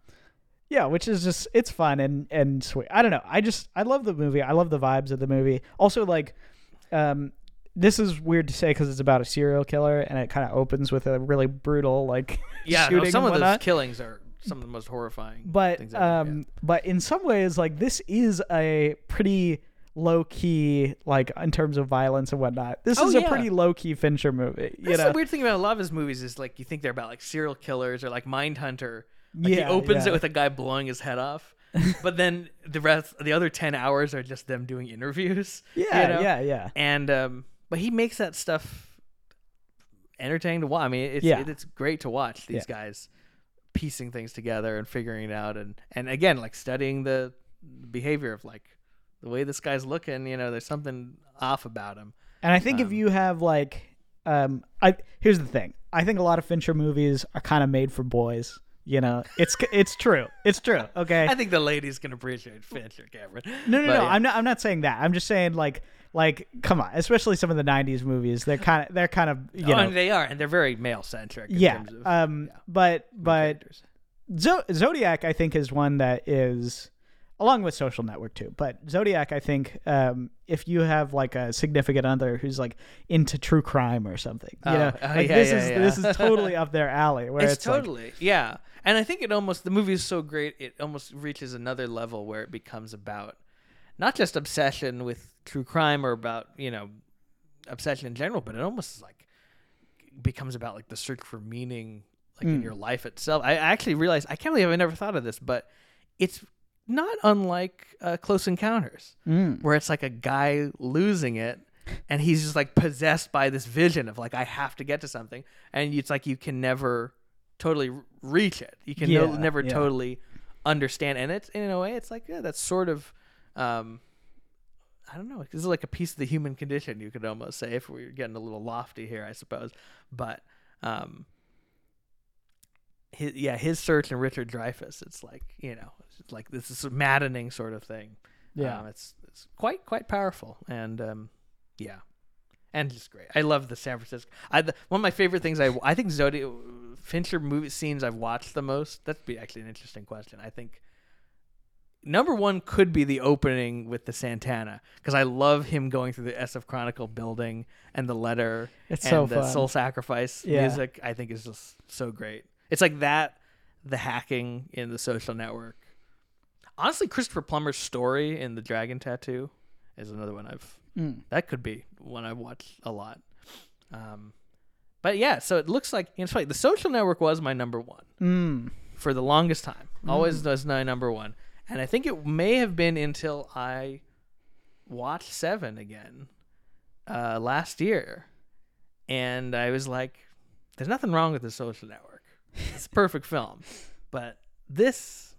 yeah which is just it's fun and and sweet i don't know i just i love the movie i love the vibes of the movie also like um this is weird to say because it's about a serial killer and it kind of opens with a really brutal like Yeah, no, some and of those killings are some of the most horrifying. but things ever, yeah. um but in some ways like this is a pretty low key like in terms of violence and whatnot this Oh, is a yeah. pretty low key fincher movie you That's know the weird thing about a lot of his movies is like you think they're about like serial killers or like Mindhunter. Like Yeah, he opens yeah. it with a guy blowing his head off, but then the rest, the other ten hours are just them doing interviews. yeah you know? yeah yeah And um, but he makes that stuff entertaining to watch. I mean, it's Yeah. it, it's great to watch these guys piecing things together and figuring it out, and and again like studying the behavior of like the way this guy's looking. You know, there's something off about him. and i think if Um, you have like um i here's the thing i think a lot of fincher movies are kind of made for boys you know it's it's true it's true okay I think the ladies can appreciate Fincher, Cameron. no no But no i'm not i'm not saying that i'm just saying like like come on especially some of the 90s movies they're kind of they're kind of you oh, know and they are, and they're very male centric. yeah In terms of um yeah, but but. Zo- Zodiac, I think, is one that is along with Social Network too. But Zodiac, I think, um, if you have like a significant other who's like into true crime or something, you Oh, know, oh, like yeah, this yeah, is yeah. this is totally up their alley. Where it's, it's, like, totally yeah, and I think it almost the movie is so great it almost reaches another level where it becomes about not just obsession with true crime or about you know obsession in general, but it almost is like becomes about like the search for meaning like in Mm. your life itself. I actually realized I can't believe I never thought of this, but it's not unlike uh, Close Encounters. Mm. where it's like a guy losing it and he's just like possessed by this vision of like I have to get to something and it's like you can never totally reach it. You can no, never yeah. totally understand and it's in a way it's like yeah that's sort of um I don't know. This is like a piece of the human condition, you could almost say, if we are getting a little lofty here, I suppose. But um, his, yeah, his search and Richard Dreyfuss, it's like you know, it's like this is a maddening sort of thing. Yeah. Um, it's it's quite quite powerful, and um, yeah, and just great. I love the San Francisco. I the, one of my favorite things. I I think Zodiac Fincher movie scenes I've watched the most. That'd be actually an interesting question. I think number one could be the opening with the Santana because I love him going through the SF Chronicle building and the letter It's and so the soul sacrifice Yeah. music. I think is just so great. It's like that, the hacking in the social network. Honestly, Christopher Plummer's story in the Dragon Tattoo is another one I've. Mm. That could be one I've watched a lot. Um, but yeah, so it looks like it's funny. The Social Network was my number one Mm. for the longest time. Always was my number one, and I think it may have been until I watched Seven again uh, last year, and I was like, "There's nothing wrong with the Social Network. It's a perfect film, but this,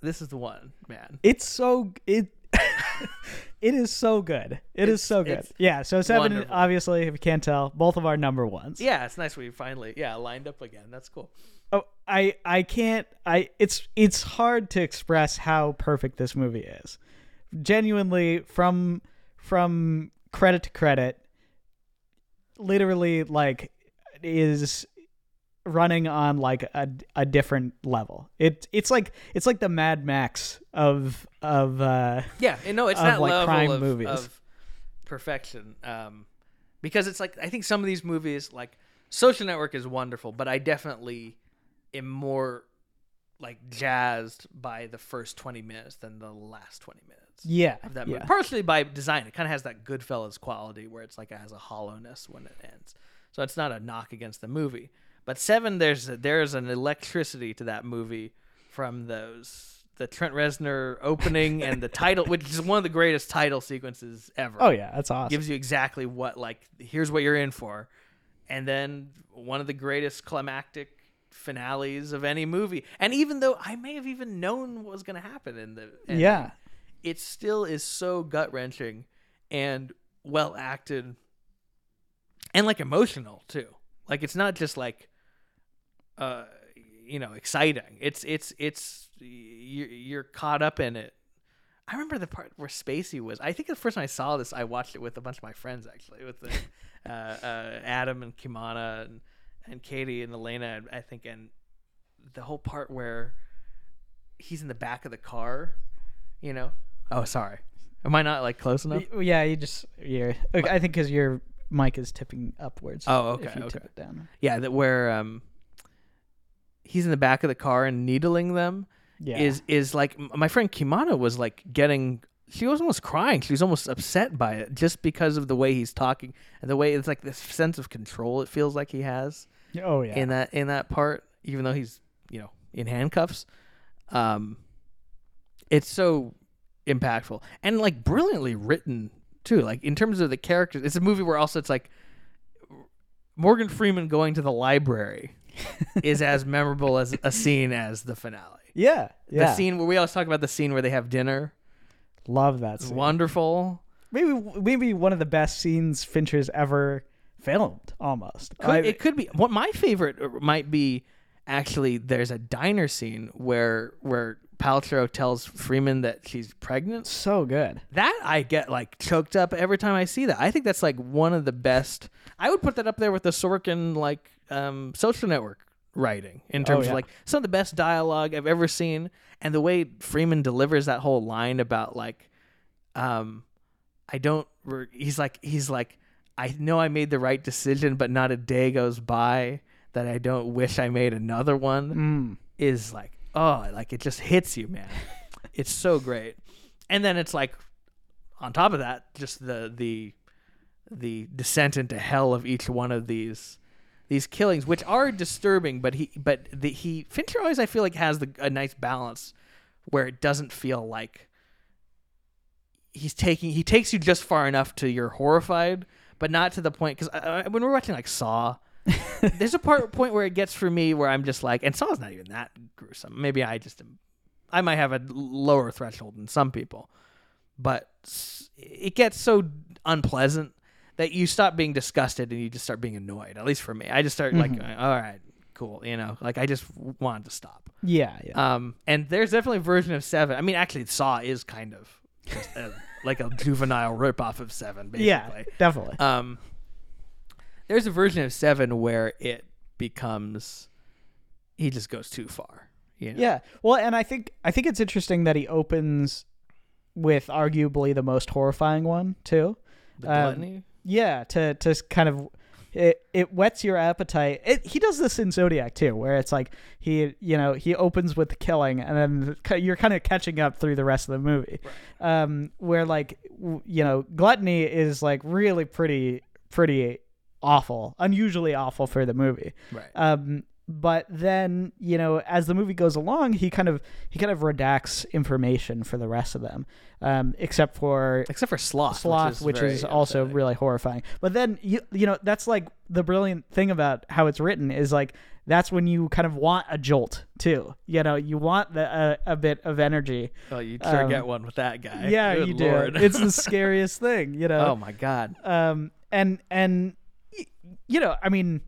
this is the one, man." It's so it. it is so good. It is It's- so good. Yeah. So seven, wonderful. obviously, if you can't tell, both of our number ones. Yeah, it's nice we finally yeah lined up again. That's cool. Oh, I I can't. I it's it's hard to express how perfect this movie is. Genuinely, from from credit to credit, literally like is running on like a, a different level. It it's like it's like the Mad Max of of uh Yeah, and no, it's that like, level crime of, movies. of perfection. Um, because it's like I think some of these movies, like Social Network, is wonderful, but I definitely am more like jazzed by the first twenty minutes than the last twenty minutes yeah of that yeah. movie. Partially by design, it kind of has that Goodfellas quality where it's like it has a hollowness when it ends. So it's not a knock against the movie. But Seven, there's there's an electricity to that movie from those the Trent Reznor opening and the title, which is one of the greatest title sequences ever. Oh yeah, that's awesome. gives you exactly what like here's what you're in for, and then one of the greatest climactic finales of any movie. And even though I may have even known what was going to happen in the ending, yeah. it still is so gut wrenching and well acted and like emotional too. Like it's not just like uh you know exciting. It's it's it's you're, you're caught up in it. I remember the part where Spacey was. I think the first time I saw this, I watched it with a bunch of my friends actually, with the, uh, uh, Adam and Kimana and and Katie and Elena. I think, and the whole part where he's in the back of the car, you know. Oh, sorry. Am I not like close enough? Yeah, you just you're. okay, I think because your mic is tipping upwards. Oh, okay, If you tip okay. it down. Yeah, that where um he's in the back of the car and needling them Yeah. is is like my friend Kimana was like getting she was almost crying. She was almost upset by it just because of the way he's talking and the way it's like this sense of control it feels like he has Oh yeah. in that in that part even though he's, you know, in handcuffs. Um it's so impactful and like brilliantly written too. Like in terms of the characters, it's a movie where also it's like Morgan Freeman going to the library is as memorable as a scene as the finale. yeah. Yeah. The scene where we always talk about the scene where they have dinner. Love that scene. wonderful. Maybe maybe one of the best scenes Fincher's ever filmed. Almost. Could, I- it could be. What my favorite uh, might be actually. There's a diner scene where where Paltrow tells Freeman that she's pregnant. so good. That I get like choked up every time I see that. I think that's like one of the best. I would put that up there with the Sorkin like um, Social Network writing in terms yeah. of like some of the best dialogue I've ever seen, and the way Freeman delivers that whole line about like, um, I don't. He's like he's like I know I made the right decision, but not a day goes by that I don't wish I made another one Mm. is like oh like it just hits you man it's so great and then it's like on top of that just the the the descent into hell of each one of these these killings which are disturbing but he but the he fincher always i feel like has the, a nice balance where it doesn't feel like he's taking he takes you just far enough to you're horrified but not to the point because uh, uh, when we're watching like saw there's a part point where it gets for me where I'm just like, and Saw's not even that gruesome. Maybe I just, am, I might have a lower threshold than some people, but it gets so unpleasant that you stop being disgusted and you just start being annoyed. At least for me, I just start like, all right, cool, you know, like I just wanted to stop. Yeah. Yeah. Um, and there's definitely a version of Seven. I mean, actually, Saw is kind of just a, like a juvenile ripoff of Seven, basically. yeah. Definitely. Um, there's a version of Seven where it becomes he just goes too far. You know? Yeah. Well, and I think I think it's interesting that he opens with arguably the most horrifying one too. The Um, gluttony. Yeah, to to kind of it it whets your appetite. It, he does this in Zodiac too, where it's like he you know he opens with the killing, and then you're kind of catching up through the rest of the movie. Um, where like w- you know gluttony is like really pretty pretty awful, unusually awful for the movie. Right. Um, but then you know, as the movie goes along, he kind of he kind of redacts information for the rest of them, um, except for Except for sloth, sloth, which very is, also upsetting. really horrifying. But then you you know that's like the brilliant thing about how it's written is like that's when you kind of want a jolt too. You know, you want the uh, a bit of energy. Oh, you sure um, get one with that guy. yeah, Good you do. It's the scariest thing. You know. oh my god. um and and you know i mean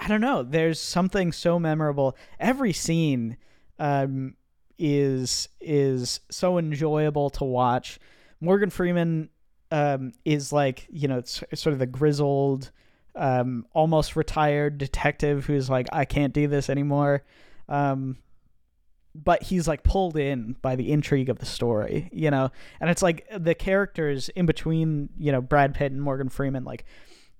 i don't know. There's something so memorable. Every scene um is is so enjoyable to watch. Morgan freeman um is like you know sort of the grizzled um almost retired detective who's like i can't do this anymore. Um but he's like pulled in by the intrigue of the story, you know. And it's like the characters in between, you know, Brad Pitt and Morgan Freeman like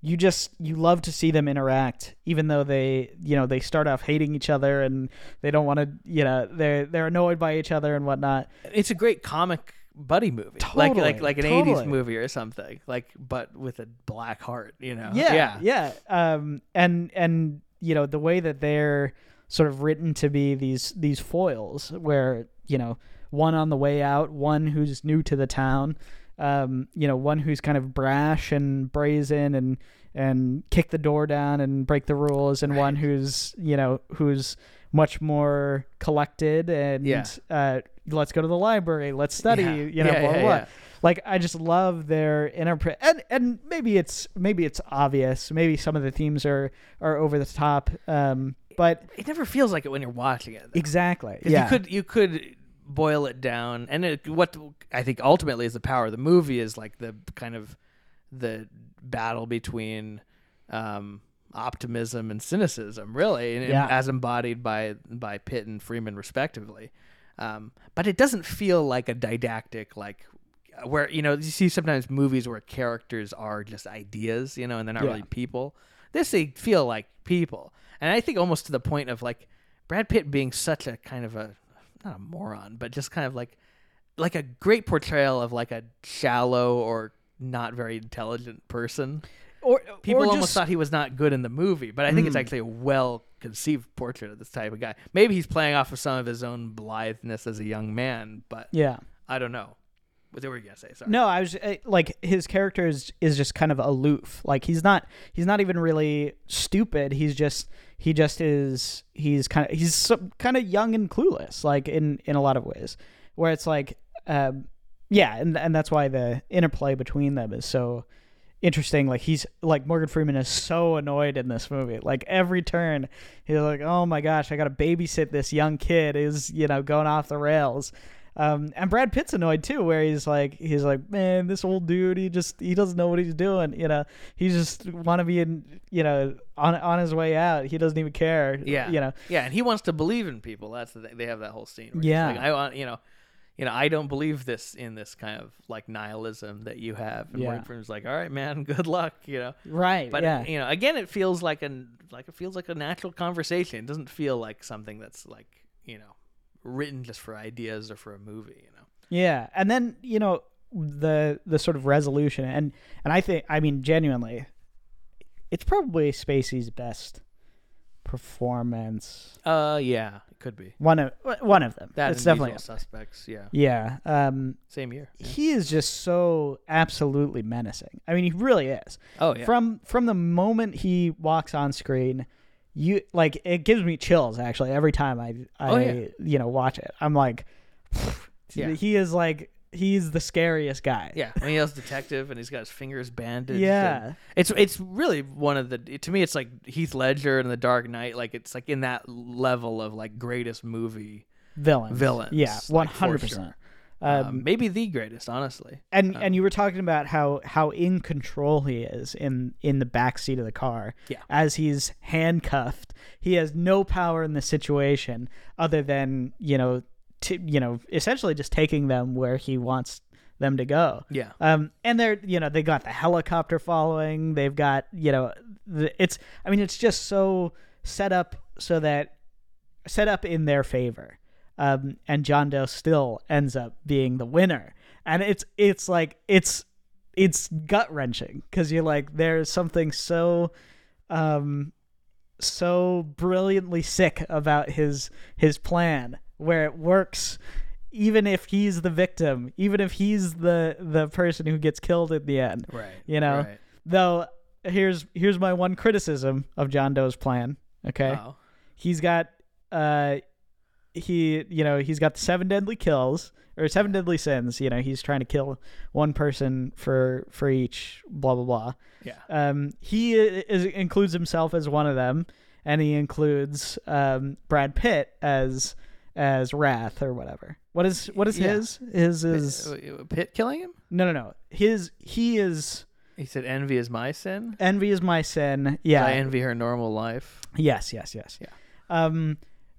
you just you love to see them interact even though they, you know, they start off hating each other and they don't want to, you know, they're they're annoyed by each other and whatnot. It's a great comic buddy movie, like Totally, like like an totally. '80s movie or something, like but with a black heart, you know? yeah, yeah. Um, and and you know the way that they're sort of written to be these these foils, where you know one on the way out, one who's new to the town, um, you know, one who's kind of brash and brazen and and kick the door down and break the rules, and one who's you know who's much more collected and Yeah. uh, let's go to the library, let's study, Yeah. you know, Yeah, blah blah yeah, blah yeah. like I just love their interpret and and maybe it's maybe it's obvious maybe some of the themes are are over the top um but It never feels like it when you're watching it. though. exactly yeah You could you could boil it down, and it, what I think ultimately is the power of the movie is like the kind of the battle between um, optimism and cynicism, really, and, and as embodied by by Pitt and Freeman respectively. Um, but it doesn't feel like a didactic like where you know you see sometimes movies where characters are just ideas, you know, and they're not Yeah. really people. This they feel like people, and I think almost to the point of like Brad Pitt being such a kind of a not a moron, but just kind of like like a great portrayal of like a shallow or not very intelligent person. or People or almost just, thought he was not good in the movie, but I think it's Mm. actually a well conceived portrait of this type of guy. Maybe he's playing off of some of his own blitheness as a young man, but yeah I don't know. What were you gonna say? Sorry. no I was uh, like his character is, is just kind of aloof. Like he's not he's not even really stupid. He's just he just is he's kind of he's so, kind of young and clueless like in in a lot of ways. Where it's like um yeah and and that's why the interplay between them is so interesting. Like he's like morgan freeman is so annoyed in this movie. Like every turn he's like oh my gosh i gotta babysit this young kid is you know going off the rails um, and Brad Pitt's annoyed too, where he's like, he's like, man, this old dude, he just, he doesn't know what he's doing. You know, he just want to be in, you know, on on his way out. He doesn't even care. Yeah. you know, Yeah, and he wants to believe in people. That's the thing. They have that whole scene. Where Yeah. Like, I want you know. You know, I don't believe this in this kind of like nihilism that you have. And Yeah. Freeman's like, all right, man, good luck. You know, right? But yeah, you know, again, it feels like an like it feels like a natural conversation. It doesn't feel like something that's like you know written just for ideas or for a movie. You know. Yeah, and then you know the the sort of resolution, and and I think I mean genuinely, it's probably Spacey's best performance. Uh, yeah, it could be. One of one of them. That it's definitely suspects. Yeah, yeah. Um, same year. he is just so absolutely menacing. I mean, he really is. Oh yeah. From from the moment he walks on screen, you like it gives me chills actually every time I oh, I Oh, yeah. you know watch it. I'm like, Yeah. he is like he's the scariest guy. yeah, I mean, he was detective, and he's got his fingers bandaged. Yeah. It's it's really one of the to me it's like Heath Ledger in The Dark Knight like it's like in that level of like greatest movie Villains. Villains, Yeah, one hundred percent. Um, Um, maybe the greatest honestly and and you were talking about how how in control he is in in the back seat of the car. Yeah. As he's handcuffed, he has no power in the situation other than you know to you know essentially just taking them where he wants them to go. yeah Um, and they're you know they got the helicopter following. They've got you know the, it's I mean it's just so set up so that set up in their favor. Um, and John Doe still ends up being the winner, and it's it's like it's it's gut wrenching because you're like there's something so um so brilliantly sick about his his plan where it works even if he's the victim even if he's the the person who gets killed at the end Right. you know Right. though here's here's my one criticism of John Doe's plan okay Oh. he's got uh he you know he's got the seven deadly kills or seven deadly sins you know he's trying to kill one person for for each blah blah blah Yeah. um he is, includes himself as one of them and he includes um brad pitt as as wrath or whatever what is what is Yeah. his his is Pitt, Pitt killing him? no no no his he is He said, "Envy is my sin." envy is my sin yeah I envy her normal life. Yes, yes, yes. Yeah. Um,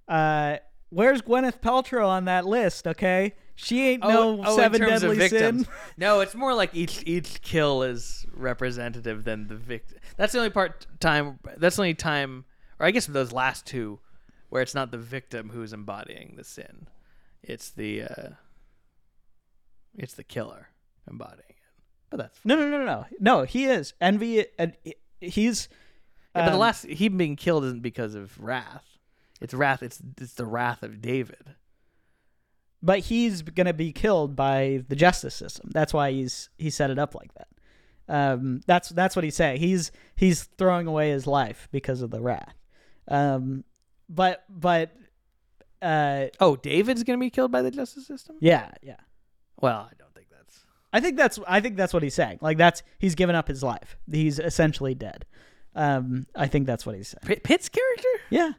uh, where's Gwyneth Paltrow on that list? Okay, she ain't no oh, seven in terms deadly sin. No, it's more like each each kill is representative than the victim. That's the only part time. That's the only time, or I guess those last two, where it's not the victim who's embodying the sin. It's the uh, it's the killer embodying it. But that's No, no, no, no, no. No, he is envy. And he's. yeah, but the um, last he being killed isn't because of wrath. It's wrath. It's it's the wrath of David. But he's gonna be killed by the justice system. That's why he's he set it up like that. Um, that's that's what he's saying. He's he's throwing away his life because of the wrath. Um, but but uh, Oh, David's gonna be killed by the justice system. yeah, yeah. Well, I don't think that's. I think that's I think that's what he's saying. Like that's he's given up his life. He's essentially dead. Um, I think that's what he's saying. Pitt- Pitt's character? Yeah,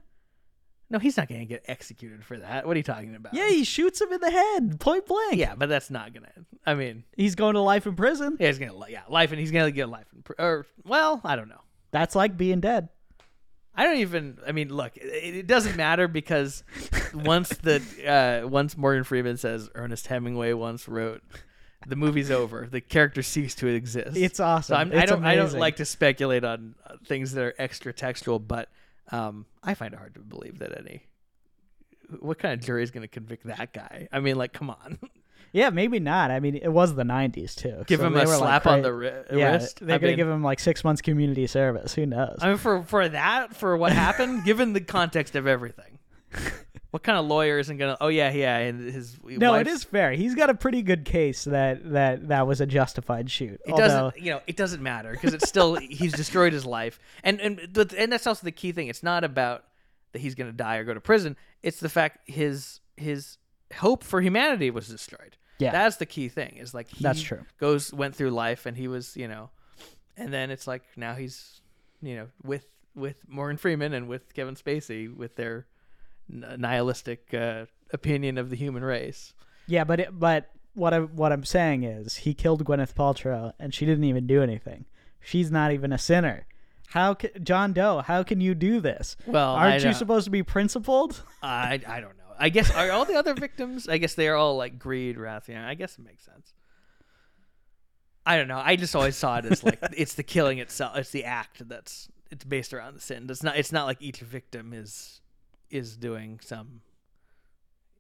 No, he's not gonna get executed for that. What are you talking about? yeah. He shoots him in the head, point blank. yeah, but that's not gonna. I mean, he's going to life in prison. yeah, he's gonna. li- Yeah, life, and he's gonna get life. In, pr- or well, I don't know. That's like being dead. I don't even. I mean, look, it, it doesn't matter because once the uh, once Morgan Freeman says Ernest Hemingway once wrote, the movie's over. The character ceased to exist. It's awesome. So I'm, I don't. I don't like to speculate on uh, things that are extra textual, but um, I find it hard to believe that any. What kind of jury is going to convict that guy? I mean, like, come on, Yeah, maybe not. I mean, it was the '90s too. give so him a were, like, slap on the ri- yeah, wrist. They're I gonna mean, give him like six months community service. Who knows? I mean, for for that, for what happened, given the context of everything, what kind of lawyer isn't gonna? Oh yeah, yeah, and his no, it is fair. He's got a pretty good case that that that was a justified shoot. It Although, doesn't, you know, it doesn't matter because it's still he's destroyed his life, and and but- and that's also the key thing. It's not about that he's gonna die or go to prison. It's the fact his his hope for humanity was destroyed. Yeah. that's the key thing. Is like he That's true. Goes went through life, and he was you know, and then it's like now he's you know with with Morgan Freeman and with Kevin Spacey with their nihilistic uh, opinion of the human race. Yeah, but it, but what I what I'm saying is he killed Gwyneth Paltrow and she didn't even do anything. She's not even a sinner. How can John Doe? How can you do this? Well, aren't you supposed to be principled? I I don't know. I guess are all the other victims? I guess they are all like greed, wrath. Yeah, I guess it makes sense. I don't know. I just always saw it as like it's the killing itself. It's the act that's it's based around the sin. It's not. It's not like each victim is is doing some.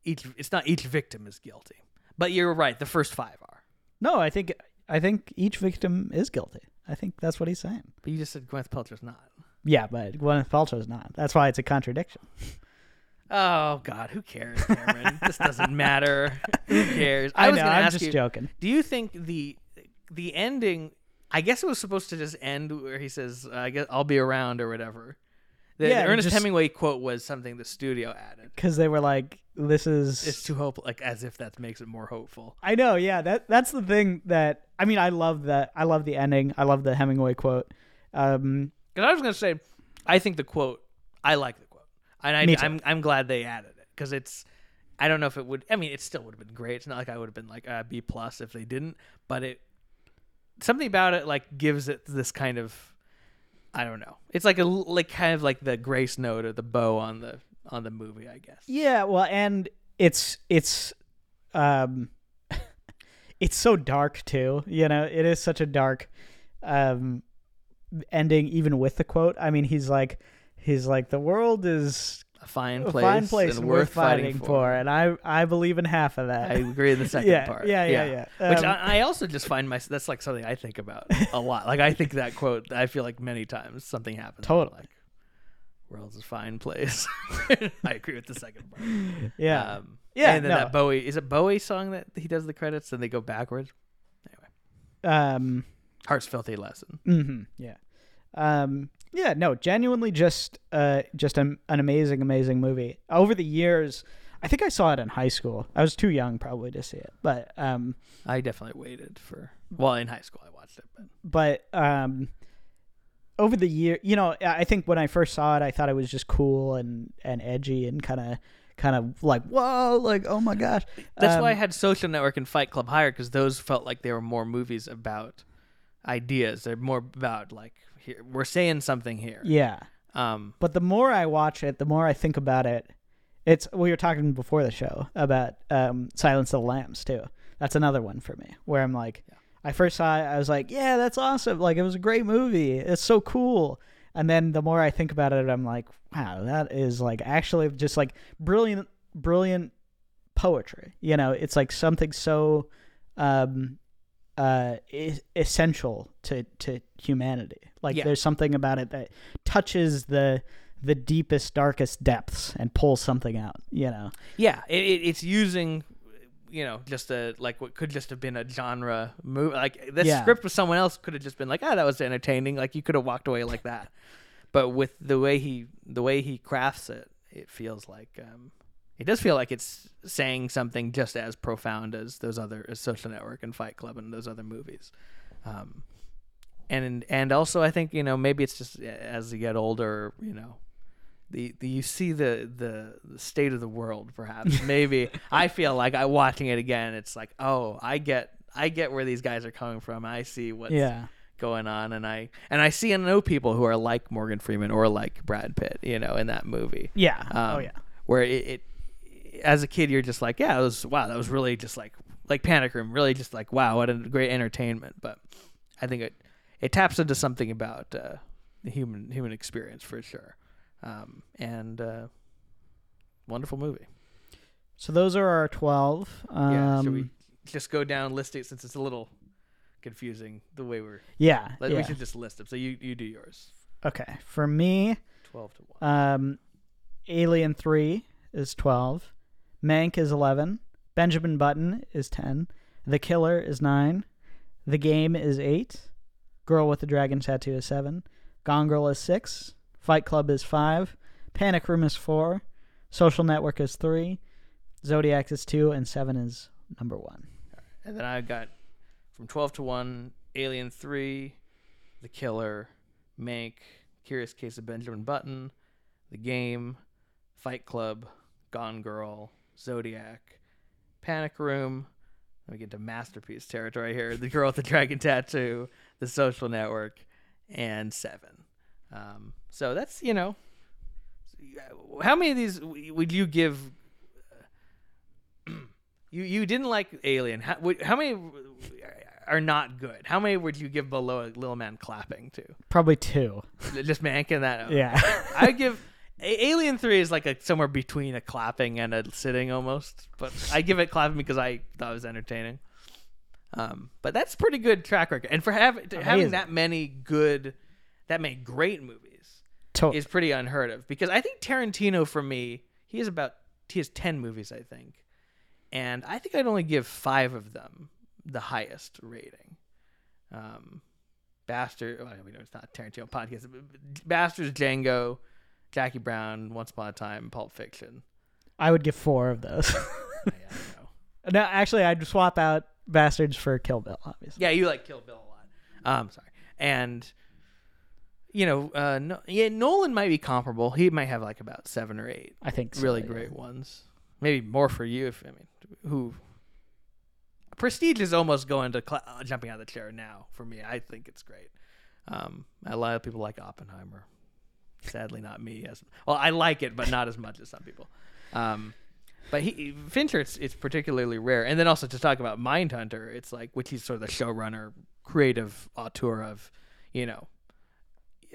Each it's not each victim is guilty. But you're right. The first five are. No, I think I think each victim is guilty. I think that's what he's saying. But you just said Gwyneth Paltrow's not. Yeah, but Gwyneth Paltrow's not. That's why it's a contradiction. Oh God, who cares, Cameron? this doesn't matter. Who cares? I, was know. gonna I'm ask just you, joking. Do you think the the ending? I guess it was supposed to just end where he says, "I guess I'll be around" or whatever. The, Yeah, the Ernest just- Hemingway quote was something the studio added. Because they were like, "This is." It's too hopeful." like as if that makes it more hopeful. I know. Yeah, that that's the thing that I mean. I love that. I love the ending. I love the Hemingway quote. Um, Because I was gonna say, I think the quote, I like the quote, and I. I'm I'm glad they added it because it's. I don't know if it would. I mean, it still would have been great. It's not like I would have been like uh, B plus if they didn't. But it something about it like gives it this kind of. I don't know. It's like a like kind of like the grace note or the bow on the on the movie, I guess. Yeah, well, and it's it's um it's so dark too. You know, it is such a dark um ending even with the quote. I mean, he's like he's like the world is a fine A place, fine place and worth fighting, for. and I I believe in half of that. I agree in the second yeah, part. Yeah, yeah, yeah. Which Um, I, I also just find my that's like something I think about a lot. Like I think that quote. I feel like many times something happens. Totally. Like, world's a fine place. I agree with the second part. yeah. Um, Yeah, And then no. that Bowie is it Bowie song that he does the credits and they go backwards. Anyway, um. Heart's filthy lesson. Mm-hmm, Yeah. Um. Yeah. No. Genuinely, just uh, just an, an amazing, amazing movie. Over the years, I think I saw it in high school. I was too young probably to see it, but um, I definitely waited for. Well, in high school I watched it, but but um, over the year, you know, I think when I first saw it, I thought it was just cool and and edgy and kind of kind of like whoa, like oh my gosh. that's why I Um, had Social Network and Fight Club higher because those felt like they were more movies about ideas. They're more about like here we're saying something here. Yeah. Um. But the more I watch it, the more I think about it. It's we were talking before the show about um, Silence of the Lambs too. That's another one for me where I'm like, Yeah. I first saw it, I was like, yeah, that's awesome. Like it was a great movie. It's so cool. And then the more I think about it, I'm like, wow, that is like actually just like brilliant, brilliant poetry. You know, it's like something so um, uh, e- essential to to humanity. Like Yeah. there's something about it that touches the the deepest, darkest depths and pulls something out. You know, Yeah, it, it, it's using, you know, just a like what could just have been a genre movie. Like the Yeah. script with someone else could have just been like, ah, that was entertaining. Like you could have walked away like that. But with the way he the way he crafts it, it feels like um, it does feel like it's saying something just as profound as those other as Social Network and Fight Club and those other movies. Um, and and also I think you know maybe it's just as you get older, you know, the, the you see the, the the state of the world perhaps. Maybe i feel like i watching it again it's like oh i get i get where these guys are coming from. I see what's yeah, going on. And i and i see and know people who are like morgan freeman or like brad pitt you know in that movie. Yeah, um, oh yeah, where it, it as a kid you're just like yeah it was wow that was really just like like panic room really just like wow what a great entertainment. But i think it it taps into something about uh, the human human experience for sure. Um, and uh, wonderful movie. So those are our twelve. Um, yeah should we just go down listing since it's a little confusing the way we're Yeah, like, yeah. we should just list them. So you you do yours. Okay, for me, 12 to 1 um, Alien Three is twelve, Mank is eleven, Benjamin Button is ten, The Killer is nine, The Game is eight, Girl with the Dragon Tattoo is seven, Gone Girl is six, Fight Club is five, Panic Room is four, Social Network is three, Zodiac is two, and seven is number one. And then I've got from 12 to 1, Alien 3, The Killer, Mank, Curious Case of Benjamin Button, The Game, Fight Club, Gone Girl, Zodiac, Panic Room. Let me get to masterpiece territory here. The Girl with the Dragon Tattoo, The Social Network, and Seven. Um, so that's, you know, how many of these would you give you you didn't like Alien. How, how many are not good? How many would you give below a little man clapping to? Probably two. Just manking that. up. Yeah. I give Alien Three is like a somewhere between a clapping and a sitting almost, but I give it clapping because I thought it was entertaining. Um, but that's pretty good track record, and for having having that many good, that many great movies To- is pretty unheard of. Because I think Tarantino, for me, he has about he has ten movies, I think, and I think I'd only give five of them the highest rating. Um, Bastard, well, we know it's not Tarantino podcast. Basterds, Django, Jackie Brown, Once Upon a Time, Pulp Fiction. I would give four of those. I know. no, actually, I'd swap out Basterds for Kill Bill, obviously. Yeah, you like Kill Bill a lot. Um, sorry, and you know, uh, no, yeah, Nolan might be comparable. He might have like about seven or eight I think so, really yeah. great ones. Maybe more for you. If I mean, who Prestige is almost going to cl- jumping out of the chair now for me. I think it's great. Um, a lot of people like Oppenheimer. Sadly, not me. As well, I like it, but not as much as some people. Um, but he Fincher, it's, it's particularly rare. And then also to talk about Mindhunter, it's like which he's sort of the showrunner, creative auteur of, you know,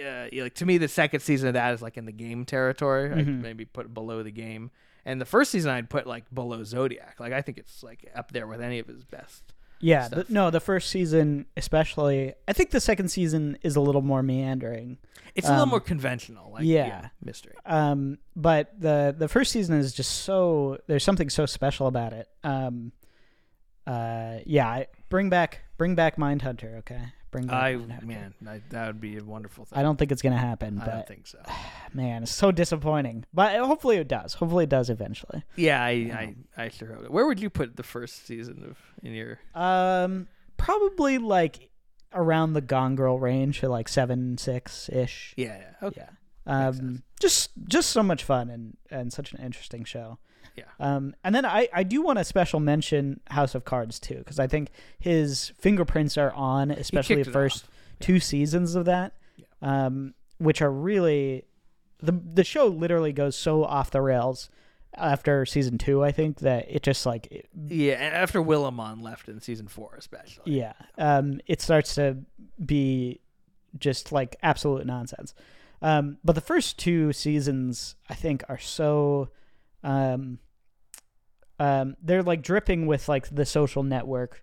uh, like to me, the second season of that is like in the game territory. I'd Mhm. maybe put below the game, and the first season I'd put like below Zodiac. Like I think it's like up there with any of his best. Yeah, the, no, the first season especially. I think the second season is a little more meandering. It's a little Um, more conventional. Like yeah. yeah, mystery. Um, but the the first season is just so there's something so special about it. Um, uh, yeah, I, bring back bring back Mindhunter, okay? Bring I man, I, that would be a wonderful thing. I don't think it's gonna happen, I but don't think so. man, it's so disappointing. But hopefully it does. Hopefully it does eventually. Yeah, I, I, I sure hope. It. Where would you put the first season of in your? Um, probably like around the Gone Girl range, so like seven six ish. Yeah, yeah. Okay. Yeah. Um, just just so much fun and and such an interesting show. Yeah. Um, and then I I do want to special mention House of Cards too because I think his fingerprints are on, especially the first off. two seasons of that, Yeah. um, which are really the the show literally goes so off the rails after season two. I think that it just like it- Yeah, after Willimon left in season four, especially. yeah, um, it starts to be just like absolute nonsense. Um, but the first two seasons, I think, are so, um, um, they're like dripping with like the social network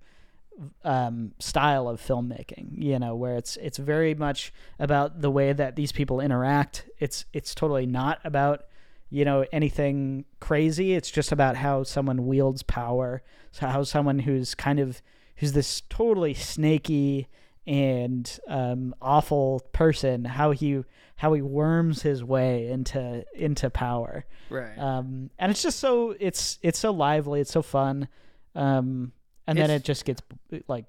um, style of filmmaking. You know, where it's it's very much about the way that these people interact. It's it's totally not about you know anything crazy. It's just about how someone wields power. So how someone who's kind of who's this totally snaky and um, awful person how he how he worms his way into into power Right. um, and it's just so it's it's so lively it's so fun um, and then it just gets like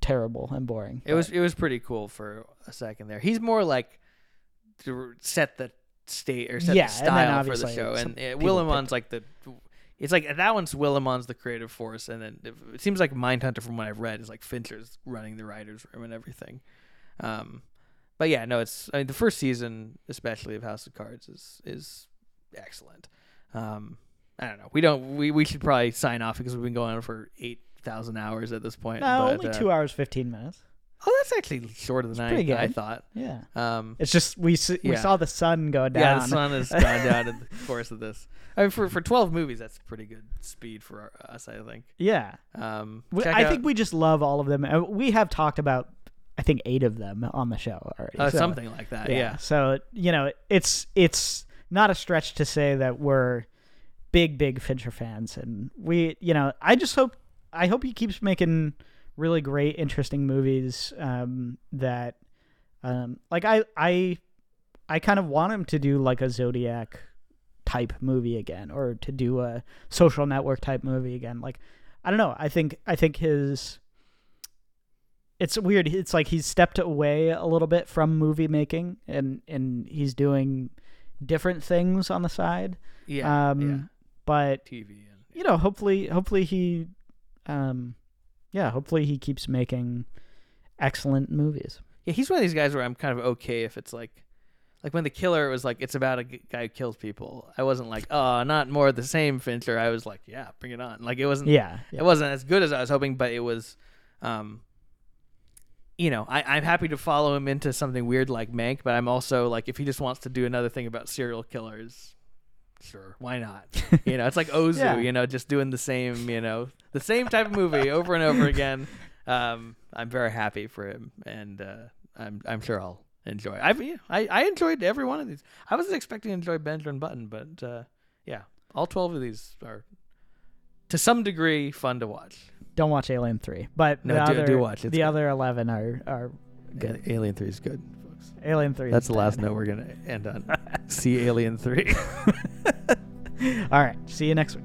terrible and boring It was it was pretty cool for a second there. He's more like to set the state or set Yeah, the style for the show, and Willimon's like the. It's like that one's Willimon's the creative force, and then it, it seems like Mindhunter, from what I've read, is like Fincher's running the writers' room and everything. Um, but yeah, no, it's I mean the first season, especially of House of Cards, is is excellent. Um, I don't know. We don't. We, we should probably sign off because we've been going on for eight thousand hours at this point. no but, only uh, two hours 15 minutes Oh, that's actually shorter than pretty I, I thought. yeah Um, it's just we s- we Yeah. saw the sun go down yeah, the sun has gone down in the course of this. I mean, for for twelve movies, that's pretty good speed for our, us. I think. yeah Um, We- check I out- think we just love all of them. Uh, We have talked about, I think, eight of them on the show already. uh, so, something like that. Yeah. So you know, it's it's not a stretch to say that we're big, big Fincher fans, and we, you know, I just hope I hope he keeps making really great, interesting movies. Um, that, um, like I I I kind of want him to do like a Zodiac type movie again, or to do a social network type movie again. Like I don't know. I think I think his it's weird. It's like he's stepped away a little bit from movie making and and he's doing different things on the side. Yeah. um yeah. but TV and you know, hopefully hopefully he um yeah, hopefully he keeps making excellent movies. yeah, he's one of these guys where I'm kind of okay if it's like. Like when the killer was like, it's about a guy who kills people. I wasn't like, oh, not more of the same Fincher. I was like, yeah, bring it on. Like it wasn't. Yeah. yeah. It wasn't as good as I was hoping, but it was, um, you know, I, I'm happy to follow him into something weird like Mank, but I'm also like, if he just wants to do another thing about serial killers, sure, why not? you know, it's like Ozu, Yeah. you know, just doing the same, you know, the same type of movie over and over again. Um, I'm very happy for him, and uh, I'm I'm sure I'll enjoy. I I I enjoyed every one of these. I wasn't expecting to enjoy Benjamin Button, but uh, yeah, all twelve of these are to some degree fun to watch. Don't watch Alien 3. But No, the do- other do watch. It's the good. other 11 are are Good. Alien Three is good, folks. Alien 3. That's the last note we're gonna end on. See Alien Three. All right. See you next week.